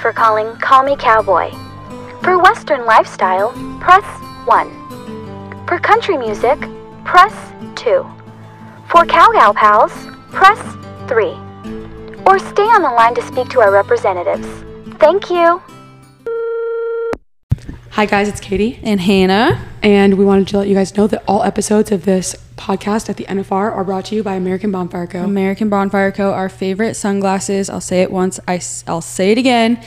for calling Call Me Cowboy. For Western lifestyle, press 1. For country music, press 2. For Cowgal Pals, press 3. Or stay on the line to speak to our representatives. Thank you. Hi, guys, it's Kaitie. And Hannah. And we wanted to let you guys know that all episodes of this podcast at the NFR are brought to you by American Bonfire Co. American Bonfire Co., our favorite sunglasses. I'll say it once, I, will say it again.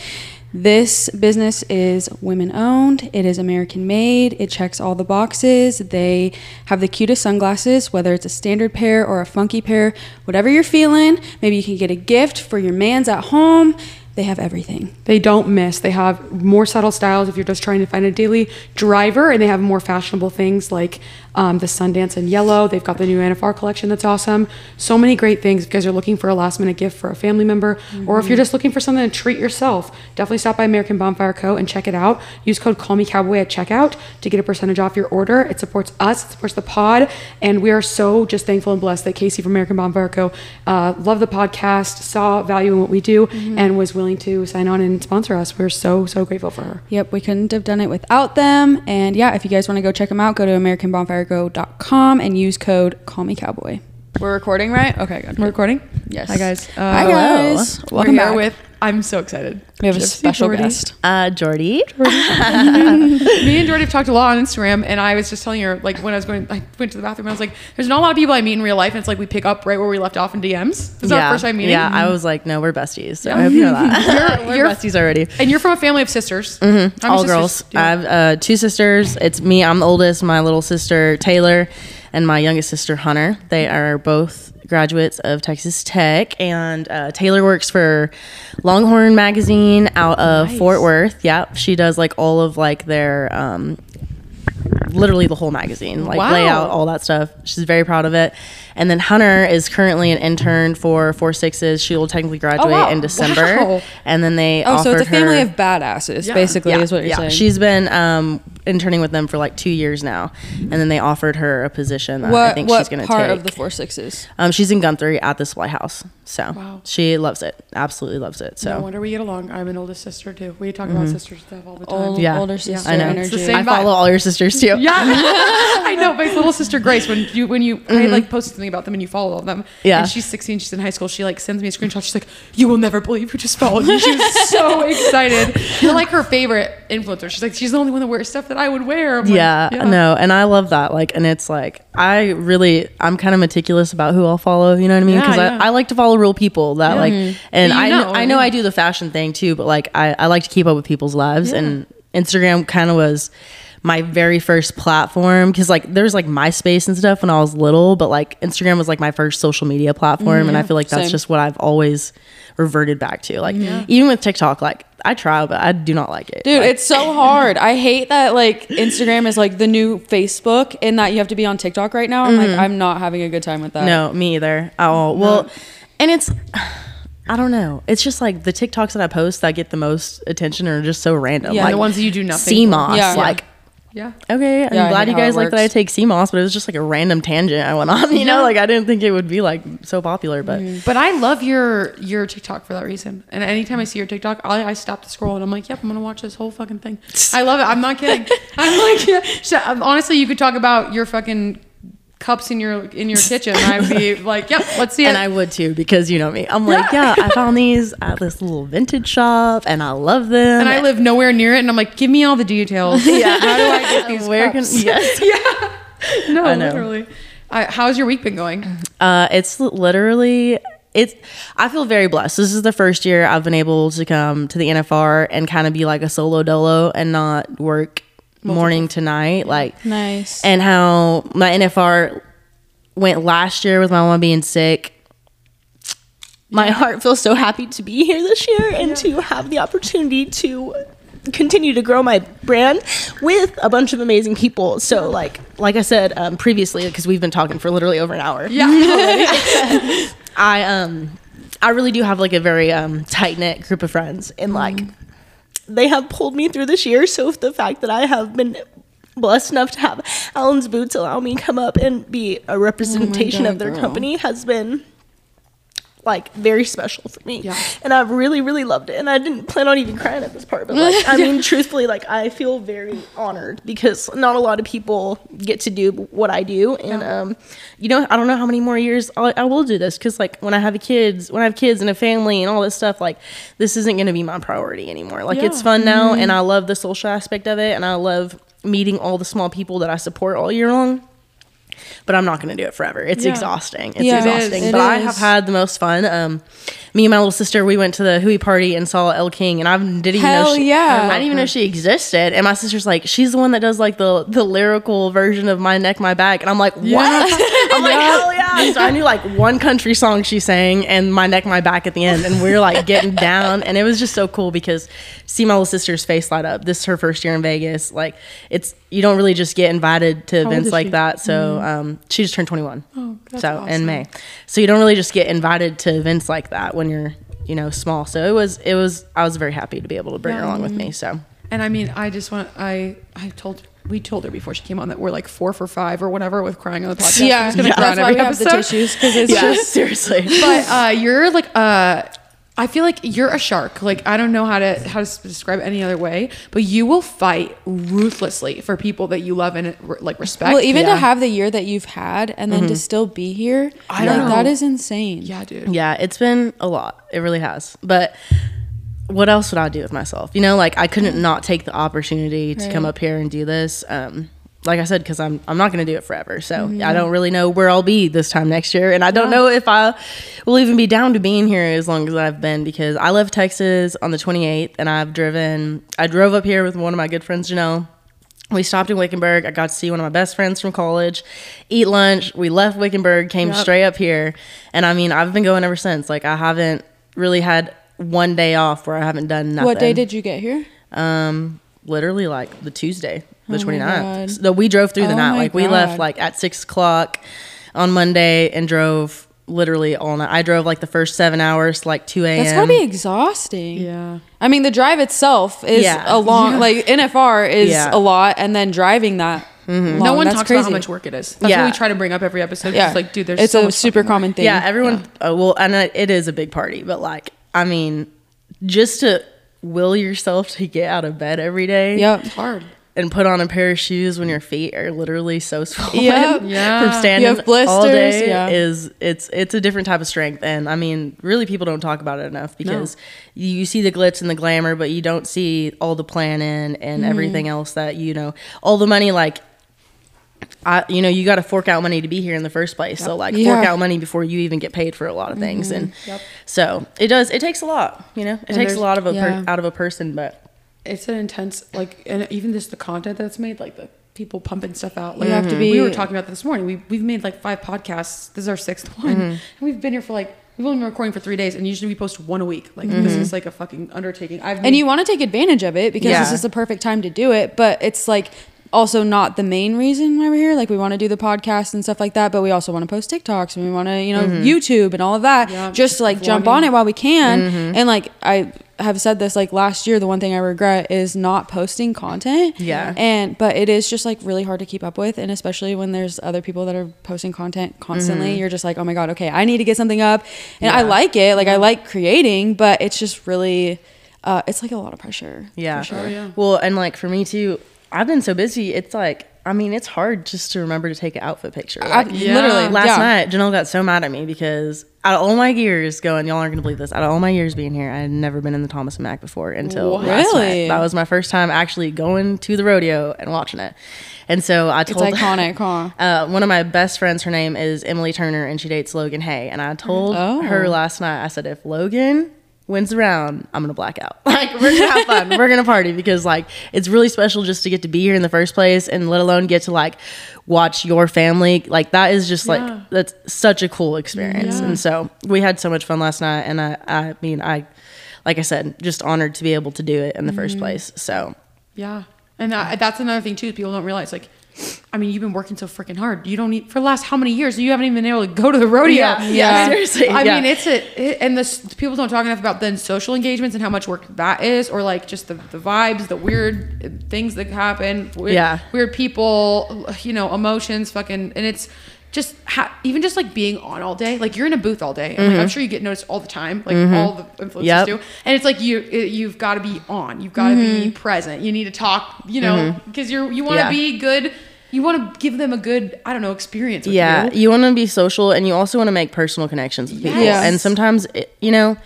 This business is women owned, it is American made, it checks all the boxes. They have the cutest sunglasses, whether it's a standard pair or a funky pair, whatever you're feeling. Maybe you can get a gift for your man's at home they have everything. They don't miss. They have more subtle styles if you're just trying to find a daily driver, and they have more fashionable things like um, the Sundance in yellow. They've got the new NFR collection that's awesome. So many great things because you guys are looking for a last minute gift for a family member, mm-hmm. or if you're just looking for something to treat yourself, definitely stop by American Bonfire Co. and check it out. Use code Call Me Cowboy at checkout to get a percentage off your order. It supports us, it supports the pod, and we are so just thankful and blessed that Casey from American Bonfire Co. Uh, loved the podcast, saw value in what we do, mm-hmm. and was willing to sign on and sponsor us. We're so so grateful for her. Yep, we couldn't have done it without them. And yeah, if you guys want to go check them out, go to American Bonfire fireco.com and use code Call Me Cowboy. We're recording, right? Okay, good. We're recording. Yes. Hi guys. Uh, Hi guys. Welcome We're here back. with. I'm so excited. We have a special Jordy. guest. Uh, Jordy. Jordy. Me and Jordy have talked a lot on Instagram, and I was just telling her like when I was going, I went to the bathroom. I was like, "There's not a lot of people I meet in real life, and it's like we pick up right where we left off in DMs." This is yeah. our first time meeting. Yeah, I was like, "No, we're besties." So yeah. I hope you know that. you're, we're you're, besties already. And you're from a family of sisters. Mm-hmm. All girls. I have uh, two sisters. It's me. I'm the oldest. My little sister Taylor and my youngest sister Hunter. They are both graduates of Texas Tech, and uh, Taylor works for Longhorn Magazine out of nice. Fort Worth. Yep, she does like all of like their um, literally the whole magazine, like wow. layout, all that stuff. She's very proud of it. And then Hunter is currently an intern for Four Sixes. She will technically graduate oh, wow. in December. Wow. And then they oh, so it's a family her, of badasses, yeah. basically, yeah. is what you're yeah. saying. She's been um, interning with them for like two years now, and then they offered her a position that what, I think what she's going to take. part of the Four Sixes? Um, she's in Guthrie at the Supply House, so wow. she loves it, absolutely loves it. So no wonder we get along. I'm an oldest sister too. We talk mm-hmm. about sister stuff all the time. Old, yeah, older sister I know. energy. I follow all your sisters too. Yeah, I know. My little sister Grace, when you when you mm-hmm. I like posted something about them and you follow them. Yeah, and she's 16. She's in high school. She like sends me a screenshot. She's like, "You will never believe who just followed me." She was so excited. You're like her favorite influencer. She's like, she's the only one that wears stuff that I would wear. Yeah, like, yeah, no, and I love that. Like, and it's like I really, I'm kind of meticulous about who I'll follow. You know what I mean? Because yeah, yeah. I, I like to follow real people that like, and I know, I know I do the fashion thing too, but like I, I like to keep up with people's lives, and Instagram kind of was my very first platform because like there's like MySpace and stuff when I was little, but like Instagram was like my first social media platform, mm, and I feel like that's Same. just what I've always reverted back to. Like yeah. even with TikTok, like I try, but I do not like it. Dude, like, it's so hard. I hate that like Instagram is like the new Facebook and that you have to be on TikTok right now. I'm mm-hmm. like, I'm not having a good time with that. No, me either. Oh well, and it's. I don't know. It's just like the TikToks that I post that get the most attention are just so random. Yeah, like the ones that you do nothing. sea moss, yeah. like yeah. Okay. I'm yeah, glad you guys like that I take sea moss, but it was just like a random tangent I went on. You know, like I didn't think it would be like so popular, but mm-hmm. but I love your your TikTok for that reason. And anytime I see your TikTok, I, I stop to scroll and I'm like, yep, I'm gonna watch this whole fucking thing. I love it. I'm not kidding. I'm like, yeah. So, honestly, you could talk about your fucking cups in your in your kitchen. I'd be like, yep, let's see it. And I would too because you know me. I'm like, yeah, I found these at this little vintage shop and I love them. And I live nowhere near it. And I'm like, give me all the details. Yeah. How do I get these Where cups? Can, yes. yeah. No, I literally. Uh, how's your week been going? Uh, it's literally it's I feel very blessed. This is the first year I've been able to come to the NFR and kind of be like a solo dolo and not work Multiple. morning to night. Like nice. And how my NFR went last year with my mom being sick. My heart feels so happy to be here this year and yeah. to have the opportunity to continue to grow my brand with a bunch of amazing people. So like like I said um, previously, because we've been talking for literally over an hour. Yeah. I um I really do have like a very um tight knit group of friends and like mm they have pulled me through this year. So the fact that I have been blessed enough to have Allen's Boots allow me come up and be a representation oh God, of their girl. company has been like very special for me. Yeah. And I really, really loved it. And I didn't plan on even crying at this part, but like, I mean, truthfully, like, I feel very honored because not a lot of people get to do what I do. And, um, you know, I don't know how many more years I, I will do this because, like, when I have kids, when I have kids and a family and all this stuff, like, this isn't going to be my priority anymore. Like, it's fun now, and I love the social aspect of it, and I love meeting all the small people that I support all year long but I'm not going to do it forever. It's Yeah. exhausting. It's Yeah, exhausting. It but I have had the most fun. Um, me and my little sister, we went to the Hooey party and saw Elle King, and I didn't even know Hell she, yeah. I didn't even know she existed. And my sister's like, she's the one that does like the the lyrical version of My Neck, My Back, and I'm like, what? I'm like, hell yeah! So I knew like one country song she sang and My Neck, My Back at the end, and we are like getting down, and it was just so cool because see my little sister's face light up. This is her first year in Vegas. Like it's you don't really just get invited to events like she? that. So um, she just turned 21. Oh, that's so in. May. So you don't really just get invited to events like that when you're you know small. So it was it was I was very happy to be able to bring her along with me. So And I mean, I just want I I told we told her before she came on that we're like four for five or whatever with crying on the podcast. Yeah, We're gonna yeah. cry on that's why every we have the episode. tissues because it's yeah, just seriously. But uh, you're like uh, I feel like you're a shark. Like I don't know how to how to describe it any other way, but you will fight ruthlessly for people that you love and like respect. well, even Yeah. to have the year that you've had and then to still be here, I like know. that is insane. yeah, dude. Yeah, it's been a lot. It really has. But what else would I do with myself? You know, like I couldn't not take the opportunity to come up here and do this. Um, like I said, because I'm I'm not going to do it forever. So I don't really know where I'll be this time next year, and I don't know if I will even be down to being here as long as I've been because I left Texas on the 28th, and I've driven. I drove up here with one of my good friends, Janelle. We stopped in Wickenburg. I got to see one of my best friends from college, eat lunch. We left Wickenburg, came straight up here. And I mean, I've been going ever since. Like, I haven't really had one day off where I haven't done nothing. What day did you get here? Um, literally like the Tuesday, the Oh my 29th. So we drove through the Oh night. my Like, we left like at six o'clock on Monday and drove literally all night. I drove like the first seven hours, like 2 a.m. That's gotta be exhausting. Yeah. I mean, the drive itself is Yeah. a long, like NFR is Yeah. a lot, and then driving that. No long, one that's talks crazy. about how much work it is. That's Yeah. what we try to bring up every episode. Yeah, Yeah. like, dude, there's it's so a much super fucking work. common thing. Yeah, everyone. Uh, well, and it it is a big party, but like, I mean, just to will yourself to get out of bed every day. Yeah, It's hard. And put on a pair of shoes when your feet are literally so swollen Yep. Yeah. from standing You have all blisters, day yeah. is it's it's a different type of strength. And I mean, really, people don't talk about it enough because you see the glitz and the glamour, but you don't see all the planning and Mm-hmm. everything else that you know, all the money like I, you know, you got to fork out money to be here in the first place. So like, Yeah. fork out money before you even get paid for a lot of mm-hmm. things, and Yep. so it does. It takes a lot. You know, it takes a lot of a yeah. per, out of a person. But It's an intense, like, and even just the content that's made, like the people pumping stuff out. Like, You have to be, We were talking about this morning. We we've made like five podcasts. This is our sixth one, mm-hmm. and we've been here for like we've only been recording for three days, and usually we post one a week. Like this mm-hmm. is like a fucking undertaking. I've and you want to take advantage of it because this is the perfect time to do it but it's like also not the main reason why we're here like we want to do the podcast and stuff like that but we also want to post tiktoks and we want to you know mm-hmm. youtube and all of that Yeah. just to like jump on it while we can mm-hmm. and like i have said this like last year the one thing i regret is not posting content Yeah. and but it is just like really hard to keep up with and especially when there's other people that are posting content constantly mm-hmm. you're just like oh my god okay i need to get something up and i like it like i like creating but it's just really uh, it's like a lot of pressure. Yeah. For sure. Oh, yeah. Well, and like for me too, I've been so busy. It's like, I mean, it's hard just to remember to take an outfit picture. I, Yeah. Literally. last yeah. night, Janelle got so mad at me because out of all my years going, y'all aren't gonna believe this. Out of all my years being here, I had never been in the Thomas and Mack before until What? last Really? night. That was my first time actually going to the rodeo and watching it. And so I It's told iconic, huh? uh, one of my best friends, her name is Emily Turner, and she dates Logan Hay. And I told Oh. her last night, I said, if Logan wins the round, I'm gonna black out. Like we're gonna have fun, we're gonna party because like it's really special just to get to be here in the first place, and let alone get to like watch your family. Like that is just Yeah. like that's such a cool experience. Yeah. And so we had so much fun last night, and I, I mean, I, like I said, just honored to be able to do it in the first place. So Yeah, and uh, that's another thing too. People don't realize, like, I mean, you've been working so freaking hard. You don't need for the last how many years? You haven't even been able to go to the rodeo. Yeah, yeah, seriously, I yeah. mean, it's a it, and this people don't talk enough about then social engagements and how much work that is, or like just the the vibes, the weird things that happen. Weird, Yeah. weird people, you know, emotions, fucking, and it's. Just ha- even just like being on all day, like you're in a booth all day. And like, I'm sure you get noticed all the time, like all the influencers Mm-hmm. Yep. do. And it's like you you've got to be on. You've got to be present. You need to talk. You know, because you're you want to Mm-hmm. Yeah. be good. You want to give them a good I don't know experience. With yeah you. you want to be social and you also want to make personal connections with people Yes. and sometimes it, you know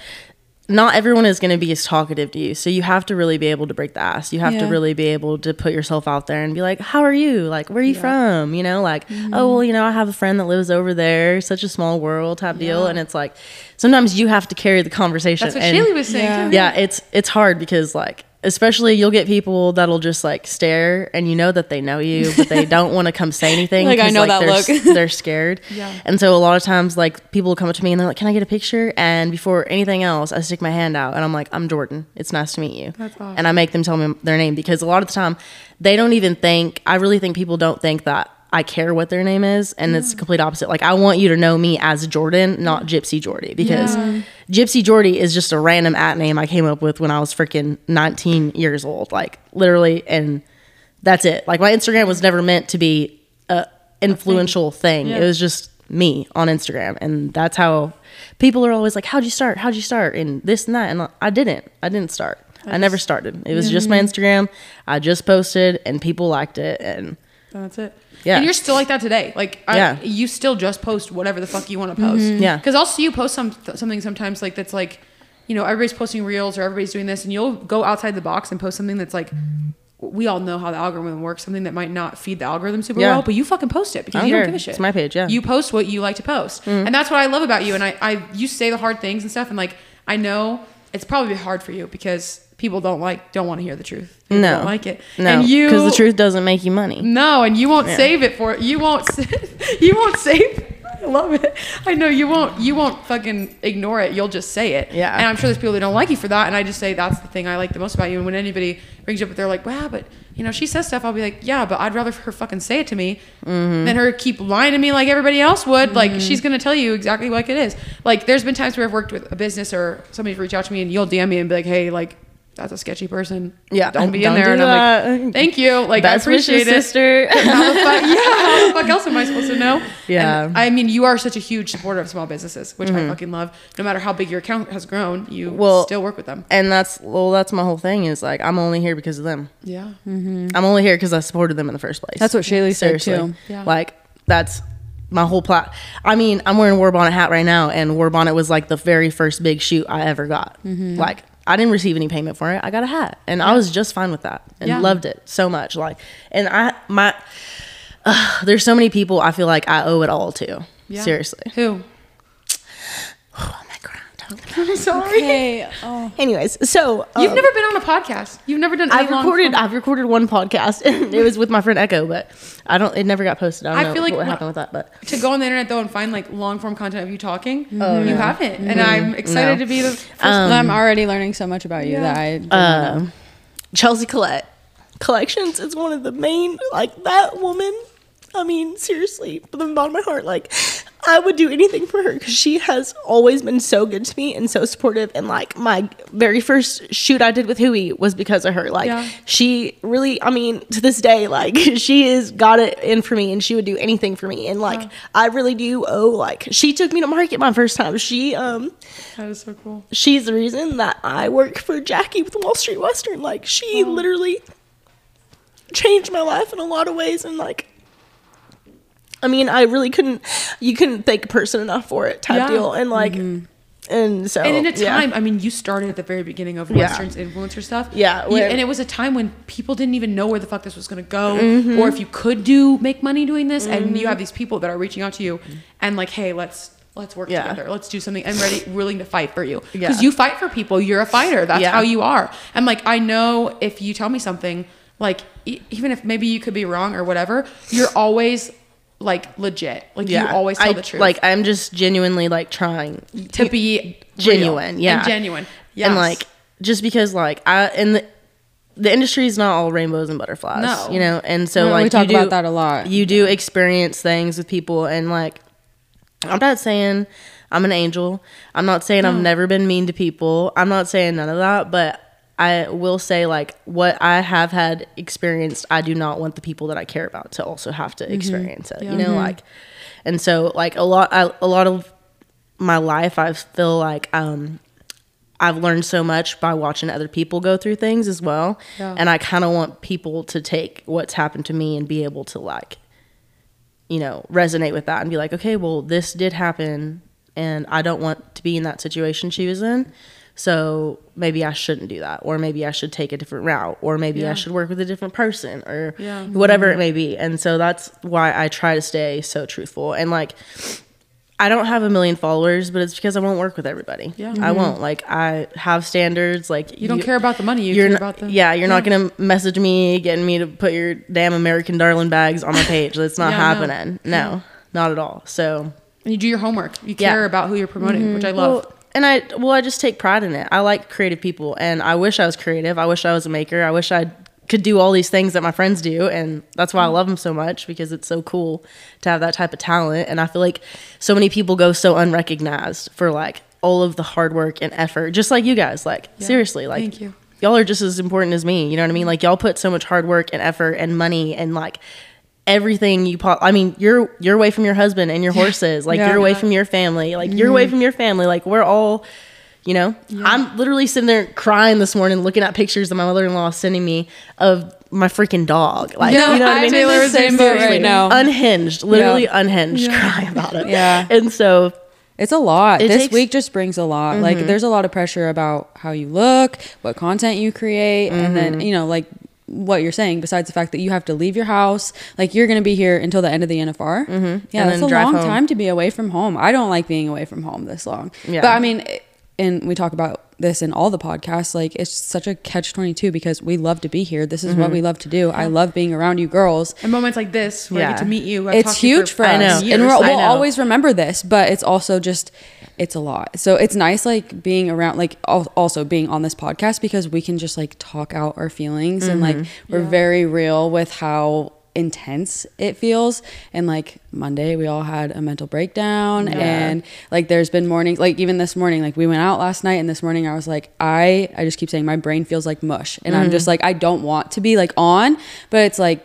not everyone is going to be as talkative to you so you have to really be able to break the ice you have to really be able to put yourself out there and be like how are you like where are you from you know like Mm-hmm. oh well you know i have a friend that lives over there such a small world type deal and it's like sometimes you have to carry the conversation That's what and Shaylee was saying. Yeah. yeah it's it's hard because like especially you'll get people that'll just like stare and you know that they know you but they don't want to come say anything Like, I know that they're, look. they're scared Yeah. and so a lot of times like people will come up to me and they're like can i get a picture and before anything else i stick my hand out and i'm like i'm jordan it's nice to meet you That's awesome. and i make them tell me their name because a lot of the time they don't even think i really think people don't think that I care what their name is, and it's the complete opposite. Like I want you to know me as Jordan, not Gypsy Jordy, because Gypsy Jordy is just a random at name I came up with when I was freaking 19 years old. Like literally, and that's it. Like my Instagram was never meant to be a influential thing. It was just me on Instagram, and that's how people are always like, "How'd you start? How'd you start?" And this and that, and I didn't. I didn't start. I never started. It was just my Instagram. I just posted, and people liked it, and That's it. Yeah. And you're still like that today. Like, I, Yeah. you still just post whatever the fuck you want to post. Yeah. Because I'll see you post some something sometimes like that's like, you know, everybody's posting reels or everybody's doing this, and you'll go outside the box and post something that's like. We all know how the algorithm works. Something that might not feed the algorithm super Yeah. well, but you fucking post it because you don't care. give a shit. It's my page, yeah. Mm-hmm. You post what you like to post, and that's what I love about you. And I, I, you say the hard things and stuff, and like I know it's probably hard for you because people don't like, don't want to hear the truth. People no, don't like it. No, and you because the truth doesn't make you money. no, and you won't save it for you won't you won't save. I love it. I know you won't. You won't fucking ignore it. You'll just say it. Yeah. And I'm sure there's people that don't like you for that. And I just say that's the thing I like the most about you. And when anybody brings you up, they're like, "Wow, but you know, she says stuff." I'll be like, "Yeah, but I'd rather her fucking say it to me Mm-hmm. than her keep lying to me like everybody else would. Like she's gonna tell you exactly like it is. Like there's been times where I've worked with a business or somebody's reached out to me and you'll DM me and be like, "Hey, like." That's a sketchy person. Yeah, don't be don't in there. and I'm that. like, thank you. Like, Best I appreciate wishes, it sister. how the fuck, yeah, how the fuck else am I supposed to know? Yeah. And, I mean, you are such a huge supporter of small businesses, which I fucking love. No matter how big your account has grown, you Mm-hmm. Well, still work with them. and that's well, that's my whole thing. Is like I'm only here because of them. Yeah. I'm only here because I supported them in the first place. That's what Shaylee said, too. Yeah. Like that's my whole plot. I mean, I'm wearing a War Bonnet hat right now, and War Bonnet was like the very first big shoot I ever got. Mm-hmm. Like I didn't receive any payment for it. I got a hat, and I was just fine with that, and Yeah. loved it so much. Like, and I my uh, there's so many people I feel like I owe it all to. Yeah. Seriously. Who? I'm sorry. Hey, oh. Anyways, so You've um, never been on a podcast. You've never done. Any I've recorded. form- I've recorded one podcast, and it was with my friend Echo, but I don't. It never got posted. I don't I know feel like what when- happened with that, but to go on the internet though and find like long form content of you talking. Oh, you haven't, and I'm excited No. to be the. First Um, I'm already learning so much about you Yeah. that I didn't know. um, Chelsea Collette collections is one of the main. Like that woman. I mean, seriously, from the bottom of my heart, like I would do anything for her because she has always been so good to me and so supportive. And like my very first shoot I did with Hooey was because of her. Like Yeah. she really, I mean, to this day, like she has got it in for me and she would do anything for me. And like I really do owe like she took me to market my first time. She um that is so cool. she's the reason that I work for Jackie with Wall Street Western. Like she literally changed my life in a lot of ways and like I mean, I really couldn't you couldn't thank a person enough for it type Yeah. deal. And like mm-hmm. and so and in a Oh, yeah. time, I mean, you started at the very beginning of Yeah. Western's influencer stuff. Yeah, You- and it was a time when people didn't even know where the fuck this was going to go, Mm-hmm. or if you could do make money doing this. And you mm-hmm. have these people that are reaching out to you, mm-hmm. and like, hey, let's let's work Yeah. together. Let's do something. I'm ready, willing to fight for you Yeah. because you fight for people. You're a fighter. That's Yeah. how you are. And like, I know if you tell me something, like e- even if maybe you could be wrong or whatever, you're always like legit. Like you always tell I, the truth. Like I'm just genuinely like trying to be genuine, real yeah. and genuine. Yeah. And like just because like I and the the industry is not all rainbows and butterflies. No. You know, and so No, like we talk you do, about that a lot. You do experience things with people and like I'm not saying I'm an angel. I'm not saying I've never been mean to people. I'm not saying none of that, but I will say like what I have had experienced, I do not want the people that I care about to also have to experience it. You know, like, and so like a lot, I, a lot of my life, I feel like um, I've learned so much by watching other people go through things as well, and I kind of want people to take what's happened to me and be able to like, you know, resonate with that and be like, okay, well, this did happen, and I don't want to be in that situation she was in. So maybe I shouldn't do that, or maybe I should take a different route, or maybe I should work with a different person, or whatever it mm-hmm. may be. And so that's why I try to stay so truthful. And like, I don't have a million followers, but it's because I won't work with everybody. Yeah. I mm-hmm. won't. Like, I have standards. Like, You don't care about the money. You you're care not, about the yeah, you're not gonna message me getting me to put your damn American Darling bags on my page. That's not Yeah, no. happening. No, not at all. So And you do your homework. You Yeah. care about who you're promoting, which I mm-hmm. love. well, and I well, I just take pride in it. I like creative people, and I wish I was creative. I wish I was a maker. I wish I could do all these things that my friends do, and that's why I love them so much because it's so cool to have that type of talent. And I feel like so many people go so unrecognized for like all of the hard work and effort, just like you guys. Like seriously, like Thank you. y'all are just as important as me. You know what I mean? Like y'all put so much hard work and effort and money and like everything you po- I mean, you're you're away from your husband and your horses. Like Yeah. you're away from your family. Like you're away mm-hmm. from your family. Like we're all you know, I'm literally sitting there crying this morning looking at pictures that my mother-in-law is sending me of my freaking dog. Like, No, you know what I mean? Taylor same boat right now. Unhinged, literally Yeah. unhinged, crying about it. Yeah. And so It's a lot. It this takes- week just brings a lot. Like mm-hmm. there's a lot of pressure about how you look, what content you create, and then, mm-hmm. you know, like what you're saying, besides the fact that you have to leave your house, like you're going to be here until the end of the NFR. Mm-hmm. Yeah, then a long home. time to be away from home. I don't like being away from home this long. Yeah. But I mean, and we talk about this in all the podcasts, like it's such a catch 22 because we love to be here. This is what we love to do. I love being around you girls. And moments like this where I get to meet you. I've it's talked you huge for, I us know. and we'll, we'll always remember this but it's also just it's a lot so it's nice like being around like also being on this podcast because we can just like talk out our feelings and like Mm-hmm. we're very real with how intense it feels. And like monday we all had a mental breakdown and like there's been mornings like even this morning like we went out last night and this morning i was like i i just keep saying my brain feels like mush. And i'm Mm-hmm. just like i don't want to be like on but it's like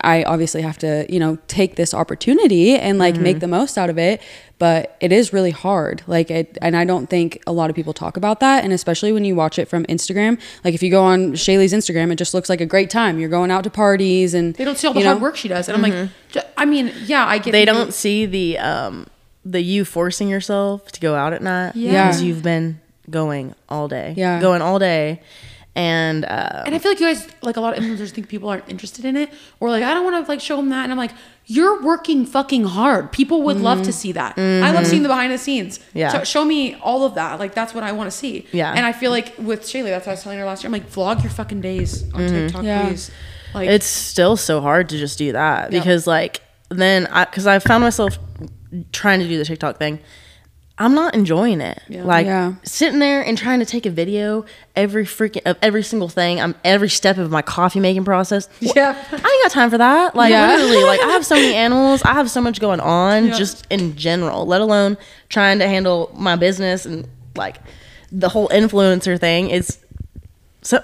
I obviously have to, you know, take this opportunity and like Mm-hmm. make the most out of it. But it is really hard. Like it, and I don't think a lot of people talk about that. And especially when you watch it from Instagram, like if you go on Shaylee's Instagram, it just looks like a great time. You're going out to parties and They don't see all the you hard work she does. And I'm like, I mean, yeah, I get they people- don't see the um the you forcing yourself to go out at night Yeah. because you've been going all day Yeah. going all day and uh And I feel like you guys, like a lot of influencers, think people aren't interested in it, or like I don't want to like show them that. And I'm like, you're working fucking hard. People would love to see that. I love seeing the behind the scenes. Mm-hmm. Yeah. So show me all of that. Like that's what I want to see. Yeah. And I feel like with Shaylee, that's what I was telling her last year. I'm like, vlog your fucking days on TikTok, Yeah. please. Like it's still so hard to just do that Yeah. because like then I because I found myself trying to do the TikTok thing. I'm not enjoying it. Yeah. Like Yeah. sitting there and trying to take a video every freaking of every single thing. I'm every step of my coffee making process. Yeah. I ain't got time for that. Like Yeah. literally, like I have so many animals. I have so much going on just in general, let alone trying to handle my business and like the whole influencer thing is so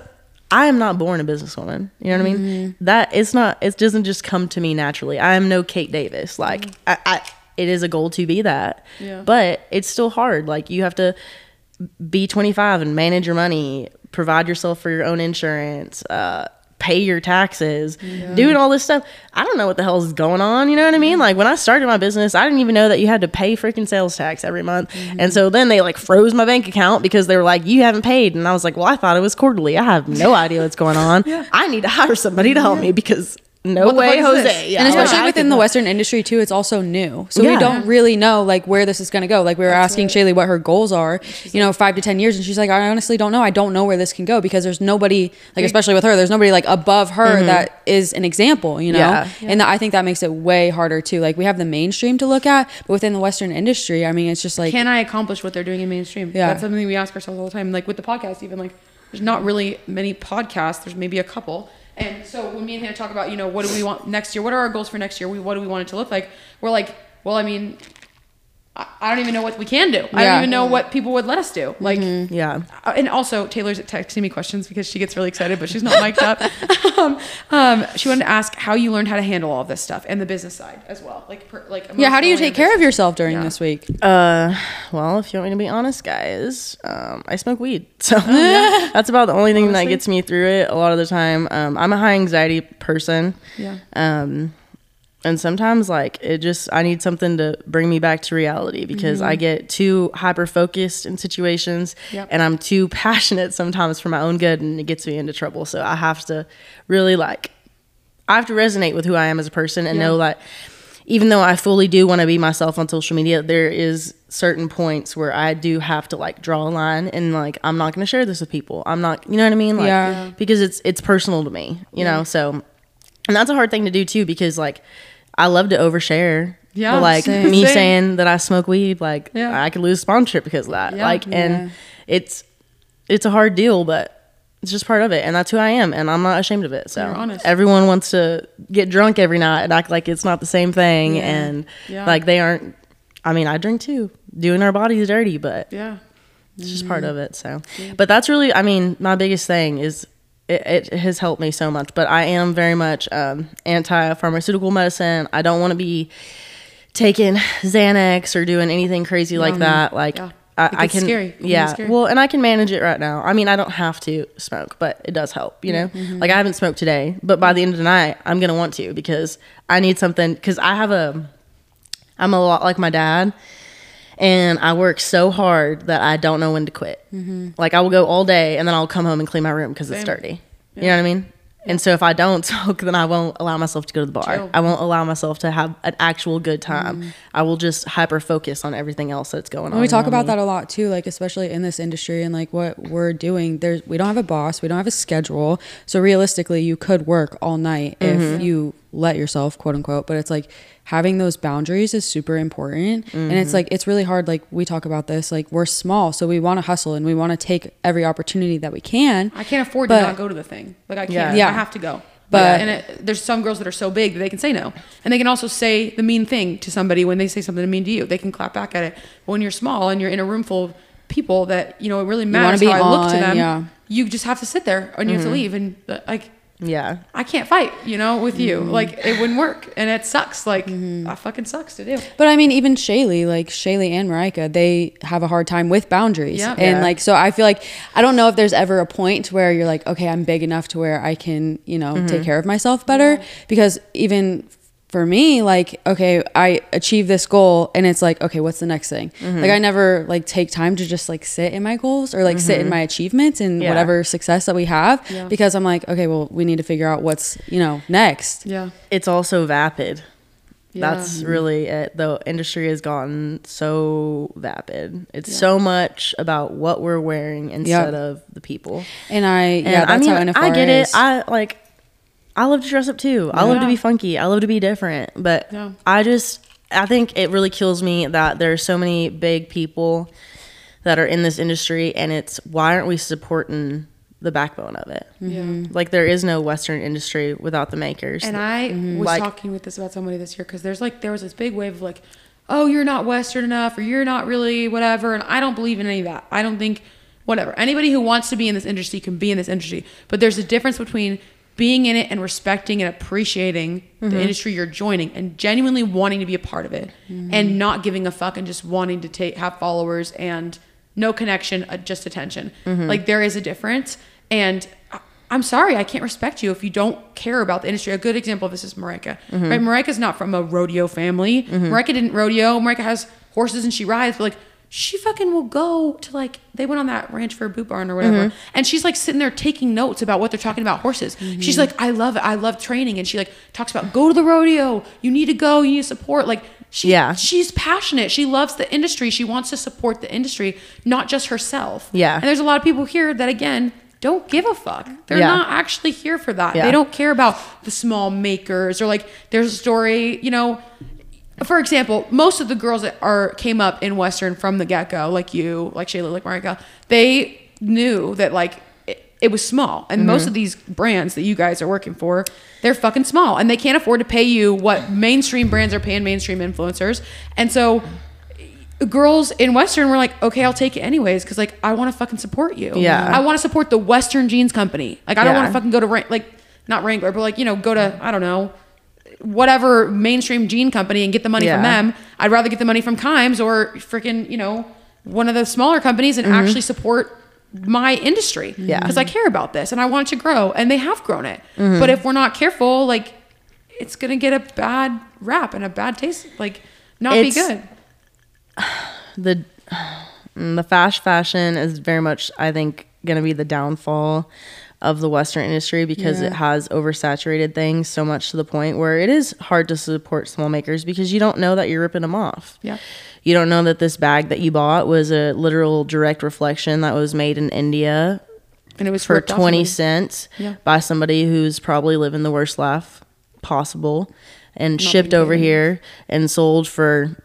I am not born a businesswoman. You know what I Mm-hmm. mean? That it's not it doesn't just come to me naturally. I am no Kate Davis. Like I, I it is a goal to be that. Yeah. But it's still hard. Like you have to be 25 and manage your money, provide yourself for your own insurance, uh, pay your taxes, doing all this stuff. I don't know what the hell is going on. You know what I mean? Like when I started my business, I didn't even know that you had to pay freaking sales tax every month. And so then they like froze my bank account because they were like, you haven't paid. And I was like, well, I thought it was quarterly. I have no idea what's going on. I need to hire somebody to help me because no way, fuck is this? Jose. Yeah, and especially I within the Western industry too, it's also new. So we don't really know like where this is going to go. Like we were asking Shaylee what her goals are, you know, five to ten years, and she's like, I honestly don't know. I don't know where this can go because there's nobody like, especially with her, there's nobody like above her that is an example, you know. Mm-hmm. Yeah. And I think that makes it way harder too. Like we have the mainstream to look at, but within the Western industry, I mean, it's just like can I accomplish what they're doing in mainstream? Yeah. That's something we ask ourselves all the time. Like with the podcast, even like there's not really many podcasts. There's maybe a couple. And so when me and Hannah talk about, you know, what do we want next year? What are our goals for next year? We, what do we want it to look like? We're like, well, I mean, I, I don't even know what we can do. I don't even know what people would let us do. Like, Yeah. uh, and also Taylor's texting me questions because she gets really excited, but she's not mic'd up. um, um, she wanted to ask how you learned how to handle all of this stuff and the business side as well. Like, per, like Yeah, how do you take care of yourself during Yeah. this week? Uh, well, if you want me to be honest, guys, um, I smoke weed, so that's about the only thing that gets me through it. A lot of the time, um, I'm a high anxiety person. Yeah. Um, and sometimes like it just I need something to bring me back to reality because I mm-hmm. get too hyper focused in situations Yep. and I'm too passionate sometimes for my own good and it gets me into trouble. So I have to really like I have to resonate with who I am as a person and Yeah. know that even though I fully do want to be myself on social media, there is certain points where I do have to like draw a line and like I'm not going to share this with people. I'm not, you know what I mean? Like, Yeah. Because it's it's personal to me, you know. So, and that's a hard thing to do too because like I love to overshare. Yeah, But like same. me Same. saying that I smoke weed, like Yeah. I could lose sponsorship because of that. Yeah. Like, Yeah. and it's it's a hard deal, but it's just part of it, and that's who I am, and I'm not ashamed of it. So everyone wants to get drunk every night and act like it's not the same thing, and Yeah. like they aren't. I mean, I drink too, doing our bodies dirty, but Yeah. it's just part mm-hmm. of it. So, but that's really, I mean, my biggest thing is it, it has helped me so much. But I am very much um, anti pharmaceutical medicine. I don't want to be taking Xanax or doing anything crazy like that. Like, Yeah. I, I can, scary. It can be yeah. scary. Well, and I can manage it right now. I mean, I don't have to smoke, but it does help. You know, like I haven't smoked today, but by the end of the night, I'm gonna want to because I need something. Because I have a, I'm a lot like my dad and I work so hard that I don't know when to quit. Mm-hmm. Like I will go all day and then I'll come home and clean my room because it's dirty. You know what I mean? And so if I don't smoke, then I won't allow myself to go to the bar. I won't allow myself to have an actual good mm-hmm. time. I will just hyper focus on everything else that's going on. And we talk about me. that a lot too, like especially in this industry and like what we're doing. There's we don't have a boss, we don't have a schedule. So realistically, you could work all night if mm-hmm. you let yourself, quote unquote. But it's like having those boundaries is super important. And it's like it's really hard. Like we talk about this, like we're small, so we want to hustle and we want to take every opportunity that we can. I can't afford But- to not go to the thing. Like I can't. Yeah. Yeah. I have to go. But- But and it, there's some girls that are so big that they can say no, and they can also say the mean thing to somebody when they say something mean to you. They can clap back at it. But when you're small and you're in a room full of people that you know it really matters how I look to them, yeah. you just have to sit there and you have to leave. And uh, like Yeah. I can't fight, you know, with you. Mm-hmm. Like it wouldn't work, and it sucks. Like that fucking sucks to do. But I mean, even Shaylee, like Shaylee and Marika, they have a hard time with boundaries. Yeah. And Yeah. like, so I feel like, I don't know if there's ever a point where you're like, okay, I'm big enough to where I can, you know, Mm-hmm. take care of myself better. Because even for me, like, okay, I achieve this goal and it's like, okay, what's the next thing? Mm-hmm. Like, I never like take time to just like sit in my goals or like sit in my achievements and Yeah. whatever success that we have Mm-hmm. Yeah. because I'm like, okay, well, we need to figure out what's, you know, next. Yeah. It's also vapid. Yeah. That's really it. The industry has gotten so vapid. It's so much about what we're wearing instead of the people. And I, And yeah, that's I mean, how NFR I get is. it. I like. I love to dress up too. I love to be funky. I love to be different. But Yeah. I just, I think it really kills me that there are so many big people that are in this industry, and it's why aren't we supporting the backbone of it? Yeah. Mm-hmm. Like there is no Western industry without the makers. And I mm-hmm. was Like- talking with this about somebody this year because there's like there was this big wave of like, oh, you're not Western enough, or you're not really whatever. And I don't believe in any of that. I don't think whatever. Anybody who wants to be in this industry can be in this industry, but there's a difference between being in it and respecting and appreciating the mm-hmm. industry you're joining and genuinely wanting to be a part of it mm-hmm. and not giving a fuck and just wanting to take have followers and no connection uh, just attention. Mm-hmm. Like there is a difference and I- i'm sorry i can't respect you if you don't care about the industry. A good example of this is marika. Right? Marika's not from a rodeo family. Marika didn't rodeo. Marika has horses and she rides but like she fucking will go to like they went on that ranch for a boot barn or whatever. Mm-hmm. And she's like sitting there taking notes about what they're talking about horses. Mm-hmm. She's like i love it. I love training. And she like talks about go to the rodeo. You need to go. You need to support. Like she, Yeah. she's passionate. She loves the industry. She wants to support the industry not just herself. Yeah. and there's a lot of people here that again don't give a fuck. They're Yeah. not actually here for that. Yeah. they don't care about the small makers or like there's a story you know for example, most of the girls that are came up in Western from the get go, like you, like Shayla, like Marika, they knew that like it, it was small, and most mm-hmm. of these brands that you guys are working for, they're fucking small, and they can't afford to pay you what mainstream brands are paying mainstream influencers, and so girls in Western were like, okay, I'll take it anyways because like I want to fucking support you. Yeah. I want to support the Western Jeans Company. Like I don't Yeah. want to fucking go to like not Wrangler, but like you know go to I don't know whatever mainstream jean company and get the money from them. I'd rather get the money from Kimes or freaking you know one of the smaller companies and actually support my industry. Mm-hmm. Yeah. because I care about this and I want it to grow, and they have grown it. Mm-hmm. But if we're not careful, like it's gonna get a bad rap and a bad taste. Like not It's- be good. the mm, the fast fashion is very much I think to be the downfall of the western industry because it has oversaturated things so much to the point where it is hard to support small makers because you don't know that you're ripping them off. Yeah. You don't know that this bag that you bought was a literal direct reflection that was made in India And it was for ripped off 20 cents Yeah. by somebody who's probably living the worst life possible and Not shipped over here and sold for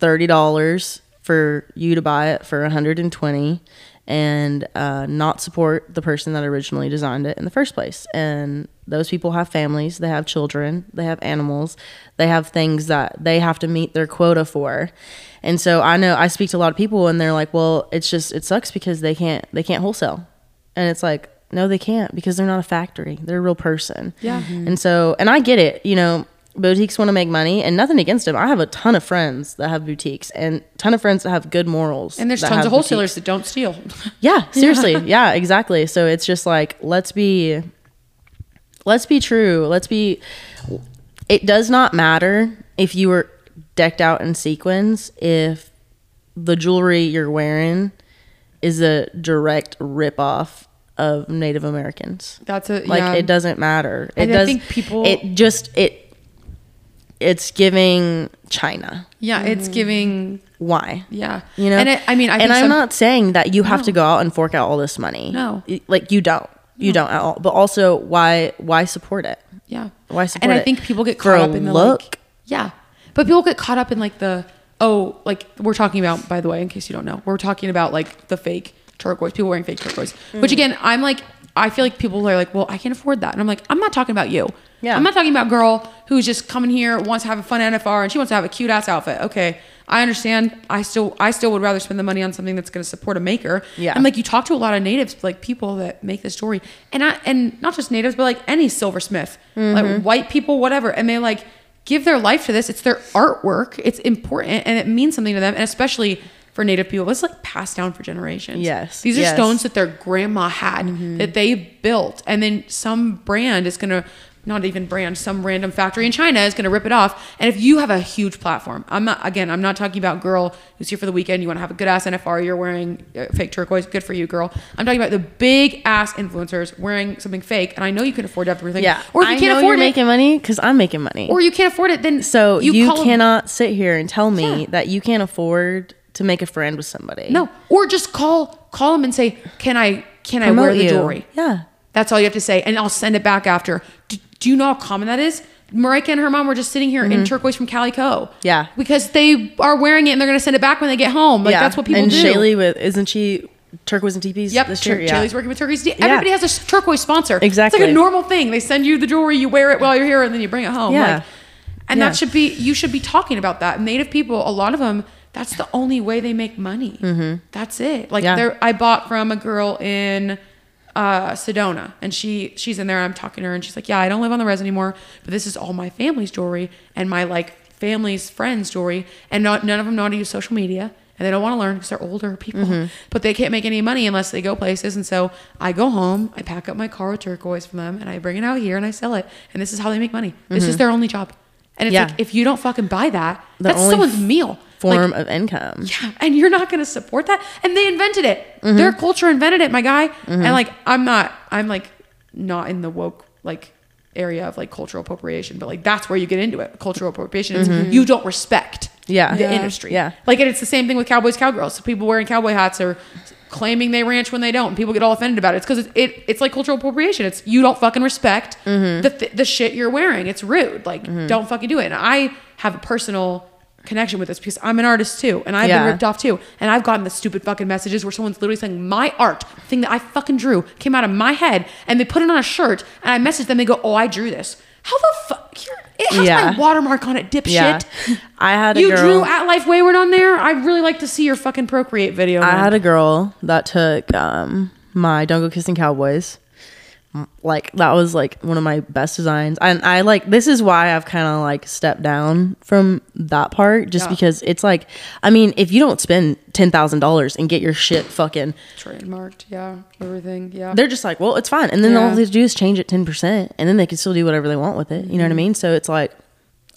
$30 for you to buy it for 120 and uh, not support the person that originally designed it in the first place and those people have families they have children they have animals they have things that they have to meet their quota for and so i know i speak to a lot of people and they're like well it's just it sucks because they can't they can't wholesale and it's like, no, they can't because they're not a factory. They're a real person. Yeah. And so, and I get it, you know, boutiques want to make money and nothing against them. I have a ton of friends that have boutiques and ton of friends that have good morals. And there's tons of wholesalers boutiques. that don't steal. Yeah, seriously. yeah, exactly. So it's just like, let's be, let's be true. Let's be, it does not matter if you were decked out in sequins if the jewelry you're wearing is a direct rip off of Native Americans. That's a Like yeah. it doesn't matter. It And I does. think people- It just it. It's giving China. Yeah, it's giving. Why? Yeah, You know. and it, I mean, I and I'm some- not saying that you have to go out and fork out all this money. No. Like you don't. You don't at all. But also, why? Why support it? Yeah. Why support it? And I think people get caught up in the look? like. Yeah, but people get caught up in like the oh, like we're talking about. By the way, in case you don't know, we're talking about like the fake turquoise. People wearing fake turquoise. Mm-hmm. Which again, I'm like, I feel like people are like, well, I can't afford that, and I'm like, I'm not talking about you. Yeah. I'm not talking about girl who's just coming here wants to have a fun NFR and she wants to have a cute ass outfit. Okay, I understand. I still I still would rather spend the money on something that's going to support a maker. Yeah. And like you talk to a lot of natives, like people that make this jewelry, and I and not just natives, but like any silversmith, Mm-hmm. like white people, whatever, and they like give their life to this. It's their artwork. It's important and it means something to them, and especially for native people, it's like passed down for generations. Yes, these are yes. stones that their grandma had that they built, and then some brand is gonna. Not even brand, some random factory in China is going to rip it off. And if you have a huge platform, I'm not, again, I'm not talking about girl who's here for the weekend. You want to have a good ass NFR, you're wearing uh, fake turquoise, good for you, girl. I'm talking about the big ass influencers wearing something fake. And I know you can afford everything. Yeah. Or if you I can't know afford you're it, making money because I'm making money. or you can't afford it, then so you, call 'em- cannot sit here and tell me Yeah. that you can't afford to make a friend with somebody. No, or just call call them and say, "Can I can I wear the you. jewelry?" Yeah. That's all you have to say, and I'll send it back after. Do you know how common that is? Marika and her mom were just sitting here in turquoise from Calico. Mm-hmm. Yeah. because they are wearing it and they're gonna send it back when they get home. Like yeah. that's what people and do. Shaylee with isn't she turquoise and teepees Yep, this Tur- year? Yeah. Shaylee's working with turquoise. Everybody has a turquoise sponsor. Exactly. It's like a normal thing. They send you the jewelry, you wear it while you're here, and then you bring it home. Yeah. Like, and Yeah. that should be you should be talking about that. Native people, a lot of them, that's the only way they make money. That's it. Like Mm-hmm. Yeah. I bought from a girl in uh, Sedona, and she she's in there. I'm talking to her, and she's like, "Yeah, I don't live on the res anymore, but this is all my family's jewelry and my like family's friends' jewelry, and not none of them know how to use social media." And they don't want to learn because they're older people, Mm-hmm. but they can't make any money unless they go places. And so I go home, I pack up my car with turquoise from them, and I bring it out here and I sell it. And this is how they make money. This is their only job. And it's Mm-hmm. Yeah. like if you don't fucking buy that, The that's someone's meal. Form Like, of income. yeah, and you're not going to support that. And they invented it. Mm-hmm. Their culture invented it, my guy. And like, I'm not, I'm like, not in the woke like area of like cultural appropriation, but like that's where you get into it. Cultural appropriation is you don't respect Mm-hmm. Yeah. the Yeah. industry. Yeah. Like, and it's the same thing with cowboys, cowgirls. So people wearing cowboy hats are claiming they ranch when they don't. And people get all offended about it. It's because it, it, it's like cultural appropriation. It's you don't fucking respect Mm-hmm. the, th- the shit you're wearing. It's rude. Like, don't fucking do it. And I have a personal connection with this because I'm an artist too. And I've Yeah. been ripped off too. And I've gotten the stupid fucking messages where someone's literally saying my art, thing that I fucking drew, came out of my head and they put it on a shirt and I message them. They go, Oh, I drew this. How the fuck? It has Yeah. my watermark on it, dipshit. Yeah. I had a You girl. drew at Life Wayward on there. I'd really like to see your fucking Procreate video. I had a girl that took um, my Don't Go Kissing Cowboys. Like that was like one of my best designs, and I like this is why I've kind of like stepped down from that part, just Yeah. because it's like, I mean, if you don't spend ten thousand dollars and get your shit fucking, trademarked. Yeah, everything. Yeah. they're just like, well, it's fine, and then Yeah. all they do is change it ten percent, and then they can still do whatever they want with it. You know what I mm-hmm. mean? So it's like.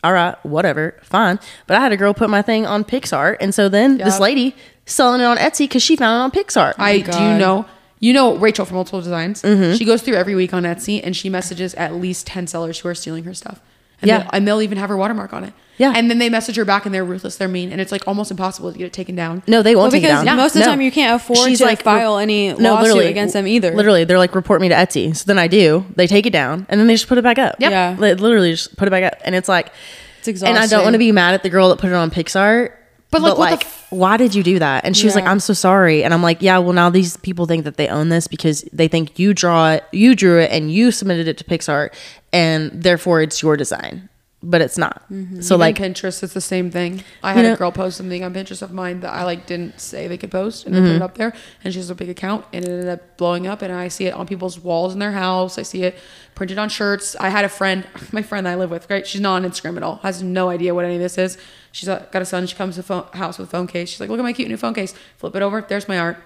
All right, whatever, fine. But I had a girl put my thing on Pixar, and so then this lady selling it on Etsy because she found it on Pixar. Oh I do God. know. You know Rachel from Multiple Designs. Mm-hmm. She goes through every week on Etsy and she messages at least ten sellers who are stealing her stuff. And Yeah. they'll, and they'll even have her watermark on it. Yeah. And then they message her back and they're ruthless. They're mean, and it's like almost impossible to get it taken down. No, they won't Well, take it because down. most of the No. time you can't afford She's to like, file any no, lawsuit against them either. Literally, they're like, report me to Etsy. So then I do. They take it down and then they just put it back up. Yep. Yeah. Li- literally just put it back up. And it's like, It's exhausting. and I don't want to be mad at the girl that put it on Pixar. But, like, what the f- why did you do that? And she was like, I'm so sorry. And I'm like, yeah, well, now these people think that they own this because they think you draw it, you drew it, and you submitted it to Pixar, and therefore it's your design. But it's not. So Mm-hmm. Even like, Pinterest, it's the same thing. I had know- a girl post something on Pinterest of mine that I like didn't say they could post, and they put Mm-hmm. it up there. And she has a big account, and it ended up blowing up. And I see it on people's walls in their house. I see it printed on shirts. I had a friend, my friend that I live with, right? She's not on Instagram at all. Has no idea what any of this is. She's uh, got a son. She comes to phone, house with a phone case. She's like, "Look at my cute new phone case." Flip it over. There's my art.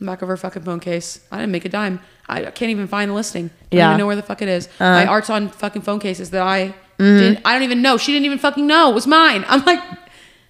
Back of her fucking phone case. I didn't make a dime. I can't even find the listing. I Don't Yeah. even know where the fuck it is. my art's on fucking phone cases that I didn't. I don't even know. She didn't even fucking know it was mine. I'm like,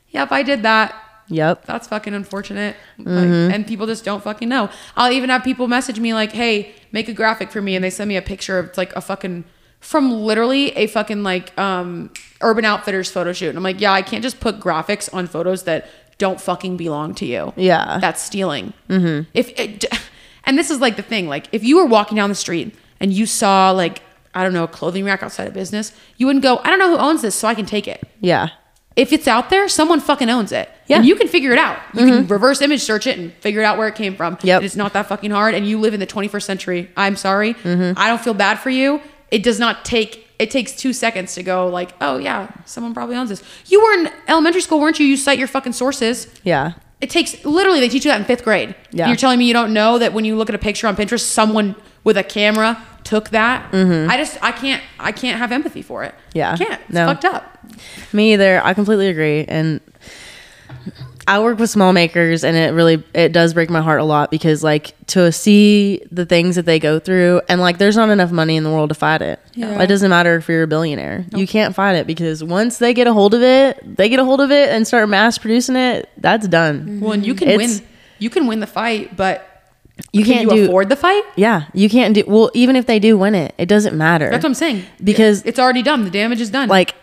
yep, I did that. yep. That's fucking unfortunate. Like, and people just don't fucking know. I'll even have people message me like, hey, make a graphic for me, and they send me a picture of it's like a fucking from literally a fucking like um Urban Outfitters photo shoot. And I'm like, yeah, I can't just put graphics on photos that don't fucking belong to you. Yeah. That's stealing. Mm-hmm. If it, and this is like the thing, like if you were walking down the street and you saw like I don't know a clothing rack outside of business, you wouldn't go, I don't know who owns this, so I can take it. Yeah. If it's out there, someone fucking owns it. Yeah. And you can figure it out. You can mm-hmm. reverse image search it and figure it out where it came from. Yep. It's not that fucking hard. And you live in the 21st century. I'm sorry. Mm-hmm. I don't feel bad for you. It does not take, it takes two seconds to go like, oh yeah, someone probably owns this. You were in elementary school, weren't you? You cite your fucking sources. Yeah. It takes literally they teach you that in fifth grade. Yeah. You're telling me you don't know that when you look at a picture on Pinterest, someone with a camera took that. I just I can't I can't have empathy for it. Mm-hmm. Yeah. I can't. It's No. fucked up. Me either. I completely agree. And I work with small makers and it really it does break my heart a lot because like to see the things that they go through and like there's not enough money in the world to fight it. Yeah. It doesn't matter if you're a billionaire. You can't fight it because once they get a hold of it, they get a hold of it and start mass producing it, that's done. Well, and you can It's- win. You can win the fight, but You can can't you do afford the fight? Yeah, you can't do well even if they do win it, it doesn't matter. That's what I'm saying. Because- it's already done. The damage is done. like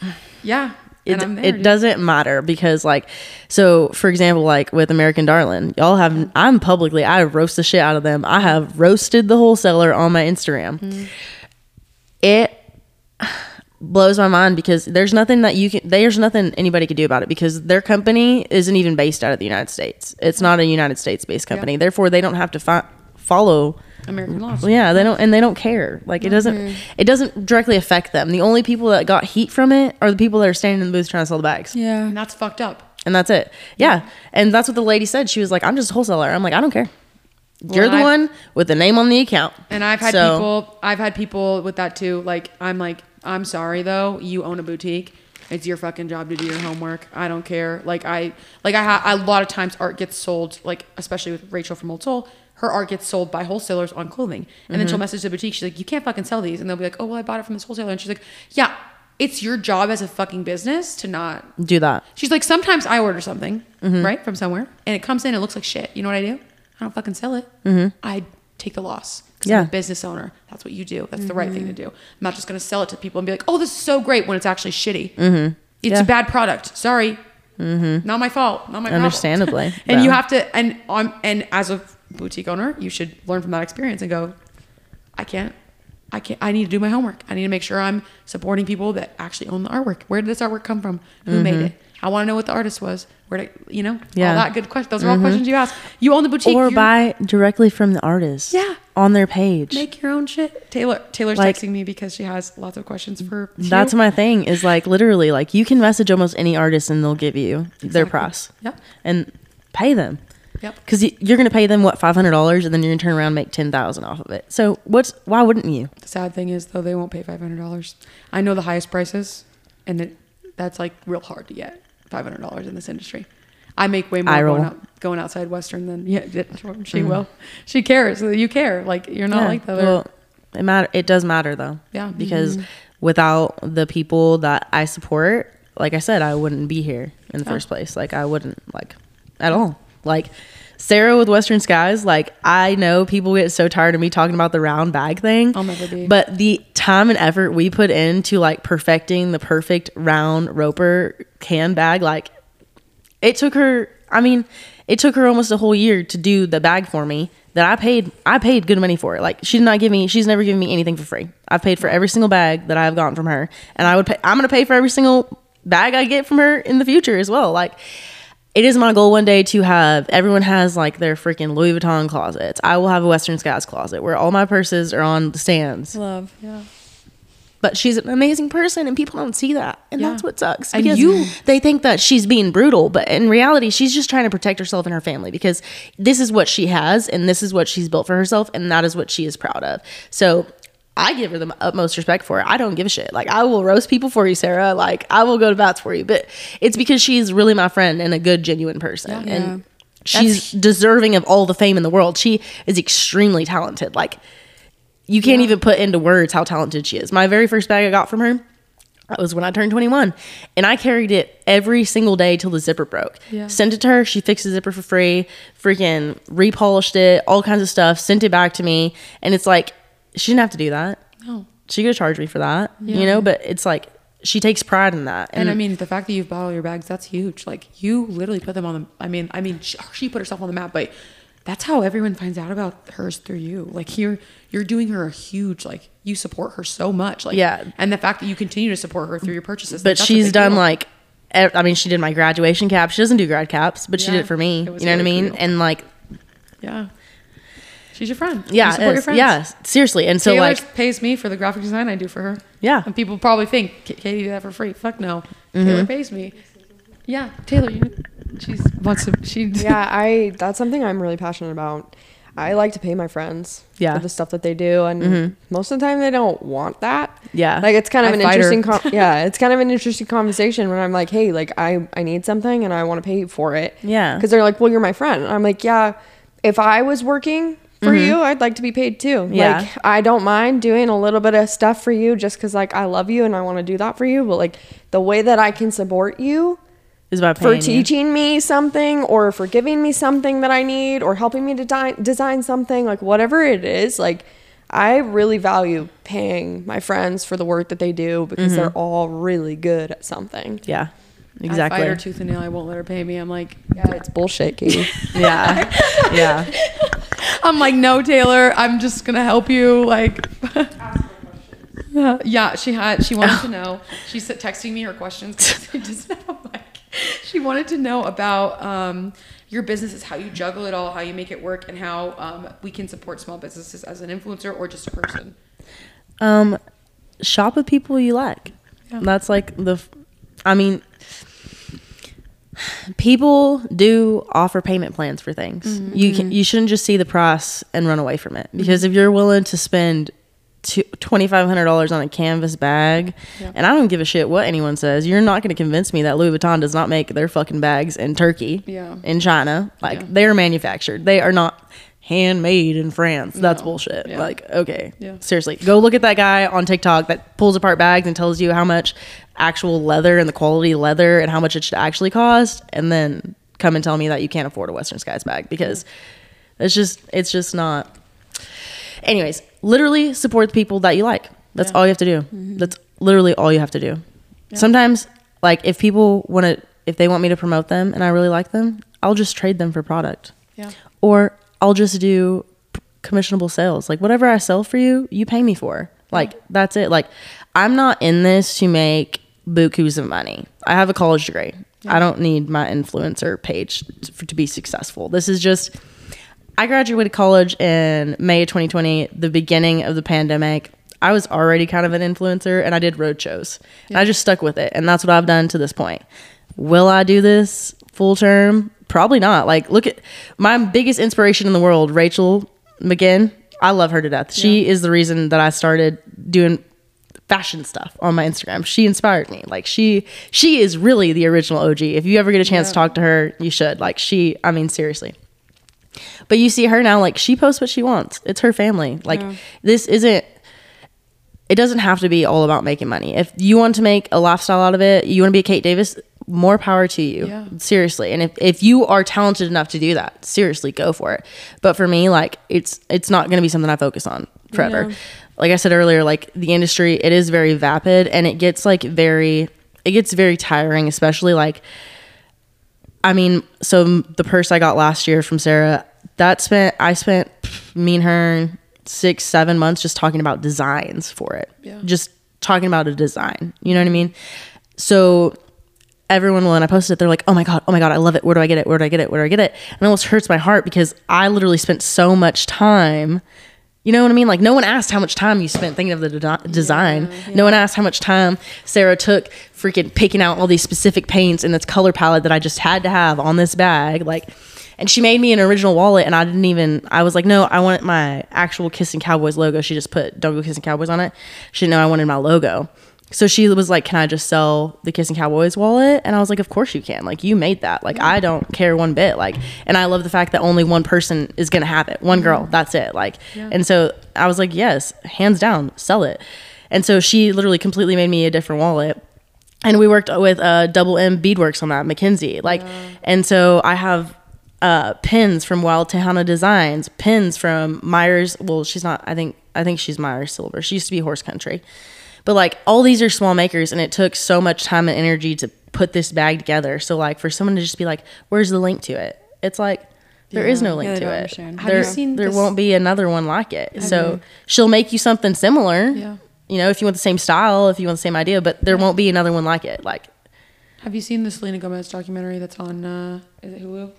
yeah, it, there. it doesn't matter because like so for example like with american darlin y'all have i'm publicly i roast the shit out of them i have roasted the wholesaler on my instagram Mm-hmm. it blows my mind because there's nothing that you can there's nothing anybody could do about it because their company isn't even based out of the united states it's not a united states based company therefore they don't have to fi- follow American laws. well, yeah, they don't, and they don't care. Like it doesn't, Mm-hmm. it doesn't directly affect them. The only people that got heat from it are the people that are standing in the booth trying to sell the bags, Yeah. And that's fucked up. and that's it. Yeah, and that's what the lady said. She was like, "I'm just a wholesaler." I'm like, "I don't care. You're the I've- one with the name on the account." And I've had So- people, I've had people with that too. Like, I'm like, I'm sorry though. You own a boutique. It's your fucking job to do your homework. I don't care. Like I, like I, ha- a lot of times art gets sold. Like especially with Rachel from Old Soul, her art gets sold by wholesalers on clothing. And then she'll mm-hmm. message the boutique. She's like, you can't fucking sell these. And they'll be like, oh well, I bought it from this wholesaler. And she's like, yeah, it's your job as a fucking business to not Do that. She's like, sometimes I order something, mm-hmm. right, from somewhere, and it comes in, it looks like shit. You know what I do? I don't fucking sell it. Mm-hmm. I take the loss because I'm Yeah. a business owner. That's what you do. That's the right thing to mm-hmm. do. I'm not just going to sell it to people and be like, oh, this is so great when it's actually shitty. Mm-hmm. It's Yeah. a bad product. Sorry. Mm-hmm. Not my fault. Not my. Understandably, and you have to, and um, and as a boutique owner, you should learn from that experience and go, I can't. I can't. I need to do my homework. I need to make sure I'm supporting people that actually own the artwork. Where did this artwork come from? Who made it? I want to know what the artist was. Where did you know? Mm-hmm. Yeah. Mm-hmm. All that good question. Those are all questions you ask. You own the boutique. or buy directly from the artist. Yeah. on their page. Make your own shit. Taylor Taylor's Like- texting me because she has lots of questions for. That's you. my thing is like literally like you can message almost any artist and they'll give you their price Yep. and pay them. Yep. Because you're going to pay them what five hundred dollars, and then you're going to turn around and make ten thousand off of it. So what's why wouldn't you? The sad thing is though they won't pay five hundred dollars. I know the highest prices, and it, that's like real hard to get five hundred dollars in this industry. I make way more going, out, going outside Western than yeah. She mm-hmm. will. She cares. You care. Like you're not Yeah, like the other. Well, it matter. It does matter though. Yeah. Because mm-hmm. without the people that I support, like I said, I wouldn't be here in the first place. Like I wouldn't like at all. Like Sarah with Western Skies. Like I know people get so tired of me talking about the round bag thing. I'll never be. But the time and effort we put into like perfecting the perfect round roper can bag, like it took her i mean it took her almost a whole year to do the bag for me that i paid i paid good money for it like she did not give me she's never given me anything for free i've paid for every single bag that i've gotten from her and i would pay i'm going to pay for every single bag i get from her in the future as well like it is my goal one day to have everyone has like their freaking louis vuitton closets i will have a western skies closet where all my purses are on the stands Love. yeah. but she's an amazing person and people don't see that and Yeah. that's what sucks And because you- they think that she's being brutal but in reality she's just trying to protect herself and her family because this is what she has and this is what she's built for herself and that is what she is proud of so I give her the utmost respect for it. I don't give a shit. Like I will roast people for you, Sarah. Like I will go to bats for you. But it's because she's really my friend and a good, genuine person. And she's deserving of all the fame in the world. She is extremely talented. Like you can't even put into words how talented she is. My very first bag I got from her, that was when I turned 21. And I carried it every single day till the zipper broke. Yeah. Sent it to her. She fixed the zipper for free, freaking repolished it, all kinds of stuff, sent it back to me. And it's like, she didn't have to do that. No. She could have charged me for that, Yeah. you know, but it's like, she takes pride in that. And I mean, the fact that you've bought all your bags, that's huge. Like you literally put them on the. I mean, I mean, she, she put herself on the map, but that's how everyone finds out about hers through you. Like you're you're doing her a huge like you support her so much. Like Yeah. and the fact that you continue to support her through your purchases. but like, she's done deal. like i mean she did my graduation cap she doesn't do grad caps but she did it for me it you know what i mean cool. and like yeah, she's your friend. yeah you support your friends. yeah seriously and so Taylor like pays me for the graphic design I do for her. Yeah. and people probably think Kaitie did that for free. Fuck no, Mm-hmm. Taylor pays me. Yeah, Taylor, you. She's wants to. She yeah, I that's something I'm really passionate about. I like to pay my friends Yeah. for the stuff that they do, and most of the time they don't want that. Yeah. like it's kind of I an interesting. Com- yeah, it's kind of an interesting conversation when I'm like, hey, like I I need something and I want to pay you for it. Yeah. because they're like, well, you're my friend. And I'm like, yeah, if I was working for you, I'd like to be paid too. Mm-hmm. Yeah. Like I don't mind doing a little bit of stuff for you just because like I love you and I want to do that for you. But like the way that I can support you is by for paying you. teaching me something or for giving me something that I need or helping me to di- design something, like whatever it is, like I really value paying my friends for the work that they do because they're all really good at something. yeah I exactly fight her tooth and nail. I won't let her pay me. I'm like, Yeah, it's bullshit, Kaitie. yeah yeah I'm like, no, Taylor, I'm just gonna help you. Like, yeah, Yeah, she had. She wanted to know. She's texting me her questions. 'cause I just have a. She wanted to know about um, your businesses, how you juggle it all, how you make it work, and how um, we can support small businesses as an influencer or just a person. um shop with people you like that's like the f- i mean people do offer payment plans for things Mm-hmm. you can you shouldn't just see the price and run away from it because if you're willing to spend $2500 on a canvas bag and i don't give a shit what anyone says you're not going to convince me that louis vuitton does not make their fucking bags in turkey Yeah. in china like Yeah. they're manufactured they are not handmade in france that's No. bullshit Yeah. like okay seriously go look at that guy on tiktok that pulls apart bags and tells you how much actual leather and the quality leather and how much it should actually cost and then come and tell me that you can't afford a western skies bag because it's just it's just not. Anyways literally support the people that you like. That's all you have to do. Mm-hmm. That's literally all you have to do. Sometimes like if people want to if they want me to promote them and i really like them i'll just trade them for product. Yeah. or I'll just do commissionable sales. Like whatever I sell for you, you pay me for. Like that's it. Like I'm not in this to make bukus of money. I have a college degree. I don't need my influencer page to, for, to be successful. This is just I graduated college in May of 2020, the beginning of the pandemic. I was already kind of an influencer and I did road shows. And I just stuck with it. And that's what I've done to this point. Will I do this full term? Probably not. Like, look at my biggest inspiration in the world, Rachel McGinn. I love her to death. She is the reason that I started doing fashion stuff on my Instagram. She inspired me. Like she she is really the original OG. If you ever get a chance to talk to her, you should. Like she I mean seriously. But you see her now like she posts what she wants. It's her family. Like this isn't it doesn't have to be all about making money. If you want to make a lifestyle out of it, you want to be a Kate Davis, more power to you. Yeah. Seriously. And if, if you are talented enough to do that, seriously go for it. But for me, like it's it's not gonna be something I focus on forever. Like I said earlier, like the industry, it is very vapid and it gets like very it gets very tiring, especially like I mean, so the purse I got last year from Sarah, that spent I spent me and her six, seven months just talking about designs for it. Yeah. Just talking about a design. You know what I mean? So everyone when I posted it, they're like, Oh my god, oh my god, I love it. Where do I get it? Where do I get it? Where do I get it? And it almost hurts my heart because I literally spent so much time you know what I mean? Like no one asked how much time you spent thinking of the de- design. No one asked how much time Sarah took freaking picking out all these specific paints in this color palette that I just had to have on this bag. Like, and she made me an original wallet, and I didn't even. I was like, no, I want my actual Kissing Cowboys logo. She just put "Don't Go Kissing Cowboys" on it. She didn't know I wanted my logo. So she was like, "Can I just sell the Kissing Cowboys wallet?" And I was like, "Of course you can. Like you made that. Like I don't care one bit. Like, and I love the fact that only one person is gonna have it. One girl. That's it. Like, and so I was like, "Yes, hands down, sell it." And so she literally completely made me a different wallet. And we worked with uh, Double M Beadworks on that, McKinsey. Like, and so I have uh, pins from Wild Tejana Designs, pins from Myers. Well, she's not. I think I think she's Myers Silver. She used to be Horse Country. But like all these are small makers, and it took so much time and energy to put this bag together. So like for someone to just be like, "Where's the link to it?" It's like there is no link Yeah, to it. understand. Have There, you seen there this- won't be another one like it. So she'll make you something similar. Yeah. You know, if you want the same style, if you want the same idea, but there won't be another one like it. Like Have you seen the Selena Gomez documentary that's on uh is it Hulu?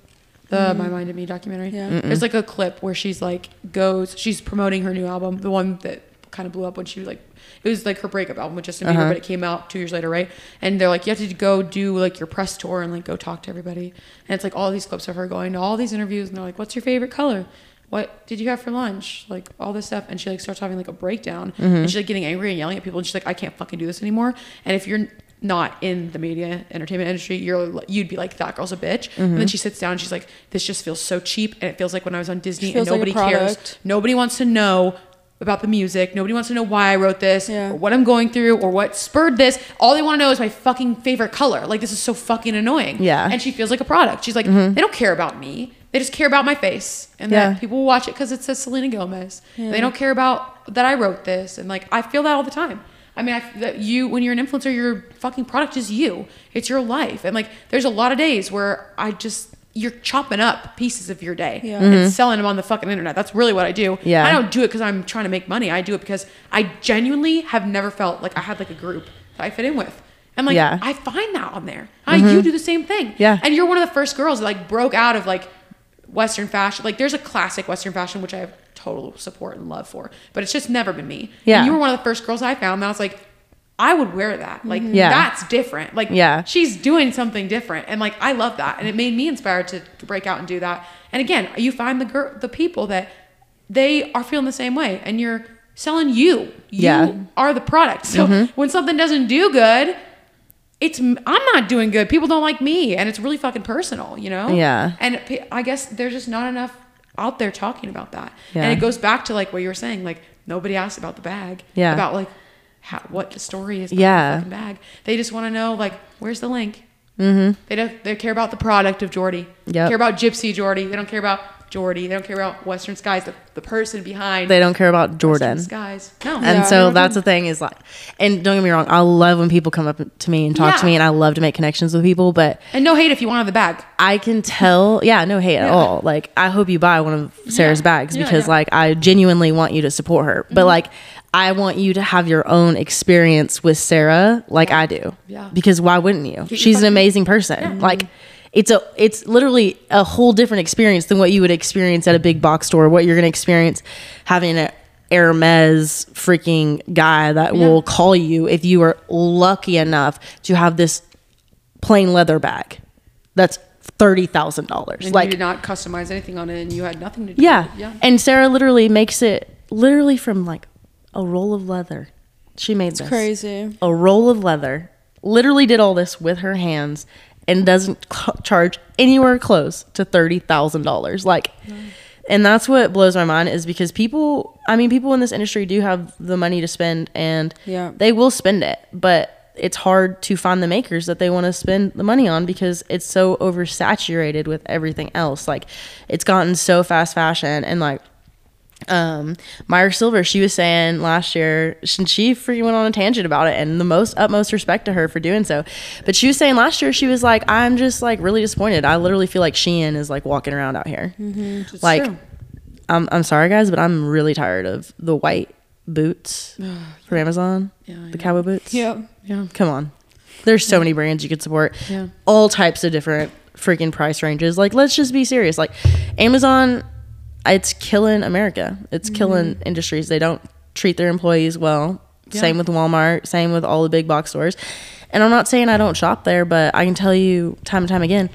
The My Mind and Me documentary. Yeah. There's like a clip where she's like goes she's promoting her new album, the one that kind of blew up when she was like it was like her breakup album with Justin Bieber, but it came out two years later, right? And they're like, you have to go do like your press tour and like go talk to everybody. And it's like all these clips of her going to all these interviews, and they're like, "What's your favorite color? What did you have for lunch? Like all this stuff." And she like starts having like a breakdown, and she's like getting angry and yelling at people, and she's like, "I can't fucking do this anymore." And if you're not in the media entertainment industry, you're you'd be like that girl's a bitch. And then she sits down and she's like, "This just feels so cheap, and it feels like when I was on Disney and feels like nobody cares. Nobody wants to know." About the music, nobody wants to know why I wrote this, Yeah. or what I'm going through, or what spurred this. All they want to know is my fucking favorite color. Like this is so fucking annoying. Yeah. and she feels like a product. She's like, mm-hmm. they don't care about me. They just care about my face, and Yeah. that people will watch it because it says Selena Gomez. Yeah. They don't care about that I wrote this, and like I feel that all the time. I mean, I, that you when you're an influencer, your fucking product is you. It's your life, and like there's a lot of days where I just you're chopping up pieces of your day Yeah. and selling them on the fucking internet. That's really what I do. Mm-hmm. Yeah. I don't do it because I'm trying to make money. I do it because I genuinely have never felt like I had like a group that I fit in with. And like Yeah. I find that on there. Uh, you do the same thing. Yeah. And you're one of the first girls that like broke out of like Western fashion. Like there's a classic Western fashion which I have total support and love for, but it's just never been me. Yeah. And you were one of the first girls I found. And I was like, I would wear that. Like Yeah. that's different. Like Yeah. she's doing something different, and like I love that, and it made me inspired to, to break out and do that. And again, you find the girl, the people that they are feeling the same way, and you're selling you. You Yeah. Mm-hmm. are the product. So when something doesn't do good, it's I'm not doing good. People don't like me, and it's really fucking personal, you know. Yeah. And I guess there's just not enough out there talking about that. Yeah. And it goes back to like what you were saying, like nobody asks about the bag. Yeah. About like how, what the story is. Yeah. The fucking bag. They just want to know like where's the link. Mm-hmm. They don't. They care about the product of Jordy. Yep. Care about Gypsy Jordy. They don't care about Jordy. They don't care about Western Skies. The, the person behind they don't care about Western Jordan. Skies. No. And Yeah, so that's the thing is like, and don't get me wrong, I love when people come up to me and talk to me, and I love to make connections with people. But and no hate if you want the bag. I can tell, yeah, no hate at all. Like, I hope you buy one of Sarah's Yeah. bags because, yeah. like, I genuinely want you to support her. But like, I want you to have your own experience with Sarah, like I do. Yeah. Because why wouldn't you? She's an amazing person. Yeah. Like, it's a it's literally a whole different experience than what you would experience at a big box store. What you're gonna experience having a Hermes freaking guy that will call you if you are lucky enough to have this plain leather bag that's thirty thousand dollars. Like you did not customize anything on it, and you had nothing to do. yeah. with it. yeah. And Sarah literally makes it literally from like a roll of leather. She made this. Crazy. A roll of leather. Literally did all this with her hands and doesn't c- charge anywhere close to $30,000. Like and that's what blows my mind is because people I mean people in this industry do have the money to spend and Yeah. they will spend it, but it's hard to find the makers that they want to spend the money on because it's so oversaturated with everything else. Like it's gotten so fast fashion and like um Meyer Silver, she was saying last year, she, she freaking went on a tangent about it and the most utmost respect to her for doing so. But she was saying last year, she was like, I'm just like really disappointed. I literally feel like Shein is like walking around out here. Like, true. I'm, I'm sorry guys, but I'm really tired of the white boots from Amazon, Yeah, the cowboy boots. Yep. Yeah. Come on. There's so many brands you could support. Yeah. All types of different freaking price ranges. Like, let's just be serious. Like, Amazon, it's killing America. It's mm-hmm. killing industries. They don't treat their employees well. Same with Walmart. Same with all the big box stores. And I'm not saying I don't shop there, but I can tell you time and time again,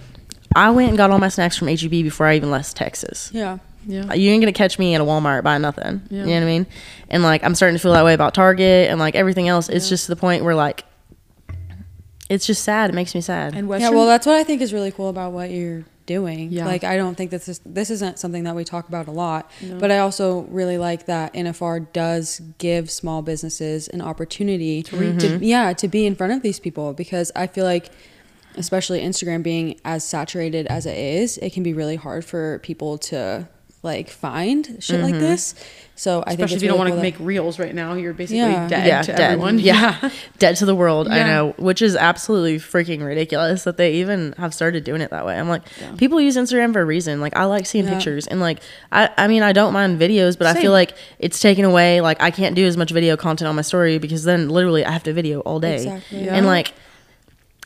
I went and got all my snacks from HEB before I even left Texas. Yeah. Yeah. You ain't gonna catch me at a Walmart buying nothing. Yeah. You know what I mean? And like I'm starting to feel that way about Target and like everything else. It's just to the point where like it's just sad. It makes me sad. And Yeah, well, that's what I think is really cool about what you're doing. Yeah. Like, I don't think this is this isn't something that we talk about a lot, but I also really like that NFR does give small businesses an opportunity to, yeah, to be in front of these people because I feel like, especially Instagram being as saturated as it is, it can be really hard for people to like find shit like mm-hmm. this. So I think Especially it's if you don't want to cool that- make reels right now, you're basically Yeah. dead yeah, to dead. everyone. Yeah. dead to the world. I know, which is absolutely freaking ridiculous that they even have started doing it that way. I'm like, people use Instagram for a reason. Like, I like seeing Yeah. pictures, and like, I, I mean, I don't mind videos, but I feel like it's taken away. Like, I can't do as much video content on my story because then literally I have to video all day, Exactly. and like,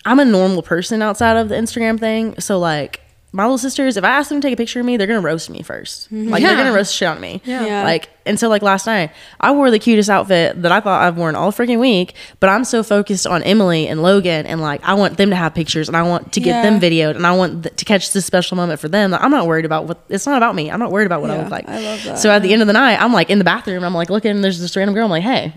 I'm a normal person outside of the Instagram thing, so like. My little sisters, if I ask them to take a picture of me, they're gonna roast me 1st mm-hmm. Like they're gonna roast shit on me. Yeah. Yeah. Like and so like last night, I wore the cutest outfit that I thought I've worn all freaking week, but I'm so focused on Emily and Logan and like I want them to have pictures and I want to get them videoed and I want th- to catch this special moment for them. I'm not worried about what it's not about me. I'm not worried about what I look like. I love that. So at the end of the night, I'm like in the bathroom. I'm like looking. and There's this random girl. I'm like, hey.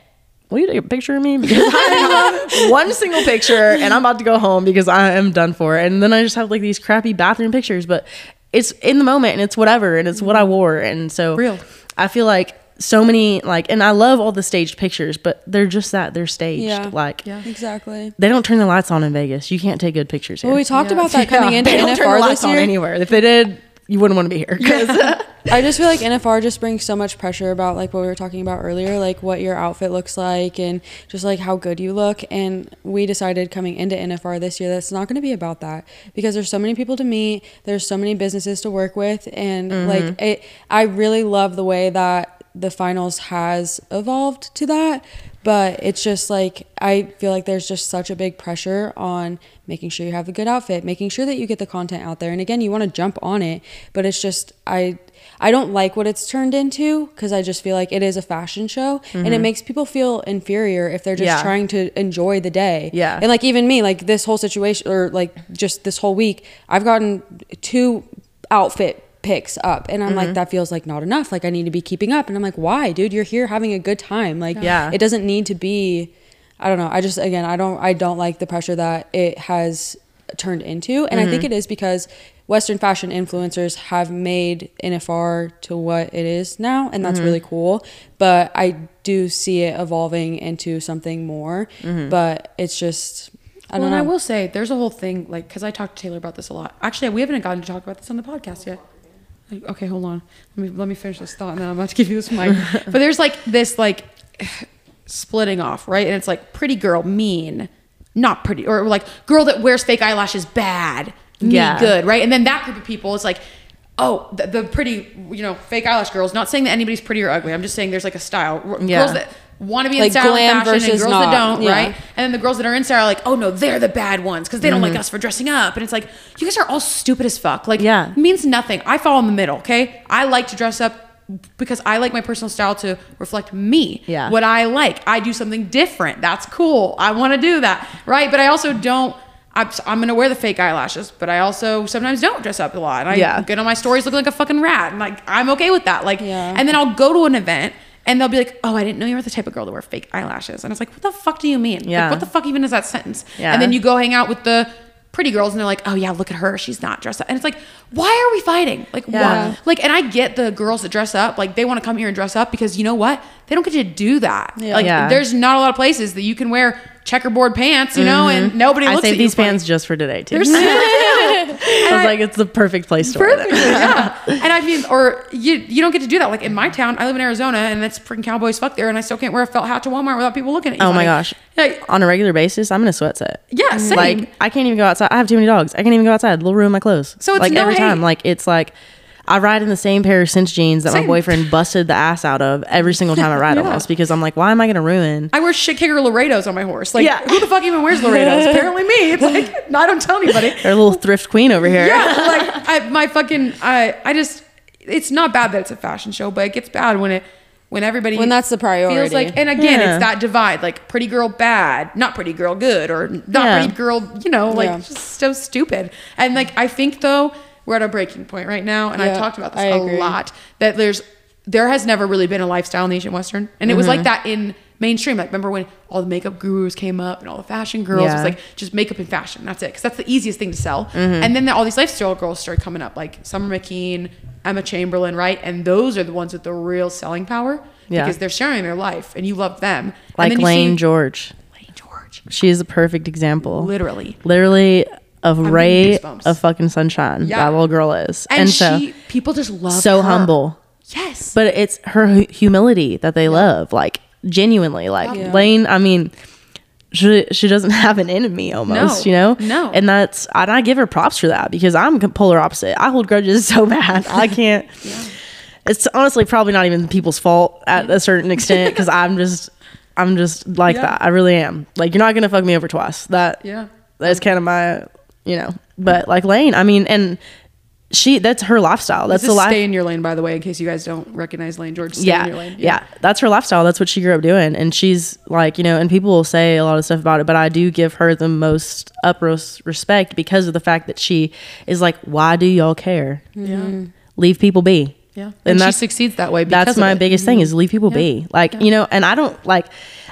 Will you take a picture of me? Because I have one single picture and I'm about to go home because I am done for. And then I just have like these crappy bathroom pictures, but it's in the moment and it's whatever and it's what I mm-hmm. wore. And so Real. I feel like so many like and I love all the staged pictures, but they're just that they're staged. Yeah. Like Yeah. exactly. they don't turn the lights on in Vegas. You can't take good pictures here. Well, we talked Yeah. about that coming Yeah, into they don't turn the NFR lights this on anywhere. If they did, you wouldn't want to be here. 'Cause- I just feel like NFR just brings so much pressure about like what we were talking about earlier, like what your outfit looks like and just like how good you look. And we decided coming into NFR this year that's not going to be about that because there's so many people to meet, there's so many businesses to work with, and mm-hmm. like it. I really love the way that the finals has evolved to that. But it's just like I feel like there's just such a big pressure on making sure you have a good outfit, making sure that you get the content out there. And again, you want to jump on it, but it's just I I don't like what it's turned into because I just feel like it is a fashion show and it mm-hmm. makes people feel inferior if they're just Yeah. trying to enjoy the day. Yeah. And like even me, like this whole situation or like just this whole week, I've gotten two outfit picks up and I'm like mm-hmm. that feels like not enough. Like I need to be keeping up and I'm like why, dude? You're here having a good time. Like Yeah. it doesn't need to be I don't know. I just again, I don't I don't like the pressure that it has turned into and I think mm-hmm. it is because Western fashion influencers have made NFR to what it is now, and that's really mm-hmm. cool. But I do see it evolving into something more. But it's just, I well, and I will say there's a whole thing like because I talked to Taylor about this a lot. Actually, we haven't gotten to talk about this on the podcast yet. Like, okay, hold on. Let me let me finish this thought, and then I'm about to give you this mic. but there's like this like splitting off, right? And it's like pretty girl, mean, not pretty, or like girl that wears fake eyelashes, bad, me, Yeah. good, right? And then that group of people is like. Oh, the, the pretty, you know, fake eyelash girls. Not saying that anybody's pretty or ugly. I'm just saying there's like a style. Yeah. Girls that want to be in Like style and fashion, and girls not. that don't, Yeah. right? And then the girls that are in style are like, oh no, they're the bad ones because they don't Mm-hmm. like us for dressing up. And it's like, you guys are all stupid as fuck. Like, Yeah. it means nothing. I fall in the middle. Okay, I like to dress up because I like my personal style to reflect me. Yeah. What I like. I do something different. That's cool. I want to do that, right? But I also don't. I'm, I'm gonna wear the fake eyelashes, but I also sometimes don't dress up a lot. And I Yeah. get on my stories looking like a fucking rat, and like I'm okay with that. Like, Yeah. and then I'll go to an event. And they'll be like, "Oh, I didn't know you were the type of girl to wear fake eyelashes." And it's like, "What the fuck do you mean? Like, what the fuck even is that sentence?" Yeah. And then you go hang out with the pretty girls, and they're like, "Oh yeah, look at her. She's not dressed up." And it's like, why are we fighting? Like, Yeah. why? Like, and I get the girls that dress up. Like, they want to come here and dress up because you know what? They don't get to do that. Yeah. Like, Yeah. there's not a lot of places that you can wear checkerboard pants, you know, and nobody Mm-hmm. I looks saved you these funny. pants just for today too. I was like, it's the perfect place to wear them. yeah. And I mean, or you you don't get to do that. Like in my town, I live in Arizona, and it's freaking cowboys fuck there, and I still can't wear a felt hat to Walmart without people looking at you. Oh my gosh. Like, On a regular basis, I'm in a sweat set. yeah, same. Like I can't even go outside. I have too many dogs. I can't even go outside. They'll ruin my clothes. So it's like no every time. Like it's like I ride in the same pair of cinch jeans that Same. my boyfriend busted the ass out of every single time I ride Yeah. almost because I'm like, why am I gonna ruin? I wear shit kicker Laredos on my horse. Like, Yeah. who the fuck even wears Laredos? Apparently me. It's like, no, I don't tell anybody. They're a little thrift queen over here. Yeah, like I, my fucking, I, I just, it's not bad that it's a fashion show, but it gets bad when it, when everybody When that's the priority. feels like, and again, Yeah. it's that divide, like pretty girl bad, not pretty girl good, or not Yeah. pretty girl, you know, like Yeah. just so stupid. And like I think though we're at a breaking point right now, and I talked about this I a agree. lot that there's there has never really been a lifestyle in the Asian Western, and it was Mm-hmm. like that in mainstream. Like remember when all the makeup gurus came up and all the fashion girls Yeah. was like just makeup and fashion. That's it, because that's the easiest thing to sell. Mm-hmm. And then all these lifestyle girls started coming up, like Summer McKeen, Emma Chamberlain, right? And those are the ones with the real selling power Yeah. because they're sharing their life, and you love them. Like Lane see- George. Lane George, She is a perfect example. literally. Literally a getting ray goosebumps. of fucking sunshine. Yeah. That little girl is. And, And, so she, people just love so her. humble. Yes, But it's her humility that they love, like genuinely. Like Yeah. Lane, I mean, she she doesn't have an enemy almost, No, you know. no. and that's and I give her props for that because I'm polar opposite. I hold grudges so bad I can't. It's honestly probably not even people's fault at a certain extent because I'm just I'm just like Yeah. that. I really am. Like you're not gonna fuck me over twice. That Yeah. that's kind of my you know. But like Lane, I mean, and she that's her lifestyle. That's This the life. stay in your lane, by the way, in case you guys don't recognize Lane George. Stay yeah, in your lane. yeah, that's her lifestyle. That's what she grew up doing, and she's like, you know, and people will say a lot of stuff about it, but I do give her the most utmost respect because of the fact that she is like, why do y'all care? yeah, Leave people be. yeah. And, And she succeeds that way. Because That's my it. Mm-hmm. biggest thing is leave people be. Like, you know, and I don't like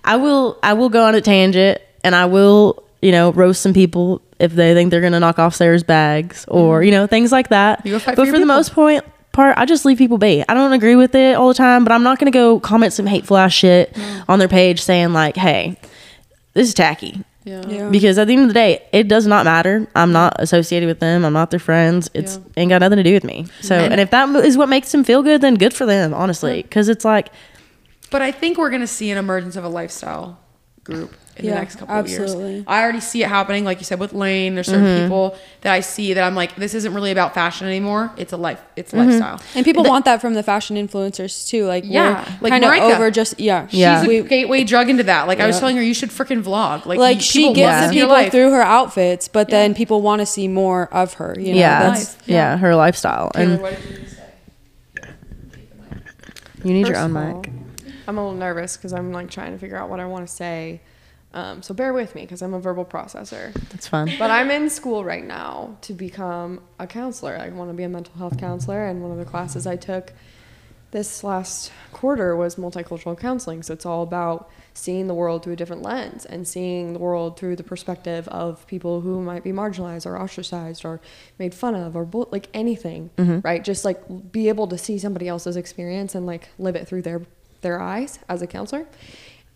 I will I will go on a tangent and I will, you know, roast some people if they think they're gonna knock off Sarah's bags or, you know, things like that. Mm-hmm. You fight but for for, the people. most point part, I just leave people be. I don't agree with it all the time, but I'm not gonna go comment some hateful ass shit on their page saying like, Hey, this is tacky. Yeah. Yeah. Because at the end of the day, it does not matter. I'm not associated with them. I'm not their friends. It's Yeah. ain't got nothing to do with me. So, And- and, if that is what makes them feel good, then good for them, honestly. Because it's like, But I think we're gonna see an emergence of a lifestyle group in the next couple of years. I already see it happening, like you said with Lane. There's certain Mm-hmm. people that I see that I'm like, this isn't really about fashion anymore. It's a life. It's Mm-hmm. lifestyle. And people want that from the fashion influencers too. Like Yeah, like kind of over just yeah. Yeah. She's a We- gateway drug into that. Like I was telling her, you should freaking vlog. Like, like she people gets love the to see your people life. through her outfits, but then people want to see more of her. You know? yeah, That's, that's yeah. her lifestyle. Taylor, and what did you say? you need your own mic. I'm a little nervous because I'm like trying to figure out what I want to say. Um, so bear with me because I'm a verbal processor. That's fun. But I'm in school right now to become a counselor. I want to be a mental health counselor, and one of the classes I took this last quarter was multicultural counseling. So it's all about seeing the world through a different lens and seeing the world through the perspective of people who might be marginalized or ostracized or made fun of or bull- like anything, right? Just like be able to see somebody else's experience and like live it through their their eyes as a counselor.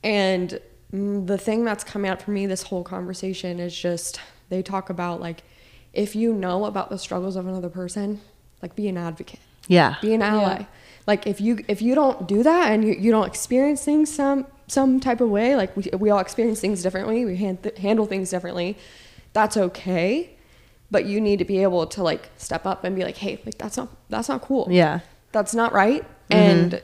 And Mm, the thing that's coming out for me this whole conversation is just they talk about like if you know about the struggles of another person, like be an advocate. Yeah. be an ally. Like if you if you don't do that and you, you don't experience things some some type of way like we, we all experience things differently we hand, handle things differently that's okay. But you need to be able to like step up and be like hey like that's not that's not cool. Yeah. that's not right. Mm-hmm. And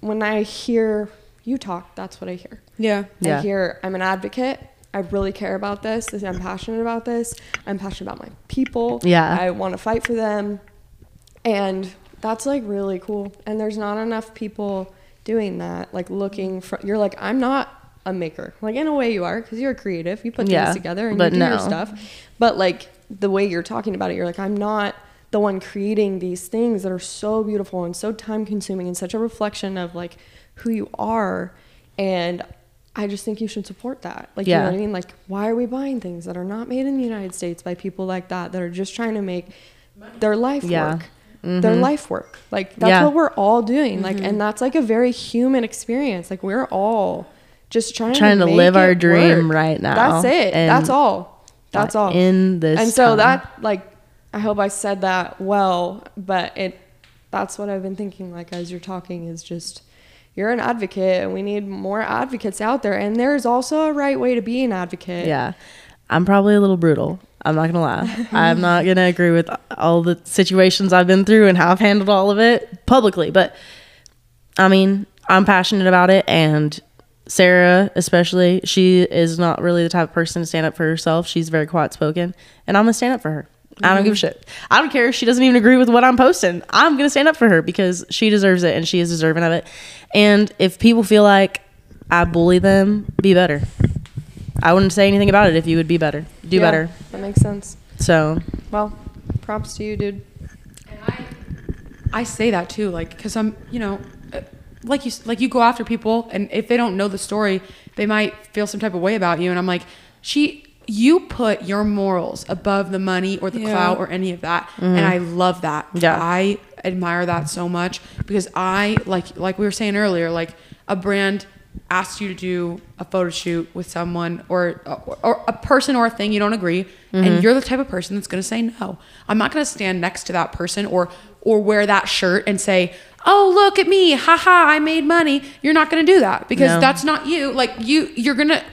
when i hear you talk, that's what I hear. Yeah. Yeah. I hear I'm an advocate. I really care about this. I'm passionate about this. I'm passionate about my people. Yeah. I want to fight for them. And that's like really cool. And there's not enough people doing that. Like looking for, you're like, I'm not a maker. Like in a way you are because you're creative. You put Yeah, things together and but you do your no. stuff. But like the way you're talking about it, you're like, I'm not the one creating these things that are so beautiful and so time consuming and such a reflection of like who you are. And I just think you should support that. Like, you know what I mean? Like, why are we buying things that are not made in the United States by people like that that are just trying to make their life Yeah. work? Their mm-hmm. life work. Like, that's Yeah. what we're all doing. Like, mm-hmm. and that's like a very human experience. Like, we're all just trying, Trying to make live our dream work. right now, That's it. and that's all. That's all. in this And so time. that, like, I hope I said that well, but it, that's what I've been thinking. Like, as you're talking, is just, you're an advocate, and we need more advocates out there. And there's also a right way to be an advocate. Yeah. I'm probably a little brutal. I'm not gonna lie. I'm not gonna agree with all the situations I've been through and how I've handled all of it publicly, but I mean, I'm passionate about it and Sarah, especially, she is not really the type of person to stand up for herself. She's very quiet spoken, and I'm gonna stand up for her. I don't give a shit. I don't care if she doesn't even agree with what I'm posting. I'm gonna stand up for her because she deserves it and she is deserving of it. And if people feel like I bully them, be better. I wouldn't say anything about it if you would be better. Do Yeah, better. That makes sense. So Well, props to you, dude. I say that too, like, because I'm, you know, uh, like you, like you go after people, and if they don't know the story, they might feel some type of way about you. And I'm like, she, you put your morals above the money or the Yeah. clout or any of that, and mm-hmm. I love that. Yeah. I admire that so much because I like, like we were saying earlier, like a brand asks you to do a photo shoot with someone or or, or a person or a thing you don't agree and mm-hmm. you're the type of person that's going to say no i'm not going to stand next to that person or or wear that shirt and say oh look at me haha i made money you're not going to do that because No. that's not you like you you're going to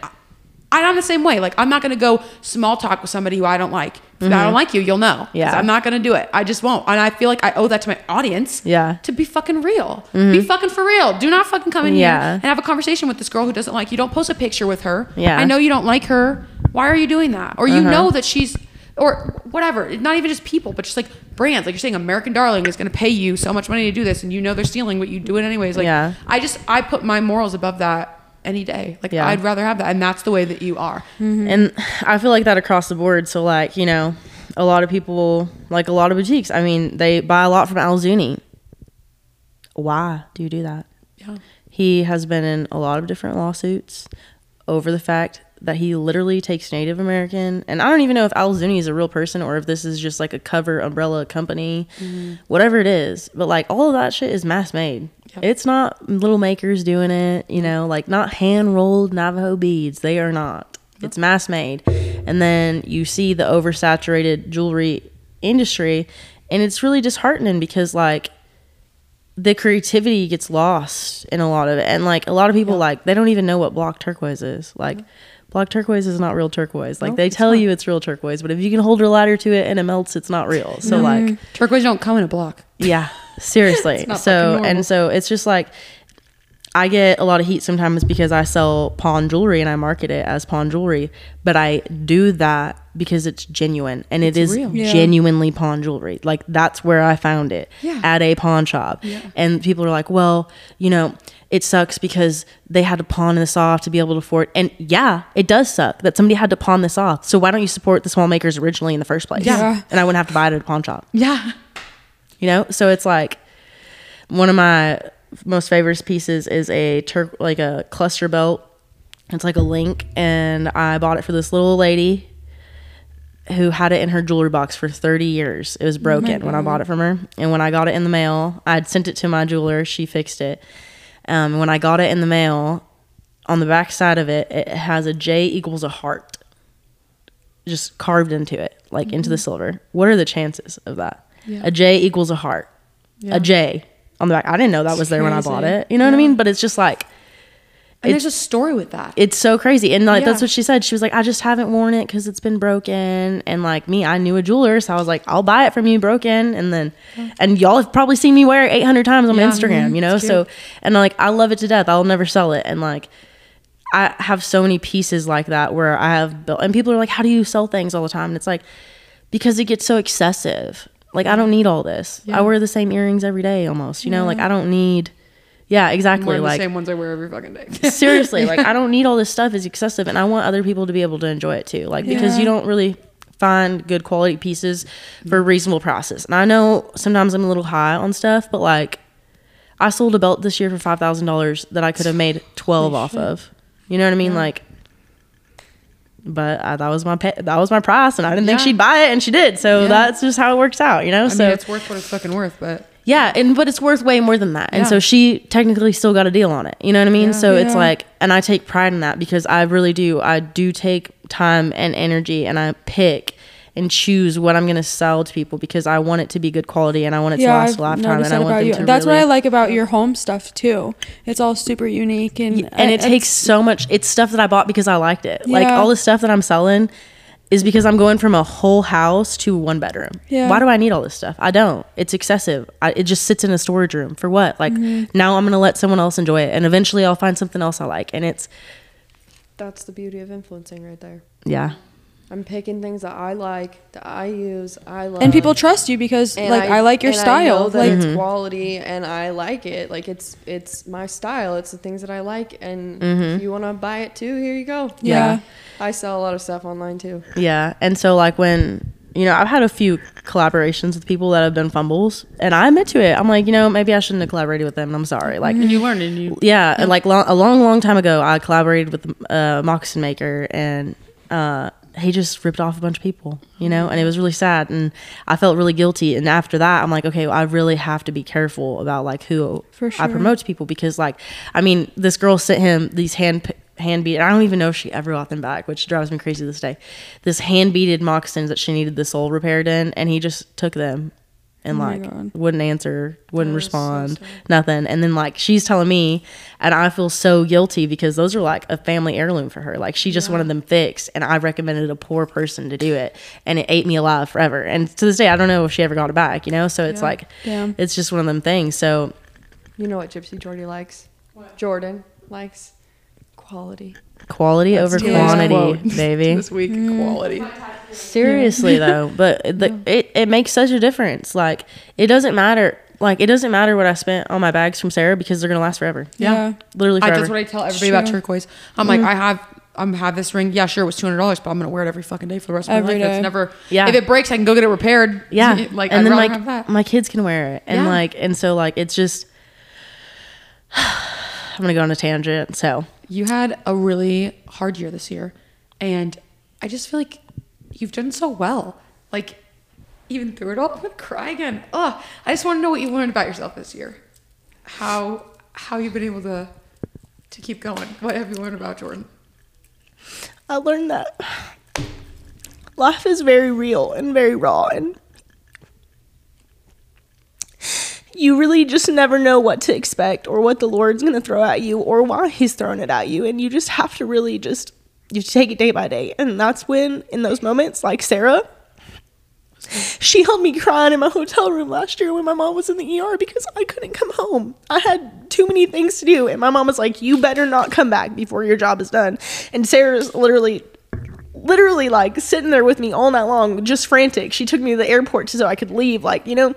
I'm the same way. Like I'm not gonna go small talk with somebody who I don't like. If I don't like you, you'll know. Yeah. I'm not gonna do it. I just won't. And I feel like I owe that to my audience. Yeah. To be fucking real. Be fucking for real. Do not fucking come in Yeah. here and have a conversation with this girl who doesn't like you. Don't post a picture with her. Yeah. I know you don't like her. Why are you doing that? Or you Uh-huh. know that she's or whatever. Not even just people, but just like brands. Like you're saying American Darling is gonna pay you so much money to do this and you know they're stealing, but you do it anyways. Like Yeah. I just I put my morals above that any day. Like Yeah. I'd rather have that. And that's the way that you are. Mm-hmm. and I feel like that across the board. So like, you know, a lot of people like a lot of boutiques, I mean, they buy a lot from Alzuni. Why do you do that? Yeah. He has been in a lot of different lawsuits over the fact that he literally takes Native American, and I don't even know if Alzuni is a real person or if this is just like a cover umbrella company, mm-hmm. whatever it is. But like all of that shit is mass made. Yep. It's not little makers doing it, you know, like not hand rolled Navajo beads. They are not. It's mass made. And then you see the oversaturated jewelry industry, and it's really disheartening because like the creativity gets lost in a lot of it. And like a lot of people like they don't even know what block turquoise is. Like block turquoise is not real turquoise. Like they tell you it's real turquoise but if you can hold your ladder to it and it melts it's not real. So mm-hmm. like Turquoise don't come in a block. yeah seriously so and so it's just like i get a lot of heat sometimes because i sell pawn jewelry and i market it as pawn jewelry but i do that because it's genuine and it's real. Yeah. genuinely pawn jewelry like that's where i found it Yeah. at a pawn shop and people are like well you know it sucks because they had to pawn this off to be able to afford and yeah it does suck that somebody had to pawn this off so why don't you support the small makers originally in the first place Yeah. and i wouldn't have to buy it at a pawn shop Yeah. You know? So it's like one of my most favorite pieces is a turk like a cluster belt. It's like a link and i bought it for this little lady who had it in her jewelry box for 30 years. It was broken when i bought it from her. And when i got it in the mail i'd sent it to my jeweler. She fixed it. Um, when i got it in the mail on the back side of it it has a j equals a heart just carved into it like into the silver. What are the chances of that a j equals a heart a J on the back. I didn't know that was there when I bought it. You know what I mean? But it's just like And there's a story with that. it's so crazy. And like that's what she said. She was like, I just haven't worn it because it's been broken. And like me, I knew a jeweler, so I was like, I'll buy it from you broken. And then, and y'all have probably seen me wear it 800 times on my Yeah. Instagram, you know. It's So, and like I love it to death. I'll never sell it. And like. I have so many pieces like that where I have built, and people are like, "How do you sell things all the time?" And it's like, because it gets so excessive. Like I don't need all this. I wear the same earrings every day almost. You know, like I don't need. Yeah, exactly. Like the same ones I wear every fucking day. seriously, like I don't need all this stuff. It's excessive, and I want other people to be able to enjoy it too. Like because you don't really find good quality pieces for reasonable prices. And I know sometimes I'm a little high on stuff, but like I sold a belt this year for five thousand dollars that I could have made twelve off of. You know what I mean? Like. But I, that was my pay, that was my price, and I didn't think she'd buy it, and she did. So Yeah. that's just how it works out, you know. I so mean, it's worth what it's fucking worth, but yeah, and but it's worth way more than that. And Yeah. so she technically still got a deal on it. You know what I mean? So it's like and I take pride in that because I really do. I do take time and energy and I pick and choose what I'm going to sell to people because I want it to be good quality and I want it to last I've a lifetime noticed and I want them you. to That's really, what I like about your home stuff too. It's all super unique and and it takes so much it's stuff that I bought because I liked it. Like all the stuff that I'm selling is because I'm going from a whole house to one bedroom. Yeah. Why do I need all this stuff? I don't. It's excessive. I, it just sits in a storage room for what? Like Mm-hmm. now I'm going to let someone else enjoy it and eventually I'll find something else I like and it's That's the beauty of influencing right there. yeah. I'm picking things that I like, that I use, I love. and people trust you because And like I, like your and I style. know that like it's mm-hmm. quality, and I like it. Like it's it's my style. It's the things that I like, and mm-hmm. if you want to buy it too, here you go. yeah. I sell a lot of stuff online too. Yeah. And so like when you know, I've had a few collaborations with people that have done fumbles and I admit to it. I'm like, you know, maybe I shouldn't have collaborated with them. I'm sorry. Like and you learn and you yeah, and like long, a long, long time ago, I collaborated with a moccasin maker, and uh, he just ripped off a bunch of people, you know, and it was really sad, and I felt really guilty. And after that, I'm like, okay, well, I really have to be careful about like who For I promote to people because, like, I mean, this girl sent him these hand hand beat. I don't even know if she ever got them back, which drives me crazy to this day. This hand beaded moccasins that she needed the sole repaired in, and he just took them. And Oh like wouldn't answer, wouldn't respond, nothing. And then like she's telling me, and I feel so guilty because those are like a family heirloom for her. Like she just wanted them fixed, and I recommended a poor person to do it, and it ate me alive forever. And to this day, I don't know if she ever got it back. You know, so it's like, Damn. it's just one of them things. So You know what Gypsy Jordy likes? Jordan likes quality. Quality over quantity, quote. baby. this week Mm. quality. Seriously though, but the, it it makes such a difference. Like it doesn't matter. Like it doesn't matter what I spent on my bags from Sarah because they're gonna last forever. Yeah. Literally I, forever. that's what I tell everybody about turquoise. I'm like, I have, I'm have this ring. Yeah, sure, it was two hundred dollars, but I'm gonna wear it every fucking day for the rest of Every my life. day. It's never. Yeah. If it breaks, I can go get it repaired. Yeah. Like, and I'd then like have that. my kids can wear it. And Yeah. like and so like it's just I'm gonna go on a tangent. So you had a really hard year this year, and I just feel like you've done so well. Like even through it all, I'm gonna cry again. Ugh. I just want to know what you learned about yourself this year. How how you've been able to to keep going. What have you learned about Jordan? I learned that life is very real and very raw and you really just never know what to expect or what the Lord's going to throw at you or why he's throwing it at you and you just have to really just you take it day by day and that's when in those moments like Sarah she held me crying in my hotel room last year when my mom was in the ER because I couldn't come home. I had too many things to do. And my mom was like, You better not come back before your job is done. And Sarah's literally, literally like sitting there with me all night long, just frantic. She took me to the airport so I could leave, like, you know.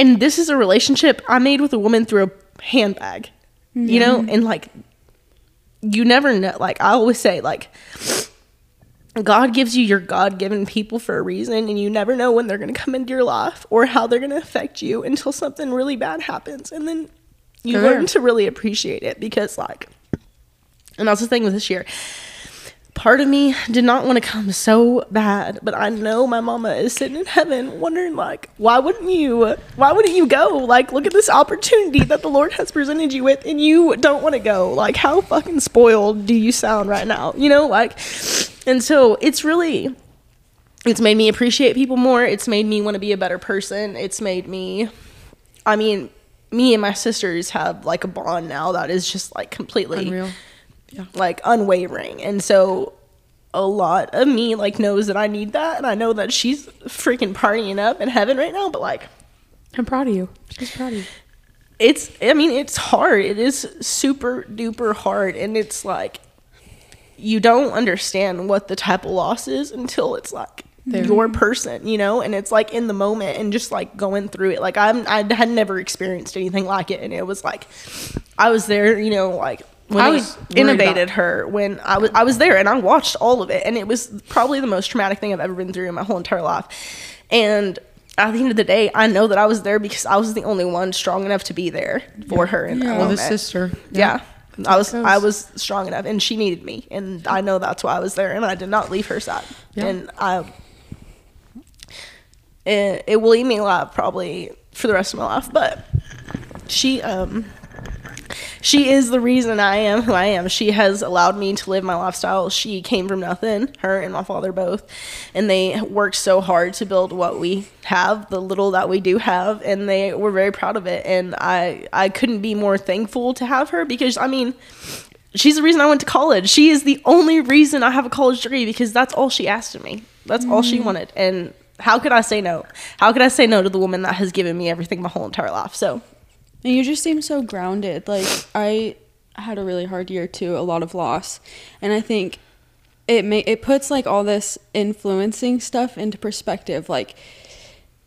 And this is a relationship I made with a woman through a handbag, you know? Mm-hmm. And like, you never know. Like, I always say, like, God gives you your God given people for a reason, and you never know when they're going to come into your life or how they're going to affect you until something really bad happens. And then you Sure. learn to really appreciate it because, like, and that's the thing with this year. Part of me did not want to come so bad, but I know my mama is sitting in heaven wondering, like, why wouldn't you? Why wouldn't you go? Like, look at this opportunity that the Lord has presented you with, and you don't want to go. Like, how fucking spoiled do you sound right now? You know, like, and so it's really, it's made me appreciate people more. It's made me want to be a better person. It's made me, I mean, me and my sisters have like a bond now that is just like completely Unreal. Like unwavering. And so a lot of me like knows that I need that and I know that she's freaking partying up in heaven right now, but like I'm proud of you. She's proud of you. it's I mean it's hard. It is super duper hard and it's like you don't understand what the type of loss is until it's like your person, you know, and it's like in the moment and just like going through it. Like I'm I had never experienced anything like it and it was like I was there, you know, like when I was innovated about- her when I was I was there and I watched all of it and it was probably the most traumatic thing I've ever been through in my whole entire life. And at the end of the day, I know that I was there because I was the only one strong enough to be there for her in that Well, the sister. Yeah. I was. I was strong enough and she needed me and I know that's why I was there and I did not leave her side. Yeah. And I it, it will eat me alive probably for the rest of my life, but she um she is the reason I am who I am. She has allowed me to live my lifestyle. She came from nothing, her and my father both, and they worked so hard to build what we have, the little that we do have, and they were very proud of it. And I I couldn't be more thankful to have her because I mean, she's the reason I went to college. She is the only reason I have a college degree because that's all she asked of me. That's all she mm. wanted. And how could I say no? How could I say no to the woman that has given me everything my whole entire life? So And you just seem so grounded. Like I had a really hard year too, a lot of loss, and I think it may it puts like all this influencing stuff into perspective. Like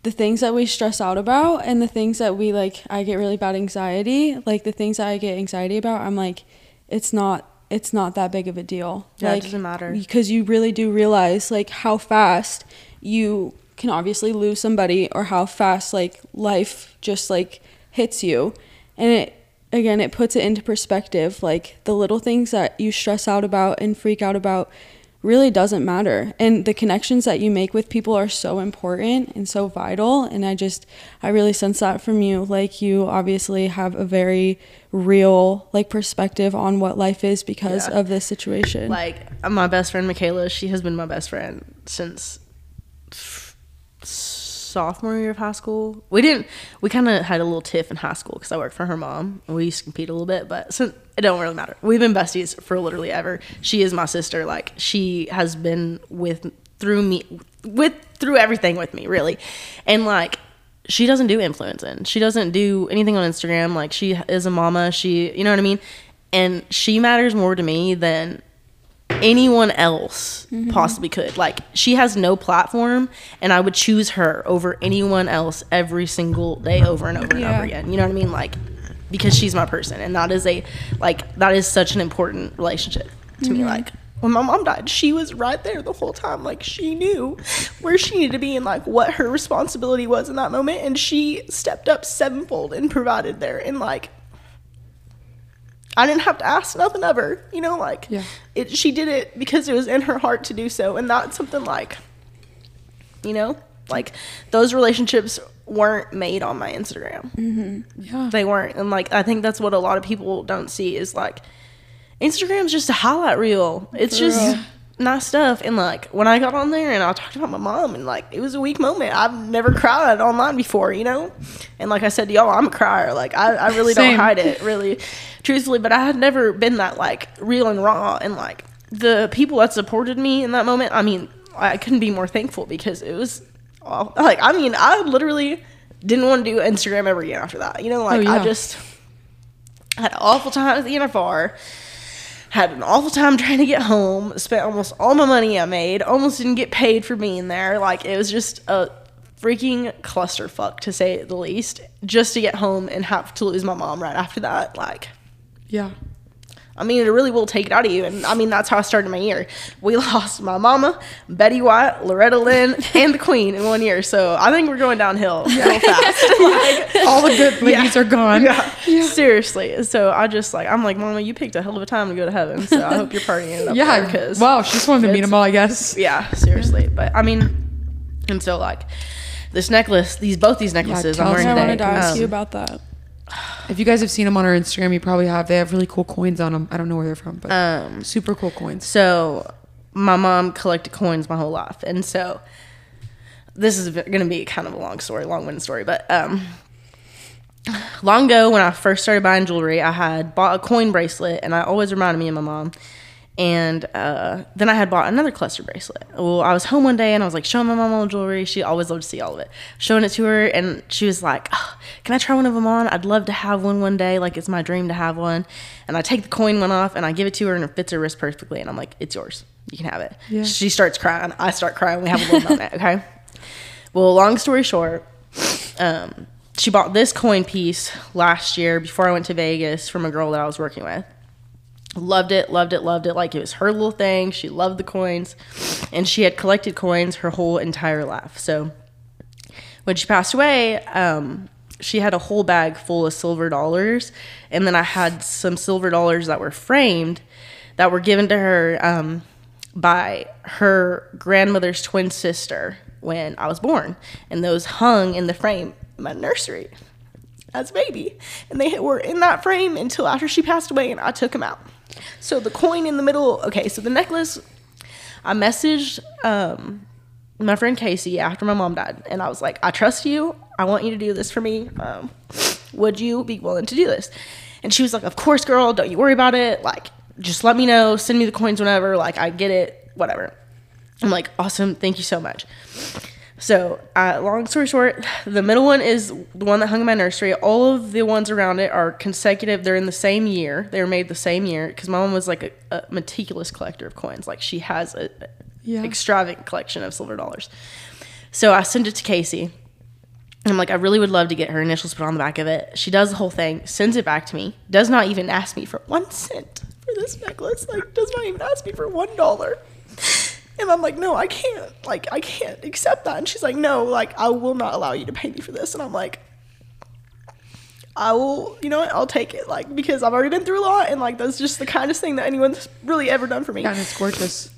the things that we stress out about and the things that we like. I get really bad anxiety. Like the things that I get anxiety about, I'm like, it's not. It's not that big of a deal. Yeah, it doesn't matter. because you really do realize like how fast you can obviously lose somebody or how fast like life just like hits you. And it again it puts it into perspective like the little things that you stress out about and freak out about really doesn't matter. And the connections that you make with people are so important and so vital. And i just i really sense that from you. Like you obviously have a very real like perspective on what life is because Yeah. of this situation. Like my best friend Michaela, she has been my best friend since sophomore year of high school. We didn't. We kind of had a little tiff in high school because I worked for her mom and we used to compete a little bit. But since it don't really matter. We've been besties for literally ever. She is my sister. Like she has been with through me with through everything with me really, and like she doesn't do influencing. She doesn't do anything on Instagram. Like she is a mama. She, you know what I mean? And she matters more to me than anyone else mm-hmm. possibly could. Like she has no platform and I would choose her over anyone else every single day over and over and over again. You know what I mean? Like because she's my person and that is a like that is such an important relationship to me mm-hmm. like when my mom died, she was right there the whole time. Like she knew where she needed to be and like what her responsibility was in that moment and she stepped up sevenfold and provided there and like I didn't have to ask nothing of her, you know, like Yeah. it she did it because it was in her heart to do so and that's something like you know, like those relationships weren't made on my Instagram. Mm-hmm. Yeah. They weren't. And like I think that's what a lot of people don't see is like Instagram's just a highlight reel. It's just nice stuff. And like when I got on there and I talked about my mom and like it was a weak moment. I've never cried online before, you know? And like I said to y'all, I'm a crier. Like I, I really Same. don't hide it, really truthfully. But I had never been that like real and raw and like the people that supported me in that moment, I mean, I couldn't be more thankful because it was aw- like I mean, I literally didn't want to do Instagram ever again after that. You know, like oh, yeah. I just had an awful time at the NFR. Had an awful time trying to get home. Spent almost all my money I made. Almost didn't get paid for being there. Like it was just a freaking clusterfuck to say the least. Just to get home and have to lose my mom right after that. Like Yeah. I mean, it really will take it out of you. And I mean, that's how I started my year. We lost my mama, Betty White, Loretta Lynn, and the Queen in one year. So I think we're going downhill real fast. like, All the good ladies are gone. yeah, seriously. So I just like, I'm like, Mama, you picked a hell of a time to go to heaven. So I hope you're partying up Yeah. Cause wow. She just wanted to meet them all, I guess. yeah, seriously. But I mean, and so like, this necklace, these both these necklaces I'm wearing I today. wanted to ask um, you about that. If you guys have seen them on our Instagram, you probably have. They have really cool coins on them. I don't know where they're from, but um, super cool coins. So my mom collected coins my whole life, and so this is going to be kind of a long story, long-winded story, but um, long ago when I first started buying jewelry, I had bought a coin bracelet, and I always reminded me of my mom. And uh, then I had bought another cluster bracelet. Well, I was home one day and I was like showing my mom all the jewelry. She always loved to see all of it. Showing it to her, and she was like, "Oh, "Can I try one of them on? I'd love to have one one day. Like it's my dream to have one." And I take the coin one off and I give it to her, and it fits her wrist perfectly. And I'm like, "It's yours. You can have it." Yeah. She starts crying. I start crying. We have a little moment. Okay. Well, long story short, um, she bought this coin piece last year before I went to Vegas from a girl that I was working with. Loved it, loved it, loved it. Like it was her little thing. She loved the coins. And she had collected coins her whole entire life. So when she passed away, um, she had a whole bag full of silver dollars. And then I had some silver dollars that were framed that were given to her um, by her grandmother's twin sister when I was born. And those hung in the frame in my nursery as a baby. And they were in that frame until after she passed away and I took them out. So the coin in the middle, okay, so the necklace, I messaged um, my friend Casey after my mom died. And I was like, I trust you. I want you to do this for me. Um, would you be willing to do this? And she was like, Of course, girl. Don't you worry about it. Like, just let me know. Send me the coins whenever. Like, I get it. Whatever. I'm like, Awesome. Thank you so much. So, uh, long story short, the middle one is the one that hung in my nursery. All of the ones around it are consecutive. They're in the same year. They were made the same year because my mom was like a, a meticulous collector of coins. Like she has a, a extravagant collection of silver dollars. So I sent it to Casey. And I'm like, I really would love to get her initials put on the back of it. She does the whole thing, sends it back to me, does not even ask me for one cent for this necklace. Like, does not even ask me for one dollar. And I'm like, no, I can't. Like, I can't accept that. And she's like, no, like, I will not allow you to pay me for this. And I'm like, I will, you know what? I'll take it. Like, because I've already been through a lot. And, like, that's just the kindest thing that anyone's really ever done for me. And it's gorgeous.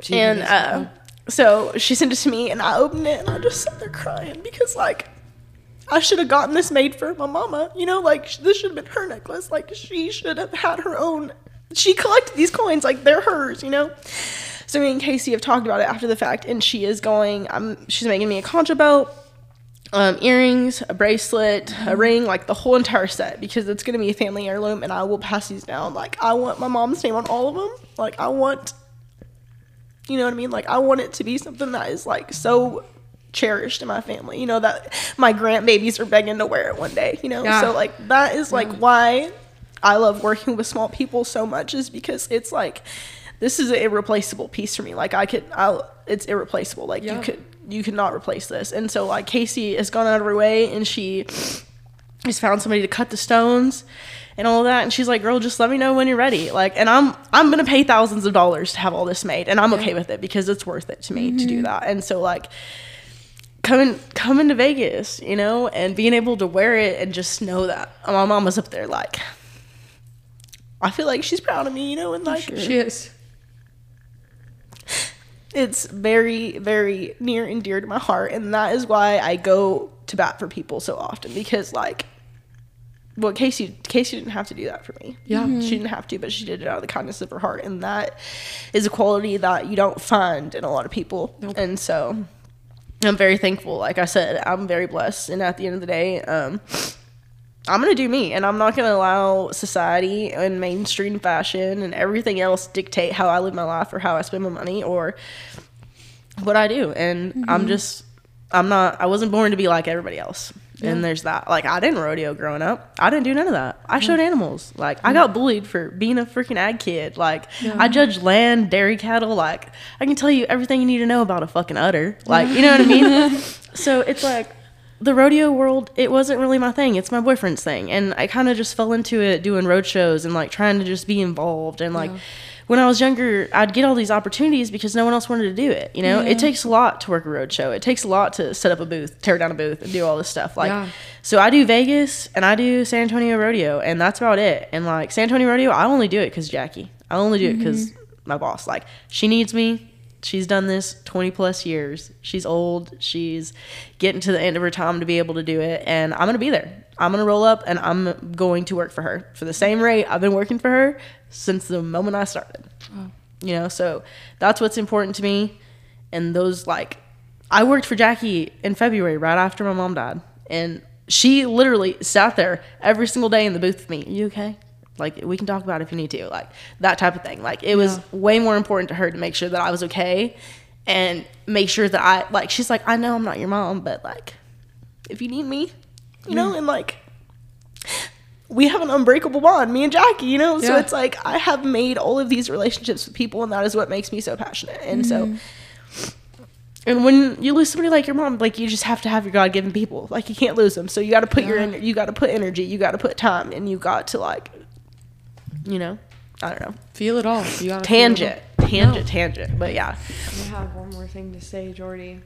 She and uh, so she sent it to me, and I opened it, and I just sat there crying because, like, I should have gotten this made for my mama. You know, like, this should have been her necklace. Like, she should have had her own. She collected these coins, like, they're hers, you know? So me and Casey have talked about it after the fact, and she is going, um, she's making me a concha belt, um, earrings, a bracelet, a ring, like the whole entire set, because it's going to be a family heirloom, and I will pass these down. Like, I want my mom's name on all of them. Like, I want you know what I mean? Like I want it to be something that is like so cherished in my family. You know that my grandbabies are begging to wear it one day. You know, Yeah. so like that is like why I love working with small people so much is because it's like this is an irreplaceable piece for me. Like I could, I'll, it's irreplaceable. Like you could you cannot replace this. And so like Casey has gone out of her way and she has found somebody to cut the stones and all that and she's like girl just let me know when you're ready like and i'm i'm gonna pay thousands of dollars to have all this made and i'm okay with it because it's worth it to me to do mm-hmm. that and so like coming coming to vegas you know and being able to wear it and just know that my mom was up there like i feel like she's proud of me you know and oh, like She is. It's very very near and dear to my heart and that is why i go to bat for people so often because like well casey casey didn't have to do that for me. Yeah. she didn't have to but she did it out of the kindness of her heart and that is a quality that you don't find in a lot of people. And so i'm very thankful. Like i said i'm very blessed and at the end of the day um I'm gonna do me, and I'm not gonna allow society and mainstream fashion and everything else dictate how I live my life or how I spend my money or what I do. And I'm mm-hmm. just, I'm not, I wasn't born to be like everybody else. And there's that. Like, I didn't rodeo growing up. I didn't do none of that. I showed animals. Like, I got bullied for being a freaking ag kid. Like, I judged land, dairy cattle. Like, I can tell you everything you need to know about a fucking udder. Like, you know what I mean? so it's like, the rodeo world, it wasn't really my thing. It's my boyfriend's thing. And I kind of just fell into it doing road shows and like trying to just be involved. And like when I was younger, I'd get all these opportunities because no one else wanted to do it. You know, it takes a lot to work a road show. It takes a lot to set up a booth, tear down a booth, and do all this stuff. Like, Yeah. so I do Vegas and I do San Antonio Rodeo, and that's about it. And like San Antonio Rodeo, I only do it because Jackie. I only do it because mm-hmm. my boss. Like, she needs me. She's done this 20 plus years. She's old. She's getting to the end of her time to be able to do it. And I'm going to be there. I'm going to roll up and I'm going to work for her for the same rate I've been working for her since the moment I started. You know, so that's what's important to me. And those, like, I worked for Jackie in February right after my mom died. And she literally sat there every single day in the booth with me. You okay? Like we can talk about it if you need to, like that type of thing. Like it was way more important to her to make sure that I was okay and make sure that I like. She's like, I know I'm not your mom, but like, if you need me, you know, and like we have an unbreakable bond, me and Jackie, you know? So it's like I have made all of these relationships with people and that is what makes me so passionate. And so mm-hmm. and when you lose somebody like your mom, like you just have to have your God given people. Like you can't lose them. So you got to put your you got to put energy, you got to put time, and you got to like, you know, I don't know, Feel it all. You gotta feel it all. tangent, tangent, tangent. But yeah, I have one more thing to say, Jordy.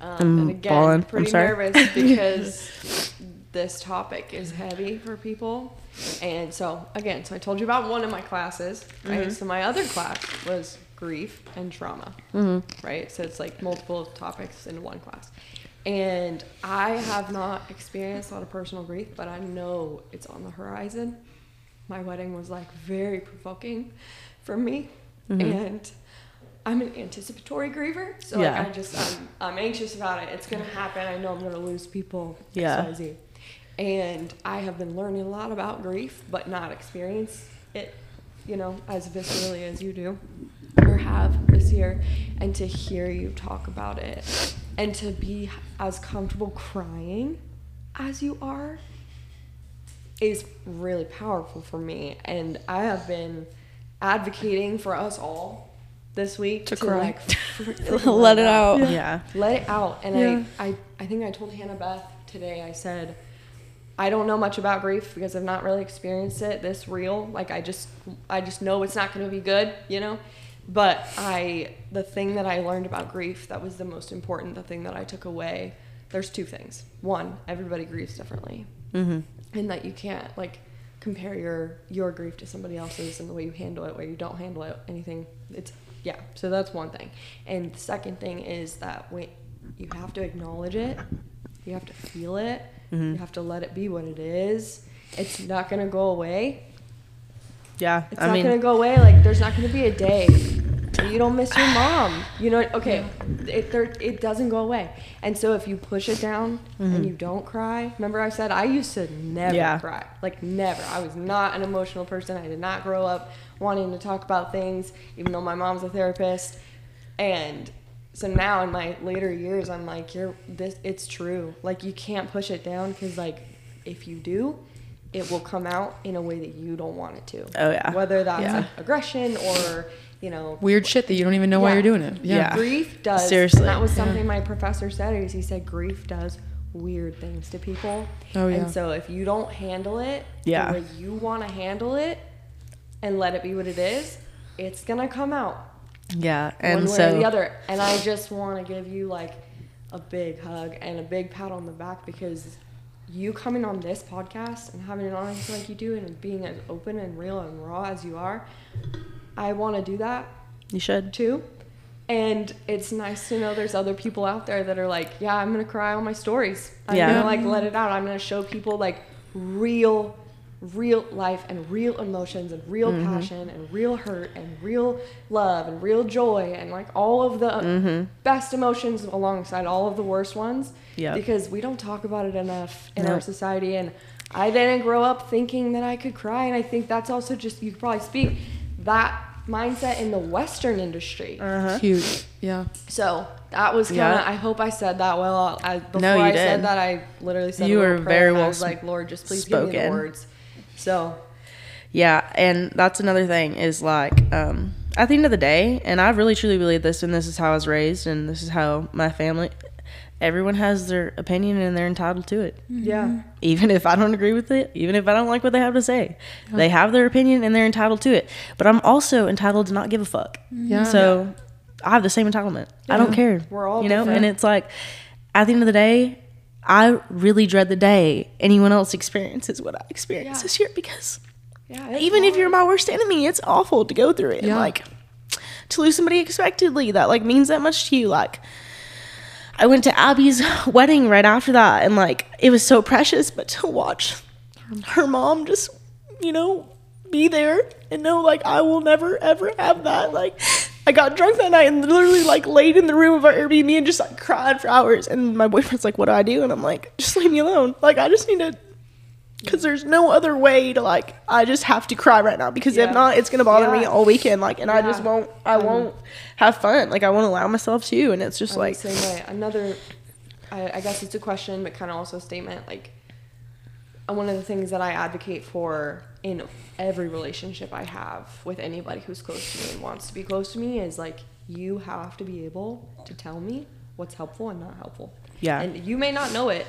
Um, I'm and again, bawling. I'm sorry. nervous because this topic is heavy for people. And so, again, so I told you about one of my classes, right? Mm-hmm. So my other class was grief and trauma, Mm-hmm. right? So it's like multiple topics in one class. And I have not experienced a lot of personal grief, but I know it's on the horizon. My wedding was like very provoking for me. Mm-hmm. And I'm an anticipatory griever, so Yeah. like I just I'm, I'm anxious about it. It's gonna happen. I know I'm gonna lose people. Yeah. XYZ. And I have been learning a lot about grief, but not experience it, you know, as viscerally as you do or have this year. And to hear you talk about it and to be as comfortable crying as you are is really powerful for me. And I have been advocating for us all this week to, cry. like Let it out. yeah, let it out. And Yeah. I, I, I think I told Hannah Beth today, I said, I don't know much about grief because I've not really experienced it this real. Like I just, I just know it's not going to be good, you know? But I, the thing that I learned about grief that was the most important, the thing that I took away, there's two things. One, everybody grieves differently. Mm-hmm. And that you can't like compare your, your grief to somebody else's and the way you handle it, where you don't handle it, anything. It's, yeah. So that's one thing. And the second thing is that when you have to acknowledge it, you have to feel it, mm-hmm. you have to let it be what it is. It's not gonna go away. yeah. It's I not mean, gonna go away. Like there's not gonna be a day you don't miss your mom. You know, okay, it it doesn't go away. And so if you push it down and mm-hmm. you don't cry, remember I said I used to never Yeah. cry, like never. I was not an emotional person. I did not grow up wanting to talk about things, even though my mom's a therapist. And so now in my later years, I'm like, you're this. It's true. Like you can't push it down because like if you do, it will come out in a way that you don't want it to. Oh, yeah. Whether that's Yeah. like aggression or you know Weird shit that you don't even know why you're doing it. Yeah. Yeah. grief does. Seriously. and that was something my professor said. Is he said grief does weird things to people. Oh, yeah. And so if you don't handle it Yeah. the way you want to handle it, and let it be what it is, it's gonna come out yeah, and one way so or the other. And I just want to give you like a big hug and a big pat on the back because you coming on this podcast and having it on like you do and being as open and real and raw as you are, I want to do that you should. too. And it's nice to know there's other people out there that are like, yeah, I'm gonna cry on my stories. I'm Yeah. gonna like let it out. I'm gonna show people like real, real life and real emotions and real Mm-hmm. passion and real hurt and real love and real joy and like all of the Mm-hmm. best emotions alongside all of the worst ones. Yep. Because we don't talk about it enough in our society and I didn't grow up thinking that I could cry and I think that's also just you could probably speak that mindset in the western industry. Huge. Yeah. So that was kind of. Yeah. I hope I said that well. I, before No, you I said did. that, I literally said You were very and I well was sp- like, Lord, just please give me the words. So Yeah, and that's another thing is like um, at the end of the day, and I really truly believe this, and this is how I was raised, and this is how my family. Everyone has their opinion, and they're entitled to it. Mm-hmm. yeah, Even if I don't agree with it, even if I don't like what they have to say, they have their opinion, and they're entitled to it. But I'm also entitled to not give a fuck. Mm-hmm. Yeah. So I have the same entitlement. I don't care. We're all you know, different. and it's like at the end of the day, I really dread the day anyone else experiences what I experienced Yeah. this year because yeah. it's even if you're my worst enemy, it's awful to go through it. And Yeah. like to lose somebody unexpectedly that like means that much to you. Like I went to Abby's wedding right after that and like it was so precious, but to watch her mom just, you know, be there and know like I will never ever have that. Like I got drunk that night and literally like laid in the room of our Airbnb and just like cried for hours. And my boyfriend's like, "What do I do?" And I'm like, "Just leave me alone. Like I just need to." Because there's no other way to like, I just have to cry right now. Because Yeah. if not, it's gonna bother me all weekend. Like, and I just won't. I won't have fun. Like, I won't allow myself to. And it's just I'm like, same way. Another, I, I guess it's a question, but kind of also a statement. Like, uh, one of the things that I advocate for in every relationship I have with anybody who's close to me and wants to be close to me is like, you have to be able to tell me what's helpful and not helpful. Yeah. And you may not know it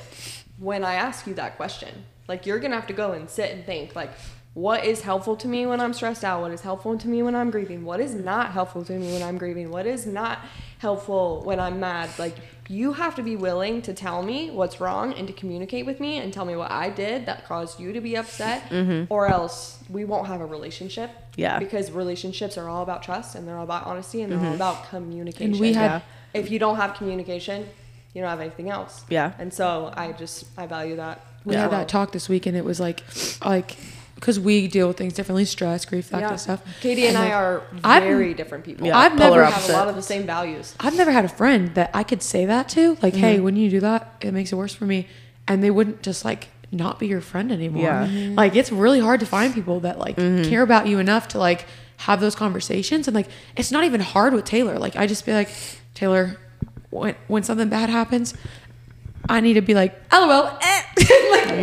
when I ask you that question. Like, you're gonna have to go and sit and think, like, what is helpful to me when I'm stressed out? What is helpful to me when I'm grieving? What is not helpful to me when I'm grieving? What is not helpful when I'm mad? Like, you have to be willing to tell me what's wrong and to communicate with me and tell me what I did that caused you to be upset, mm-hmm. or else we won't have a relationship. Yeah. Because relationships are all about trust and they're all about honesty and they're all mm-hmm. about communication. And we had- if you don't have communication, you don't have anything else. Yeah. And so I just I value that. We had that talk this week and it was like like because we deal with things differently stress grief that kind of stuff Kaitie and, I like, are I've- very different people. Yeah, I've never we polar have a lot of the same values. I've never had a friend that I could say that to, like, hey, Mm-hmm. when you do that, it makes it worse for me, and they wouldn't just like not be your friend anymore. Yeah. Mm-hmm. Like it's really hard to find people that like care about you enough to like have those conversations, and like it's not even hard with Taylor. Like I just be like, Taylor, when when something bad happens. I need to be like, lol, eh.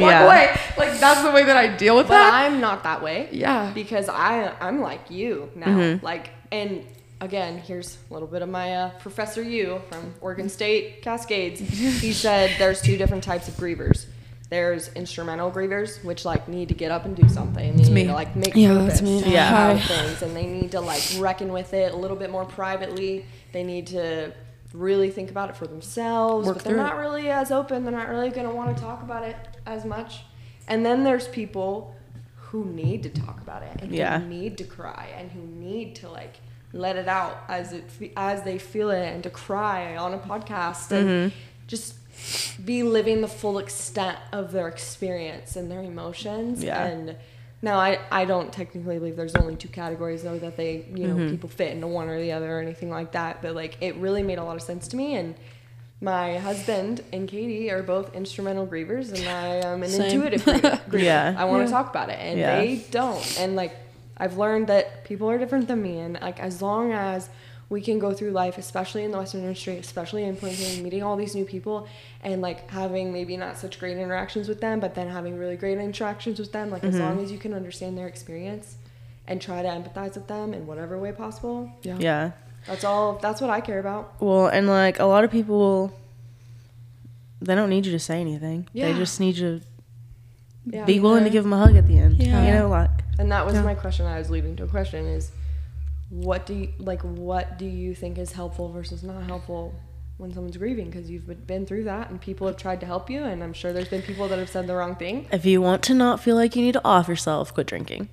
like walk Yeah. away. Like that's the way that I deal with But that. I'm not that way. Yeah. Because I I'm like you now. Mm-hmm. Like and again, here's a little bit of my uh, Professor U from Oregon State Cascades. he said there's two different types of grievers. There's instrumental grievers, which like need to get up and do something. They need me. to like make Yeah, purpose me. Yeah. out of Hi. things, and they need to like reckon with it a little bit more privately. They need to really think about it for themselves, Work but they're not it. really as open. They're not really going to want to talk about it as much. And then there's people who need to talk about it and Yeah. who need to cry and who need to like let it out as it as they feel it and to cry on a podcast and Mm-hmm. just be living the full extent of their experience and their emotions Yeah. and now I, I don't technically believe there's only two categories though that they you know Mm-hmm. people fit into one or the other or anything like that but like it really made a lot of sense to me and my husband and Kaitie are both instrumental grievers and I am an Same. intuitive griever. Yeah. I want to talk about it and Yeah. they don't and like I've learned that people are different than me and like as long as we can go through life especially in the western industry especially in Plainview meeting all these new people and like having maybe not such great interactions with them but then having really great interactions with them like as Mm-hmm. long as you can understand their experience and try to empathize with them in whatever way possible yeah. Yeah. that's all that's what I care about Well, and like a lot of people, they don't need you to say anything. Yeah. They just need you yeah to be willing to give them a hug at the end. Yeah. You know, like And that was Yeah. my question. I was leading to a question: is what do you like? What do you think is helpful versus not helpful when someone's grieving? Because you've been- been through that, and people have tried to help you, and I'm sure there's been people that have said the wrong thing. if you want to not feel like you need to off yourself, quit drinking.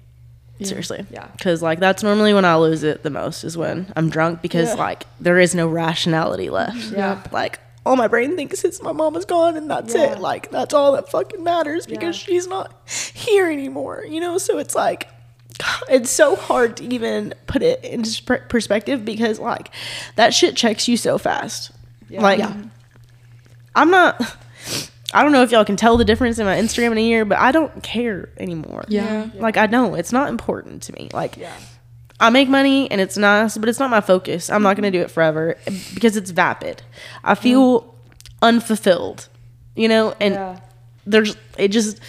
Seriously. Yeah. Because like that's normally when I lose it the most is when I'm drunk because like there is no rationality left. Yeah. Like all my brain thinks is my mom is gone and that's Yeah. it. Like that's all that fucking matters because Yeah. she's not here anymore. You know, so it's like it's so hard to even put it into perspective because like that shit checks you so fast. Yeah. Like Yeah. I'm not I don't know if y'all can tell the difference in my Instagram in a year, but I don't care anymore. Yeah. Like I don't. It's not important to me. Like Yeah. I make money and it's nice, but it's not my focus. I'm not going to do it forever eh, because it's vapid. I feel unfulfilled, you know, and Yeah. there's it just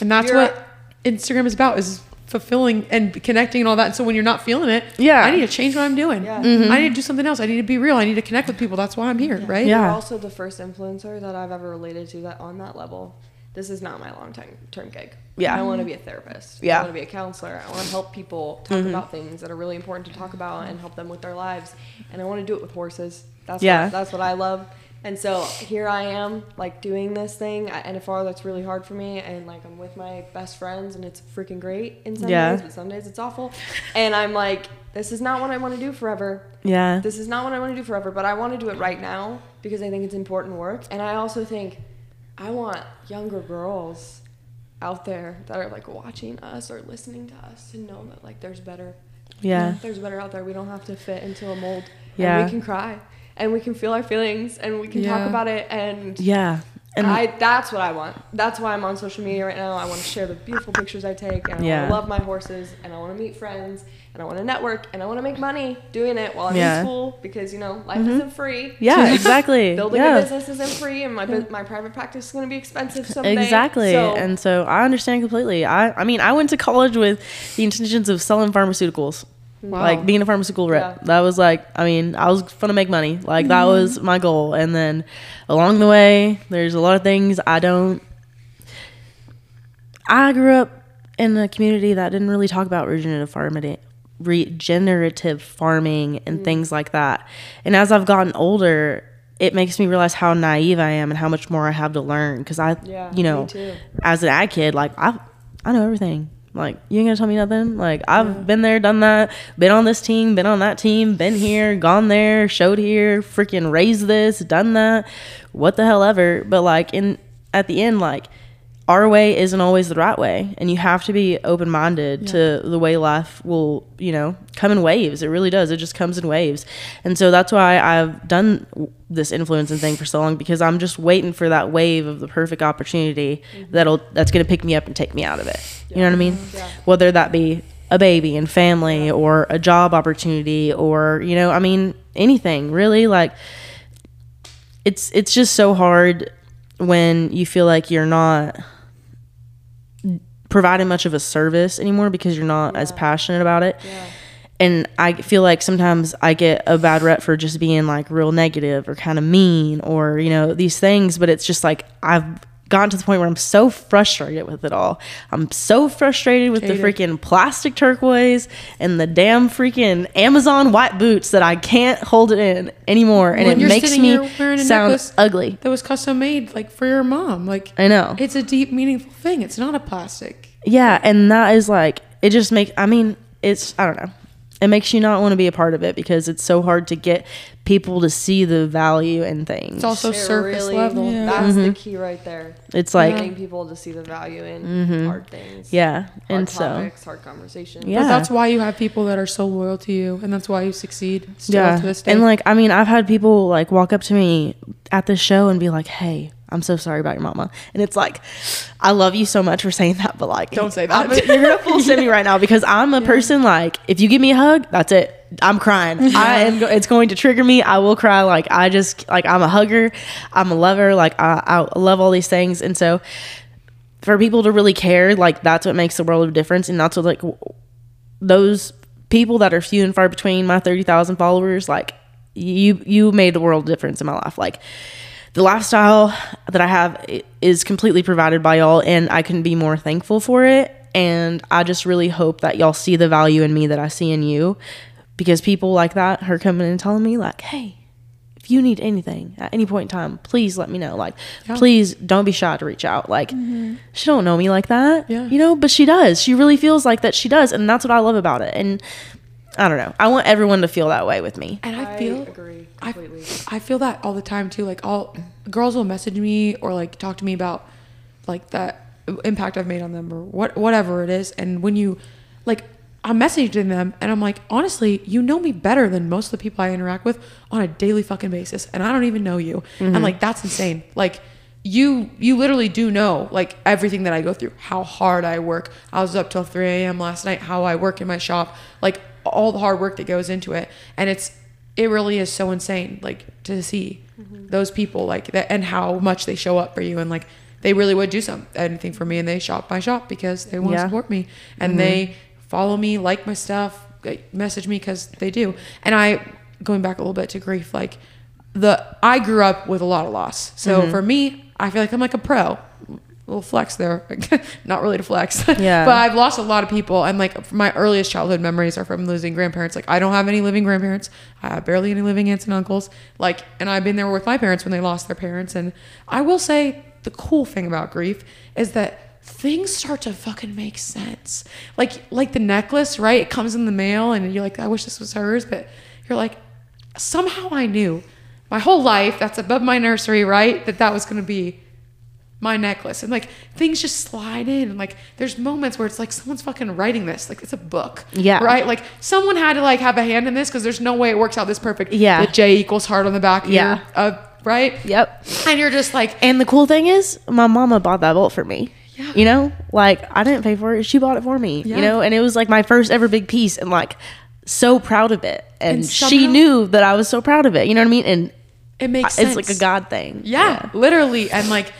And that's You're- what Instagram is about is fulfilling and connecting and all that. And so when you're not feeling it, Yeah. I need to change what I'm doing. Yeah. Mm-hmm. I need to do something else. I need to be real. I need to connect with people. That's why I'm here, right? Yeah. You're also the first influencer that I've ever related to that on that level. This is not my long term gig. Yeah. I want to be a therapist. Yeah. I want to be a counselor. I want to help people talk mm-hmm. about things that are really important to talk about and help them with their lives. And I want to do it with horses. That's Yeah. what, that's what I love. And so here I am, like doing this thing at NFR that's really hard for me, and like I'm with my best friends, and it's freaking great in some Yeah. days, but some days it's awful. And I'm like, this is not what I want to do forever yeah. this is not what I want to do forever, but I want to do it right now because I think it's important work. And I also think I want younger girls out there that are like watching us or listening to us to know that like there's better Yeah. there's better out there. We don't have to fit into a mold. Yeah. And we can cry and we can feel our feelings and we can Yeah. talk about it and Yeah. And I that's what I want. That's why I'm on social media right now. I want to share the beautiful pictures I take and I Yeah. want to love my horses and I want to meet friends and I want to network and I want to make money doing it while I'm Yeah. Mm-hmm. in school because you know life isn't free. yeah, exactly. Building yeah. a business isn't free and my my private practice is going to be expensive someday. Exactly. So, and so I understand completely. I I mean, I went to college with the intentions of selling pharmaceuticals. Like being a pharmaceutical rep. Yeah. That was like I mean, I was gonna make money. Like that mm-hmm. was my goal. And then along the way, there's a lot of things I don't I grew up in a community that didn't really talk about regenerative farming regenerative farming and mm. things like that. And as I've gotten older, it makes me realize how naive I am and how much more I have to learn because I Yeah, you know as an ag kid like I I know everything. Like you ain't gonna tell me nothing. Like I've been there, done that, been on this team, been on that team, been here, gone there, showed here, freaking raised this, done that, what the hell ever. But like in at the end, like our way isn't always the right way, and you have to be open minded to the way life will, you know, come in waves. It really does. It just comes in waves, and so that's why I've done this influencing thing for so long because I'm just waiting for that wave of the perfect opportunity mm-hmm. that'll that's gonna pick me up and take me out of it. You know what I mean? Whether that be a baby and family or a job opportunity or you know, I mean anything really like it's it's just so hard when you feel like you're not providing much of a service anymore because you're not as passionate about it. And I feel like sometimes I get a bad rep for just being like real negative or kind of mean or, you know, these things, but it's just like I've gotten to the point where I'm so frustrated with it all. I'm so frustrated with the freaking plastic turquoise and the damn freaking Amazon white boots that I can't hold it in anymore and When it makes me sound ugly. that was custom made like for your mom. Like I know. it's a deep, meaningful thing. It's not a plastic. Yeah, and that is like it just makes I mean, it's I don't know. It makes you not want to be a part of it because it's so hard to get people to see the value in things. It's also It surface really- level. That's the mm-hmm. key right there. It's like getting people to see the value in mm-hmm. hard things. yeah, hard and so hard conversations. Yeah. But that's why you have people that are so loyal to you, and that's why you succeed still yeah, to this day. and like I mean, I've had people like walk up to me at the show and be like, "Hey, I'm so sorry about your mama," and it's like, I love you so much for saying that, but like, Don't say that. I'm- you're gonna full send me right now because I'm a person like, if you give me a hug, that's it. I'm crying. I am. Go- it's going to trigger me. I will cry. Like I just like I'm a hugger. I'm a lover. Like I, I love all these things, and so for people to really care, like that's what makes the world of difference, and that's what like those people that are few and far between my 30,000 followers like you you made the world of difference in my life like the lifestyle that I have is completely provided by y'all and I couldn't be more thankful for it. And I just really hope that y'all see the value in me that I see in you because people like that are coming and telling me like hey if you need anything at any point in time please let me know. Like please don't be shy to reach out. Like mm-hmm. she don't know me like that Yeah. you know but she does. She really feels like that she does and that's what i love about it. And i don't know i want everyone to feel that way with me and I I feel agree I, completely. I feel that all the time too. Like all girls will message me or like talk to me about like that impact I've made on them or what whatever it is. And when you like I'm messaging them and I'm like, honestly, you know me better than most of the people I interact with on a daily fucking basis. And I don't even know you. I'm mm-hmm. like, that's insane. Like you you literally do know like everything that I go through, how hard I work. I was up till 3 a.m. last night, how I work in my shop, like all the hard work that goes into it. And it's it really is so insane like to see mm-hmm. those people like that and how much they show up for you. And like they really would do some anything for me. And they shop my shop because they want to Yeah. support me. And mm-hmm. they follow me like my stuff message me because they do. And i going back a little bit to grief like the i grew up with a lot of loss. So mm-hmm. for me i feel like i'm like a pro little flex there. Not really to flex. Yeah. but i've lost a lot of people and like my earliest childhood memories are from losing grandparents. Like i don't have any living grandparents. I have barely any living aunts and uncles. Like and i've been there with my parents when they lost their parents. And i will say the cool thing about grief is that things start to fucking make sense. Like like the necklace right? It comes in the mail and you're like i wish this was hers. But you're like somehow i knew my whole life that's above my nursery right that that was going to be my necklace and like things just slide in and like there's moments where it's like someone's fucking writing this like it's a book Yeah. right like someone had to like have a hand in this because there's no way it works out this perfect Yeah. the j equals heart on the back Yeah. here, uh, right Yep. and you're just like And the cool thing is, my mama bought that bolt for me. Yeah. You know, like I didn't pay for it; she bought it for me. Yeah. You know, and it was like my first ever big piece, and like so proud of it. And, And she knew that I was so proud of it. You know what I mean? And it makes it's sense like a god thing. Yeah, literally. And like,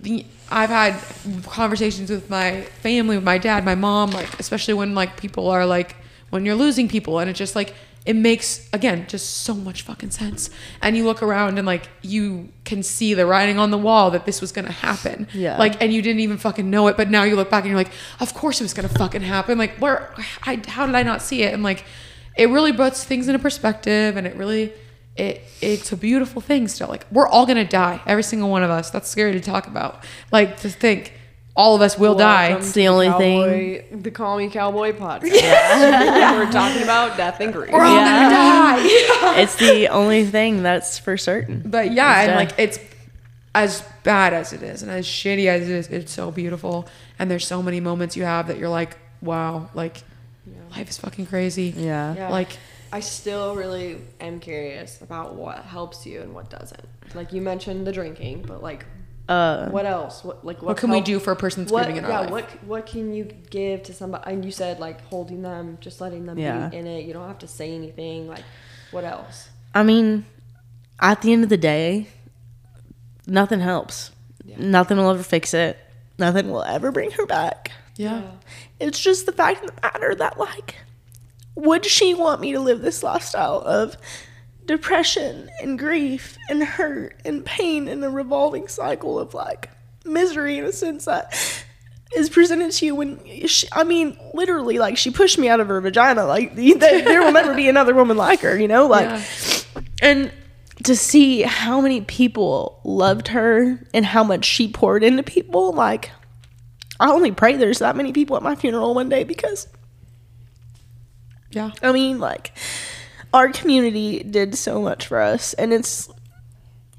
the, I've had conversations with my family, with my dad, my mom, like, especially when like people are like, when you're losing people, and it's just like, it makes, again, just so much fucking sense. And you look around and like, you can see the writing on the wall that this was gonna happen. Yeah. Like, and you didn't even fucking know it, but now you look back and you're like, of course it was gonna fucking happen. Like, where, I, how did I not see it? And like, it really puts things into perspective and it really, it it's a beautiful thing still. Like we're all gonna die, every single one of us. That's scary to talk about. Like to think all of us will die. It's to the only Cowboy- The Call Me Cowboy podcast. We're talking about death and grief. We're all gonna die. it's the only thing that's for certain. But yeah, and like it's as bad as it is and as shitty as it is, it's so beautiful. And there's so many moments you have that you're like, wow, like life is fucking crazy. Yeah. Yeah. Like I still really am curious about what helps you and what doesn't. Like you mentioned the drinking, but like Uh, what else? What like what can we do for a person that's what, grieving in our yeah, life? what what can you give to somebody? And you said like holding them, just letting them Yeah. be in it. You don't have to say anything. Like what else? I mean, at the end of the day, nothing helps. Nothing will ever fix it. Nothing will ever bring her back. yeah. It's just the fact of the matter that, like, would she want me to live this lifestyle of depression and grief and hurt and pain in a revolving cycle of, like, misery in a sense that is presented to you when she, I mean, literally, like, she pushed me out of her vagina. Like, there, there will never be another woman like her, you know? Like, Yeah. and to see how many people loved her and how much she poured into people, like, I only pray there's that many people at my funeral one day because Yeah. I mean, like, our community did so much for us, and it's.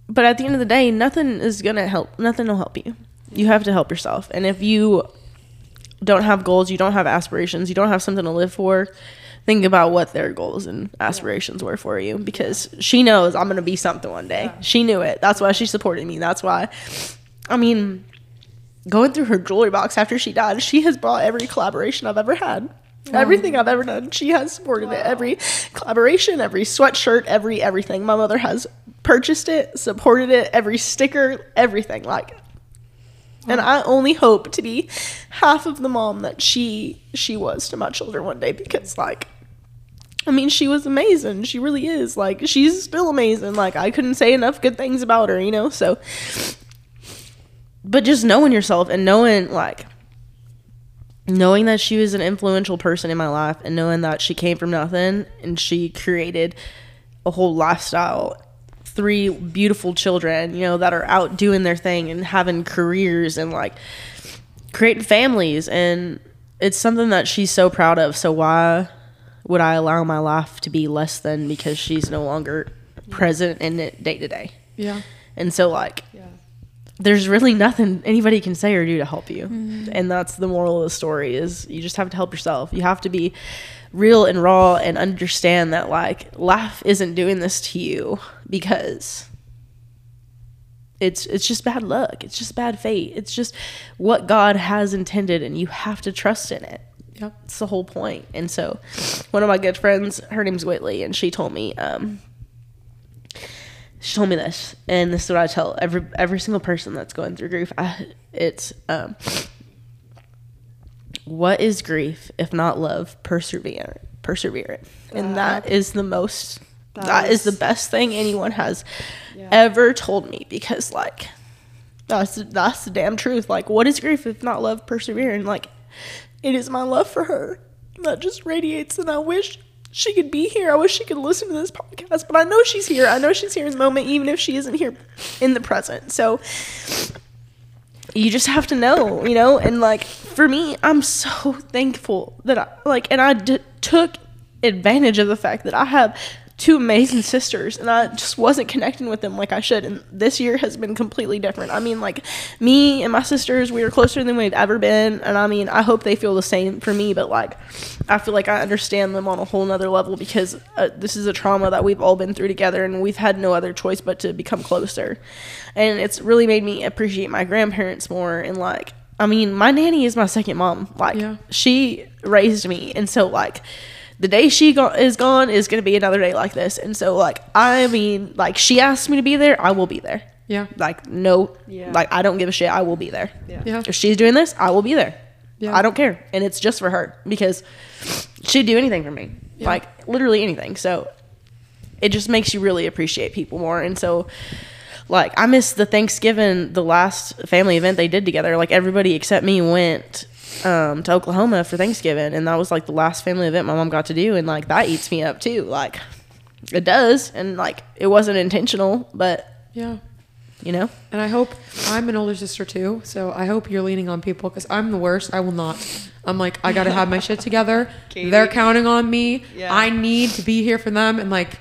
But at the end of the day, nothing is gonna help. Nothing will help you. You have to help yourself. And if you don't have goals, you don't have aspirations, you don't have something to live for, think about what their goals and aspirations were for you. Because she knows I'm gonna be something one day. She knew it. That's why she supported me. That's why. I mean, Going through her jewelry box after she died, she has bought every collaboration I've ever had. Everything I've ever done, she has supported it. Every collaboration, every sweatshirt, every everything. My mother has purchased it, supported it, every sticker, everything. Like, and I only hope to be half of the mom that she she was to my children one day because, like, I mean, she was amazing. She really is. Like, she's still amazing. Like, I couldn't say enough good things about her, you know. So, but just knowing yourself and knowing like knowing that she was an influential person in my life and knowing that she came from nothing and she created a whole lifestyle three beautiful children you know that are out doing their thing and having careers and like creating families. And it's something that she's so proud of. So why would i allow my life to be less than because she's no longer present in it day to day? Yeah. and so like there's really nothing anybody can say or do to help you. Mm-hmm. And that's the moral of the story is you just have to help yourself. You have to be real and raw and understand that like life isn't doing this to you because it's it's just bad luck. It's just bad fate. It's just what God has intended and you have to trust in it. Yep. It's the whole point. And so one of my good friends, her name's Whitley, and she told me, um, she told me this, and this is what I tell every every single person that's going through grief. I, it's um, what is grief if not love? Persevere, persevere, and that is the most. that is the best thing anyone has ever told me because like That's that's the damn truth. Like, what is grief if not love persevering? Like, it is my love for her that just radiates, and I wish she could be here. I wish she could listen to this podcast, but I know she's here. I know she's here in the moment, even if she isn't here in the present. So you just have to know, you know. And like for me, I'm so thankful that I like, and I d- took advantage of the fact that I have two amazing sisters and I just wasn't connecting with them like I should. And this year has been completely different. I mean, like me and my sisters, we are closer than we've ever been. And I mean, I hope they feel the same for me, but like I feel like I understand them on a whole nother level because uh, this is a trauma that we've all been through together and we've had no other choice but to become closer. And it's really made me appreciate my grandparents more and like I mean, my nanny is my second mom. Like Yeah. she raised me and so like the day she go- is gone is going to be another day like this and so like i mean like she asked me to be there i will be there Yeah. like no Yeah. like i don't give a shit i will be there Yeah. yeah. if she's doing this i will be there Yeah. i don't care and it's just for her because she'd do anything for me yeah. like literally anything so it just makes you really appreciate people more and so like i miss the thanksgiving the last family event they did together like everybody except me went um, to oklahoma for thanksgiving and that was like the last family event my mom got to do and like that eats me up too like it does and like it wasn't intentional but Yeah. you know And I hope I'm an older sister too, so I hope you're leaning on people because I'm the worst. I will not. I'm like I gotta have my shit together. They're counting on me. Yeah. I need to be here for them, and like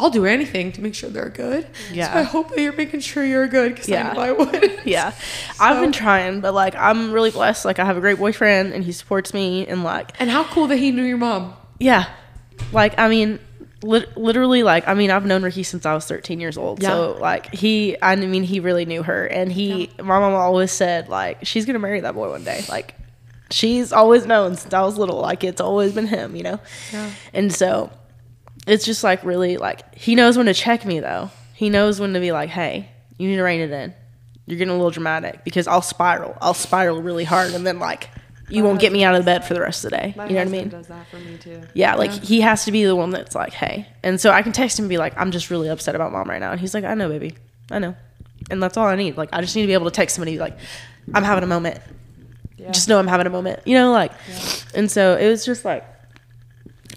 I'll do anything to make sure they're good. Yeah. So I hope that you're making sure you're good because Yeah. I know I would. yeah i've been trying but like i'm really blessed like i have a great boyfriend and he supports me and like And how cool that he knew your mom. Yeah. Like, I mean, lit- literally, like, I mean, I've known Ricky since I was 13 years old. So, like, he, I mean, he really knew her. And he, my mom always said, like, she's going to marry that boy one day. Like, she's always known since I was little. Like, it's always been him, you know? Yeah. And so, it's just like really, like, he knows when to check me, though. He knows when to be like, hey, you need to rein it in. You're getting a little dramatic because I'll spiral. I'll spiral really hard. And then, like, you won't get me out of the bed for the rest of the day. My you know what I mean? does that for me too. Yeah, like he has to be the one that's like, hey. And so I can text him and be like, I'm just really upset about mom right now. And he's like, I know, baby. I know. And that's all I need. Like, I just need to be able to text somebody, like, I'm having a moment. Just know I'm having a moment. You know, like, and so it was just like,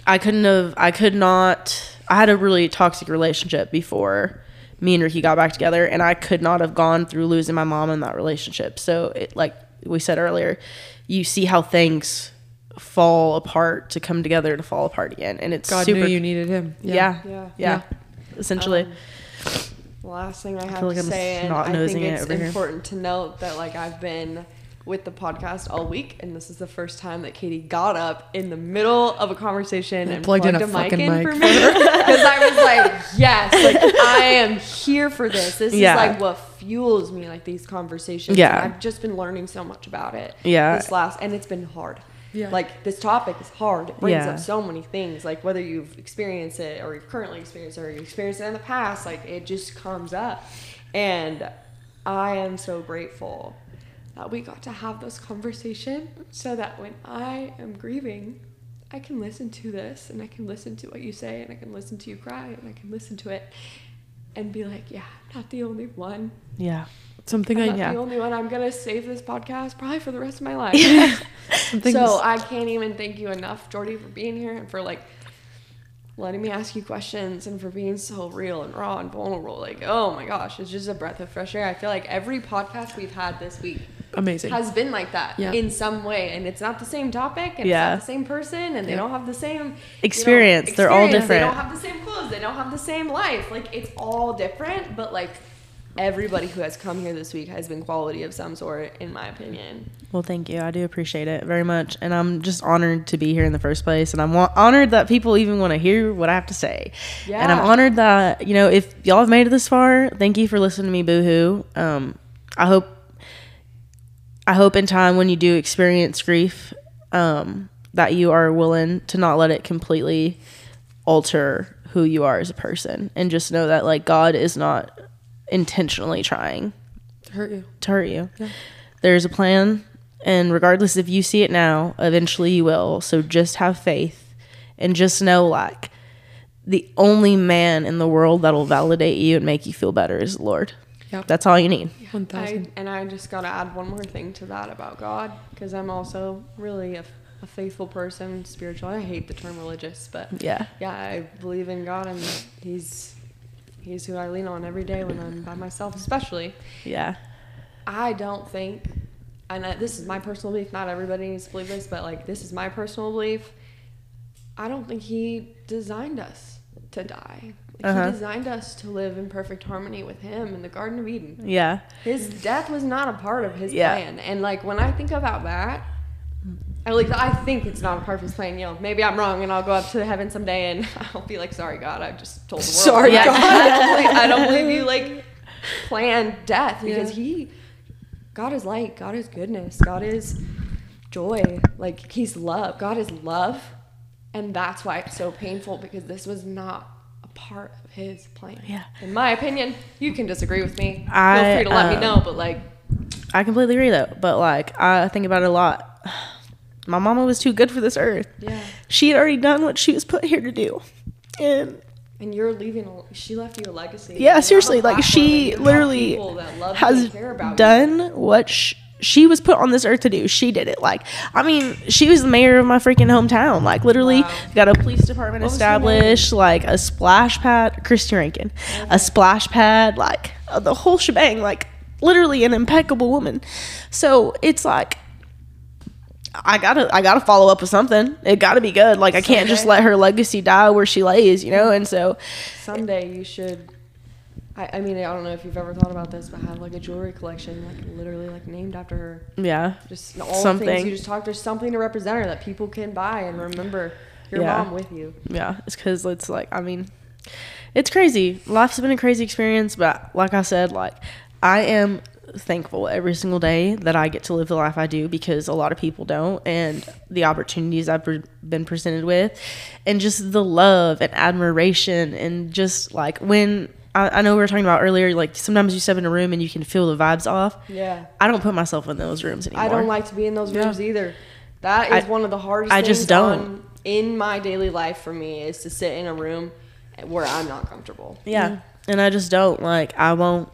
I couldn't have, I could not, I had a really toxic relationship before me and Ricky got back together. And I could not have gone through losing my mom in that relationship. So, it, like we said earlier, you see how things fall apart to come together to fall apart again. And it's God super knew you needed him. yeah. Yeah. Yeah. Essentially. Um, the last thing I have feel like to I'm say, and I think nosing it it's over here. important to note that like I've been with the podcast all week, and this is the first time that Kaitie got up in the middle of a conversation and plugged plugged, in a a, mic fucking in mic for for me because I was like, yes, like I am here for this. This Yeah. is like what fuels me, like these conversations. Yeah. and I've just been learning so much about it. Yeah. this last, and it's been hard. Yeah. Like this topic is hard. It brings Yeah. up so many things. Like whether you've experienced it or you've currently experienced it or you experienced it in the past, like it just comes up. And I am so grateful that we got to have this conversation so that when I am grieving, I can listen to this and I can listen to what you say and I can listen to you cry and I can listen to it and be like, yeah, I'm not the only one. Yeah. Something I'm I not yeah. the only one. I'm gonna save this podcast probably for the rest of my life. something So I can't even thank you enough, Jordy, for being here and for like letting me ask you questions and for being so real and raw and vulnerable. Like, oh my gosh, it's just a breath of fresh air. I feel like every podcast we've had this week amazing. has been like that Yeah. in some way, and it's not the same topic, and Yeah. it's not the same person, and they don't have the same you know, Experience. They're all different They don't have the same clothes. They don't have the same life. Like it's all different, but like everybody who has come here this week has been quality of some sort, in my opinion. Well, thank you. I do appreciate it very much. And I'm just honored to be here in the first place. And I'm honored that people even want to hear what I have to say. yeah. And I'm honored that, you know, if y'all have made it this far, thank you for listening to me, boohoo. Um, I hope, I hope in time when you do experience grief, um, that you are willing to not let it completely alter who you are as a person. And just know that, like, God is not intentionally trying to hurt you. to hurt you. There's a plan, and regardless if you see it now, eventually you will. So just have faith and just know like the only man in the world that'll validate you and make you feel better is the Lord. Yep. That's all you need. One I, thousand. and I just got to add one more thing to that about God because I'm also really a, a faithful person, spiritual. I hate the term religious, but Yeah. yeah, I believe in God and He's He's who I lean on every day when I'm by myself, especially. Yeah. I don't think, and I, this is my personal belief. Not everybody needs to believe this, but like this is my personal belief. I don't think He designed us to die. Uh-huh. He designed us to live in perfect harmony with Him in the Garden of Eden. Yeah. His death was not a part of His Yeah. plan. And like when I think about that, at least I think it's not a part of His plan. You know, maybe I'm wrong, and I'll go up to heaven someday, and I'll be like, "Sorry, God, I just told the world." Sorry, God. I don't believe, I don't believe you like planned death because He, God is light, God is goodness, God is joy. Like He's love. God is love, and that's why it's so painful because this was not part of His plan. Yeah. In my opinion, you can disagree with me. I, Feel free to let me um, know, but like. I completely agree though. But like I think about it a lot. My mama was too good for this earth. Yeah. She had already done what she was put here to do. And And you're leaving. a- She left you a legacy. Yeah, seriously, like she literally people that love you has and care about you. done what sh- she was put on this earth to do. She did it. Like, I mean, she was the mayor of my freaking hometown. Like, literally, Wow. got a police department established, like a splash pad. Christy Rankin, a splash pad, like uh, the whole shebang. Like, literally, an impeccable woman. So it's like. I gotta, I gotta follow up with something. It gotta be good. Like I can't just let her legacy die where she lays, you know. And so, Someday you should. I, I mean, I don't know if you've ever thought about this, but have like a jewelry collection, like literally like named after her. yeah, Just all the Something. things you just talked. There's something to represent her that people can buy and remember your Yeah. mom with you. Yeah, it's because it's like I mean, it's crazy. Life's been a crazy experience, but like I said, like I am thankful every single day that I get to live the life I do because a lot of people don't, and the opportunities I've pre- been presented with, and just the love and admiration, and just like when. I I know we were talking about earlier, like sometimes you step in a room and you can feel the vibes off. Yeah. I don't put myself in those rooms anymore. I don't like to be in those rooms either. That is I- one of the hardest I things just don't. on- in my daily life for me is to sit in a room where I'm not comfortable. Yeah, mm-hmm. and I just don't like. I won't.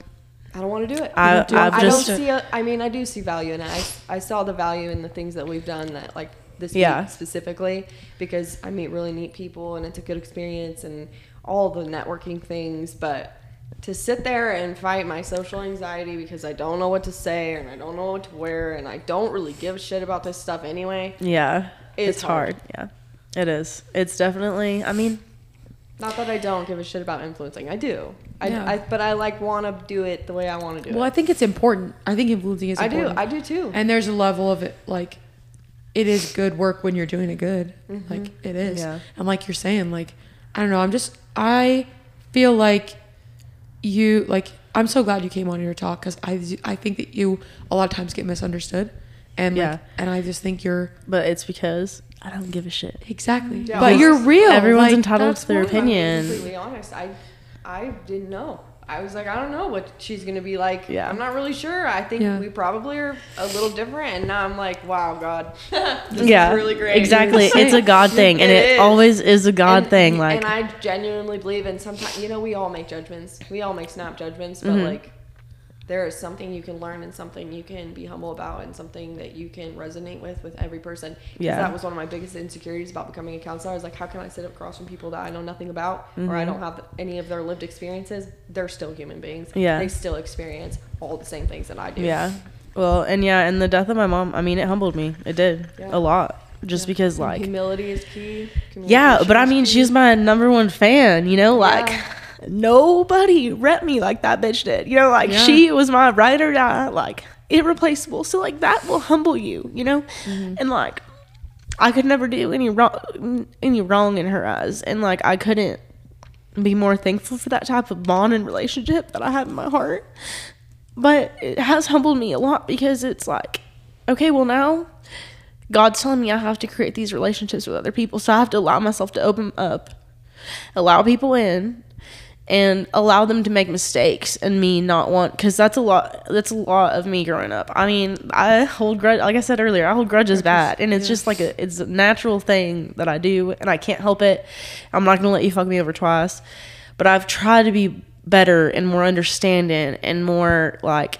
I don't want to do it. I- do I don't see. A, I mean, I do see value in it. I, I saw the value in the things that we've done that like this Yeah. week specifically because I meet really neat people and it's a good experience and all the networking things. But to sit there and fight my social anxiety because I don't know what to say and I don't know what to wear and I don't really give a shit about this stuff anyway. Yeah, It's it's, hard. Yeah, it is. It's definitely. I mean, Not that I don't give a shit about influencing. I do. I, Yeah. I but I like want to do it the way I want to do it. Well, I think it's important. I think influencing is I do. important. I do too. And there's a level of it, like, it is good work when you're doing it good. Mm-hmm. Like, it is. Yeah. And like you're saying, like, I don't know. I'm just, I feel like you, like, I'm so glad you came on your talk because I, I think that you a lot of times get misunderstood. And Yeah. like, and I just think you're but it's because I don't give a shit. exactly. Yeah. but you're real. everyone's like, entitled to their why- I'm being opinion. completely honest. I I didn't know. I was like, I don't know what she's gonna be like. Yeah. I'm not really sure. I think Yeah. we probably are a little different. And now I'm like, wow, God, this yeah, is really great. Exactly. It's a God thing, and It it, is. always is a God And- thing. Like, and I genuinely believe in sometimes. You know, we all make judgments. We all make snap judgments, but Mm-hmm. like. There is something you can learn and something you can be humble about and something that you can resonate with with every person. Yeah. That was one of my biggest insecurities about becoming a counselor. I was like, how can I sit across from people that I know nothing about or I don't have any of their lived experiences? They're still human beings. Mm-hmm. Yeah. They still experience all the same things that I do. yeah. Well, and yeah, and the death of my mom. I mean, it humbled me. It did Yeah. a lot, just because like. Humility is key. Yeah, but I mean, she's my number one fan. You know, like Yeah. Nobody rep me like that bitch did. You know, like Yeah. she was my ride or die, like irreplaceable. So like that will humble you. You know, mm-hmm. and like I could never do any wrong, any wrong in her eyes, and like I couldn't be more thankful for that type of bond and relationship that I have in my heart. But it has humbled me a lot because it's like, okay, well now God's telling me I have to create these relationships with other people, so I have to allow myself to open up, allow people in, and allow them to make mistakes and me not want because that's a lot that's a lot of me growing up. I mean i hold grudge like i said earlier i hold grudges bad and it's just like a it's a natural thing that i do and i can't help it. I'm not gonna let you fuck me over twice. But i've tried to be better and more understanding and more like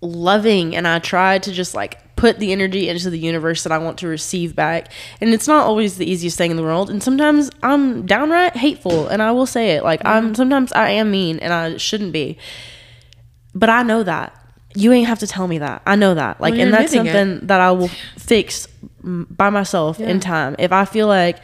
loving and I tried to just like put the energy into the universe that I want to receive back. And it's not always the easiest thing in the world. And sometimes I'm downright hateful and I will say it. Like I'm sometimes I am mean and I shouldn't be. But I know that. You ain't have to tell me that. I know that. Like Well, and that's something that I will fix by myself in time. If I feel like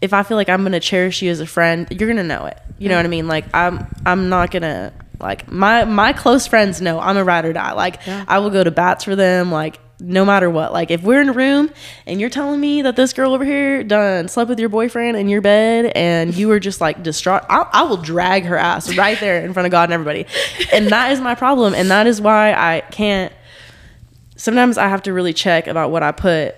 if I feel like I'm gonna cherish you as a friend, you're gonna know it. You know what I mean? Like I'm I'm not gonna like my my close friends know I'm a ride or die. Like I will go to bats for them. Like no matter what. Like if we're in a room and you're telling me that this girl over here done slept with your boyfriend in your bed and you were just like distraught, I, I will drag her ass right there in front of God and everybody. And that is my problem. And that is why I can't. Sometimes I have to really check about what I put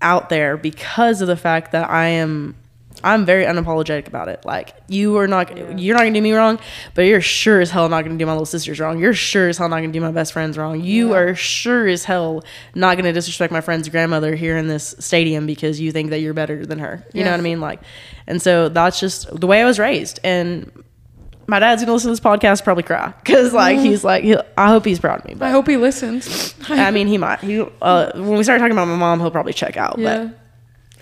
out there because of the fact that I am I'm very unapologetic about it. Like you are not you're not gonna do me wrong, but you're sure as hell not gonna do my little sisters wrong. You're sure as hell not gonna do my best friends wrong. You are sure as hell not gonna disrespect my friend's grandmother here in this stadium because you think that you're better than her. You know what I mean? Like and so that's just the way I was raised. And my dad's gonna listen to this podcast probably cry because like he's like he, I hope he's proud of me. But I hope he listens. I mean, he might. He uh, when we start talking about my mom, he'll probably check out. Yeah. But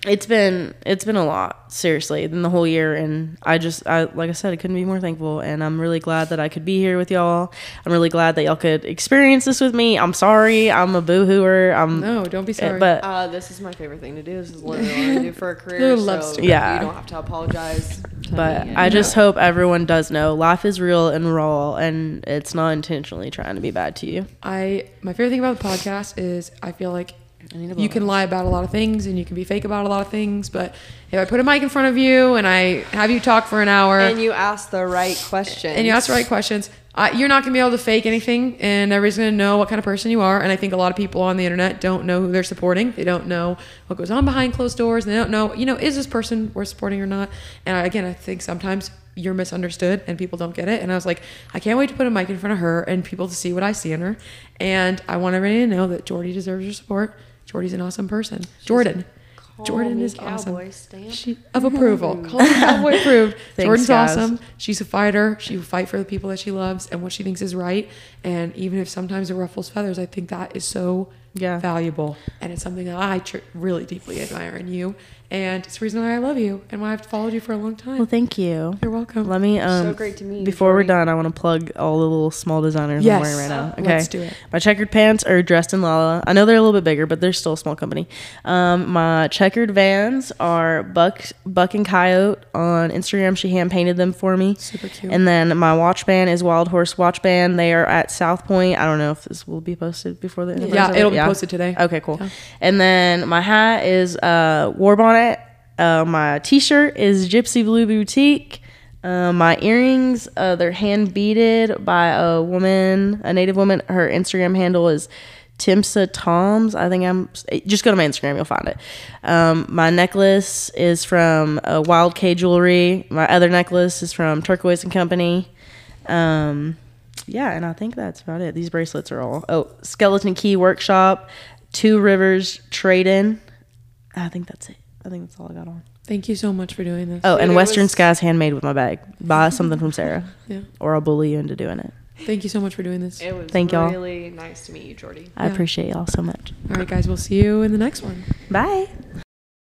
it's been it's been a lot, seriously, than the whole year, and I just I like I said, I couldn't be more thankful, and I'm really glad that I could be here with y'all. I'm really glad that y'all could experience this with me. I'm sorry, I'm a boohooer. I'm No, don't be sorry. but Uh, this is my favorite thing to do. This is literally what I do for a career. Little love so story. Yeah. you don't have to apologize. to but me. I just hope everyone does know life is real and raw, and it's not intentionally trying to be bad to you. I my favorite thing about the podcast is I feel like you can lie about a lot of things and you can be fake about a lot of things, but if I put a mic in front of you and I have you talk for an hour and you ask the right question. and you ask the right questions, you're not gonna be able to fake anything, and everybody's gonna know what kind of person you are. And I think a lot of people on the internet don't know who they're supporting. They don't know what goes on behind closed doors. And they don't know, you know, is this person worth supporting or not? And I, again, I think sometimes you're misunderstood and people don't get it. And I was like, I can't wait to put a mic in front of her and people to see what I see in her. And I want everybody to know that Jordy deserves your support. Jordy's an awesome person. Jordan. Jordan me is awesome. stamp. She, of approval. Call her cowboy approved. Thanks, Jordan's guys. awesome. She's a fighter. She will fight for the people that she loves and what she thinks is right. And even if sometimes it ruffles feathers, I think that is so Yeah. valuable. And it's something that I tr- really deeply admire in you. And it's the reason why I love you and why I've followed you for a long time. Well, thank you. You're welcome. Let me um So great to meet you, Before we're done, I want to plug all the little small designers Yes. I'm wearing right now. Okay. Let's do it. My checkered pants are dressed in Lala. I know they're a little bit bigger, but they're still a small company. Um, my checkered vans are Buck Buck and Coyote on Instagram. She hand painted them for me. Super cute. And then my watch band is Wild Horse Watch Band. They are at South Point. I don't know if this will be posted before the Yeah, it'll be posted today. Okay, cool. Yeah. And then my hat is uh, War Uh, my T-shirt is Gypsy Blue Boutique. Uh, my earrings, uh, they're hand beaded by a woman, a native woman. Her Instagram handle is Timsa Toms. I think I'm. Just go to my Instagram, you'll find it. Um, my necklace is from uh, Wild K Jewelry. My other necklace is from Turquoise and Company. Um, yeah, and I think that's about it. These bracelets are all. Oh, Skeleton Key Workshop, Two Rivers Trade In. I think that's it. I think that's all I got on. Thank you so much for doing this. Oh, and it Western was- Skies handmade with my bag. Buy something from Sarah, Yeah. or I'll bully you into doing it. Thank you so much for doing this. It was Thank y'all. really nice to meet you, Jordy. I Yeah. appreciate y'all so much. All right, guys, we'll see you in the next one. Bye.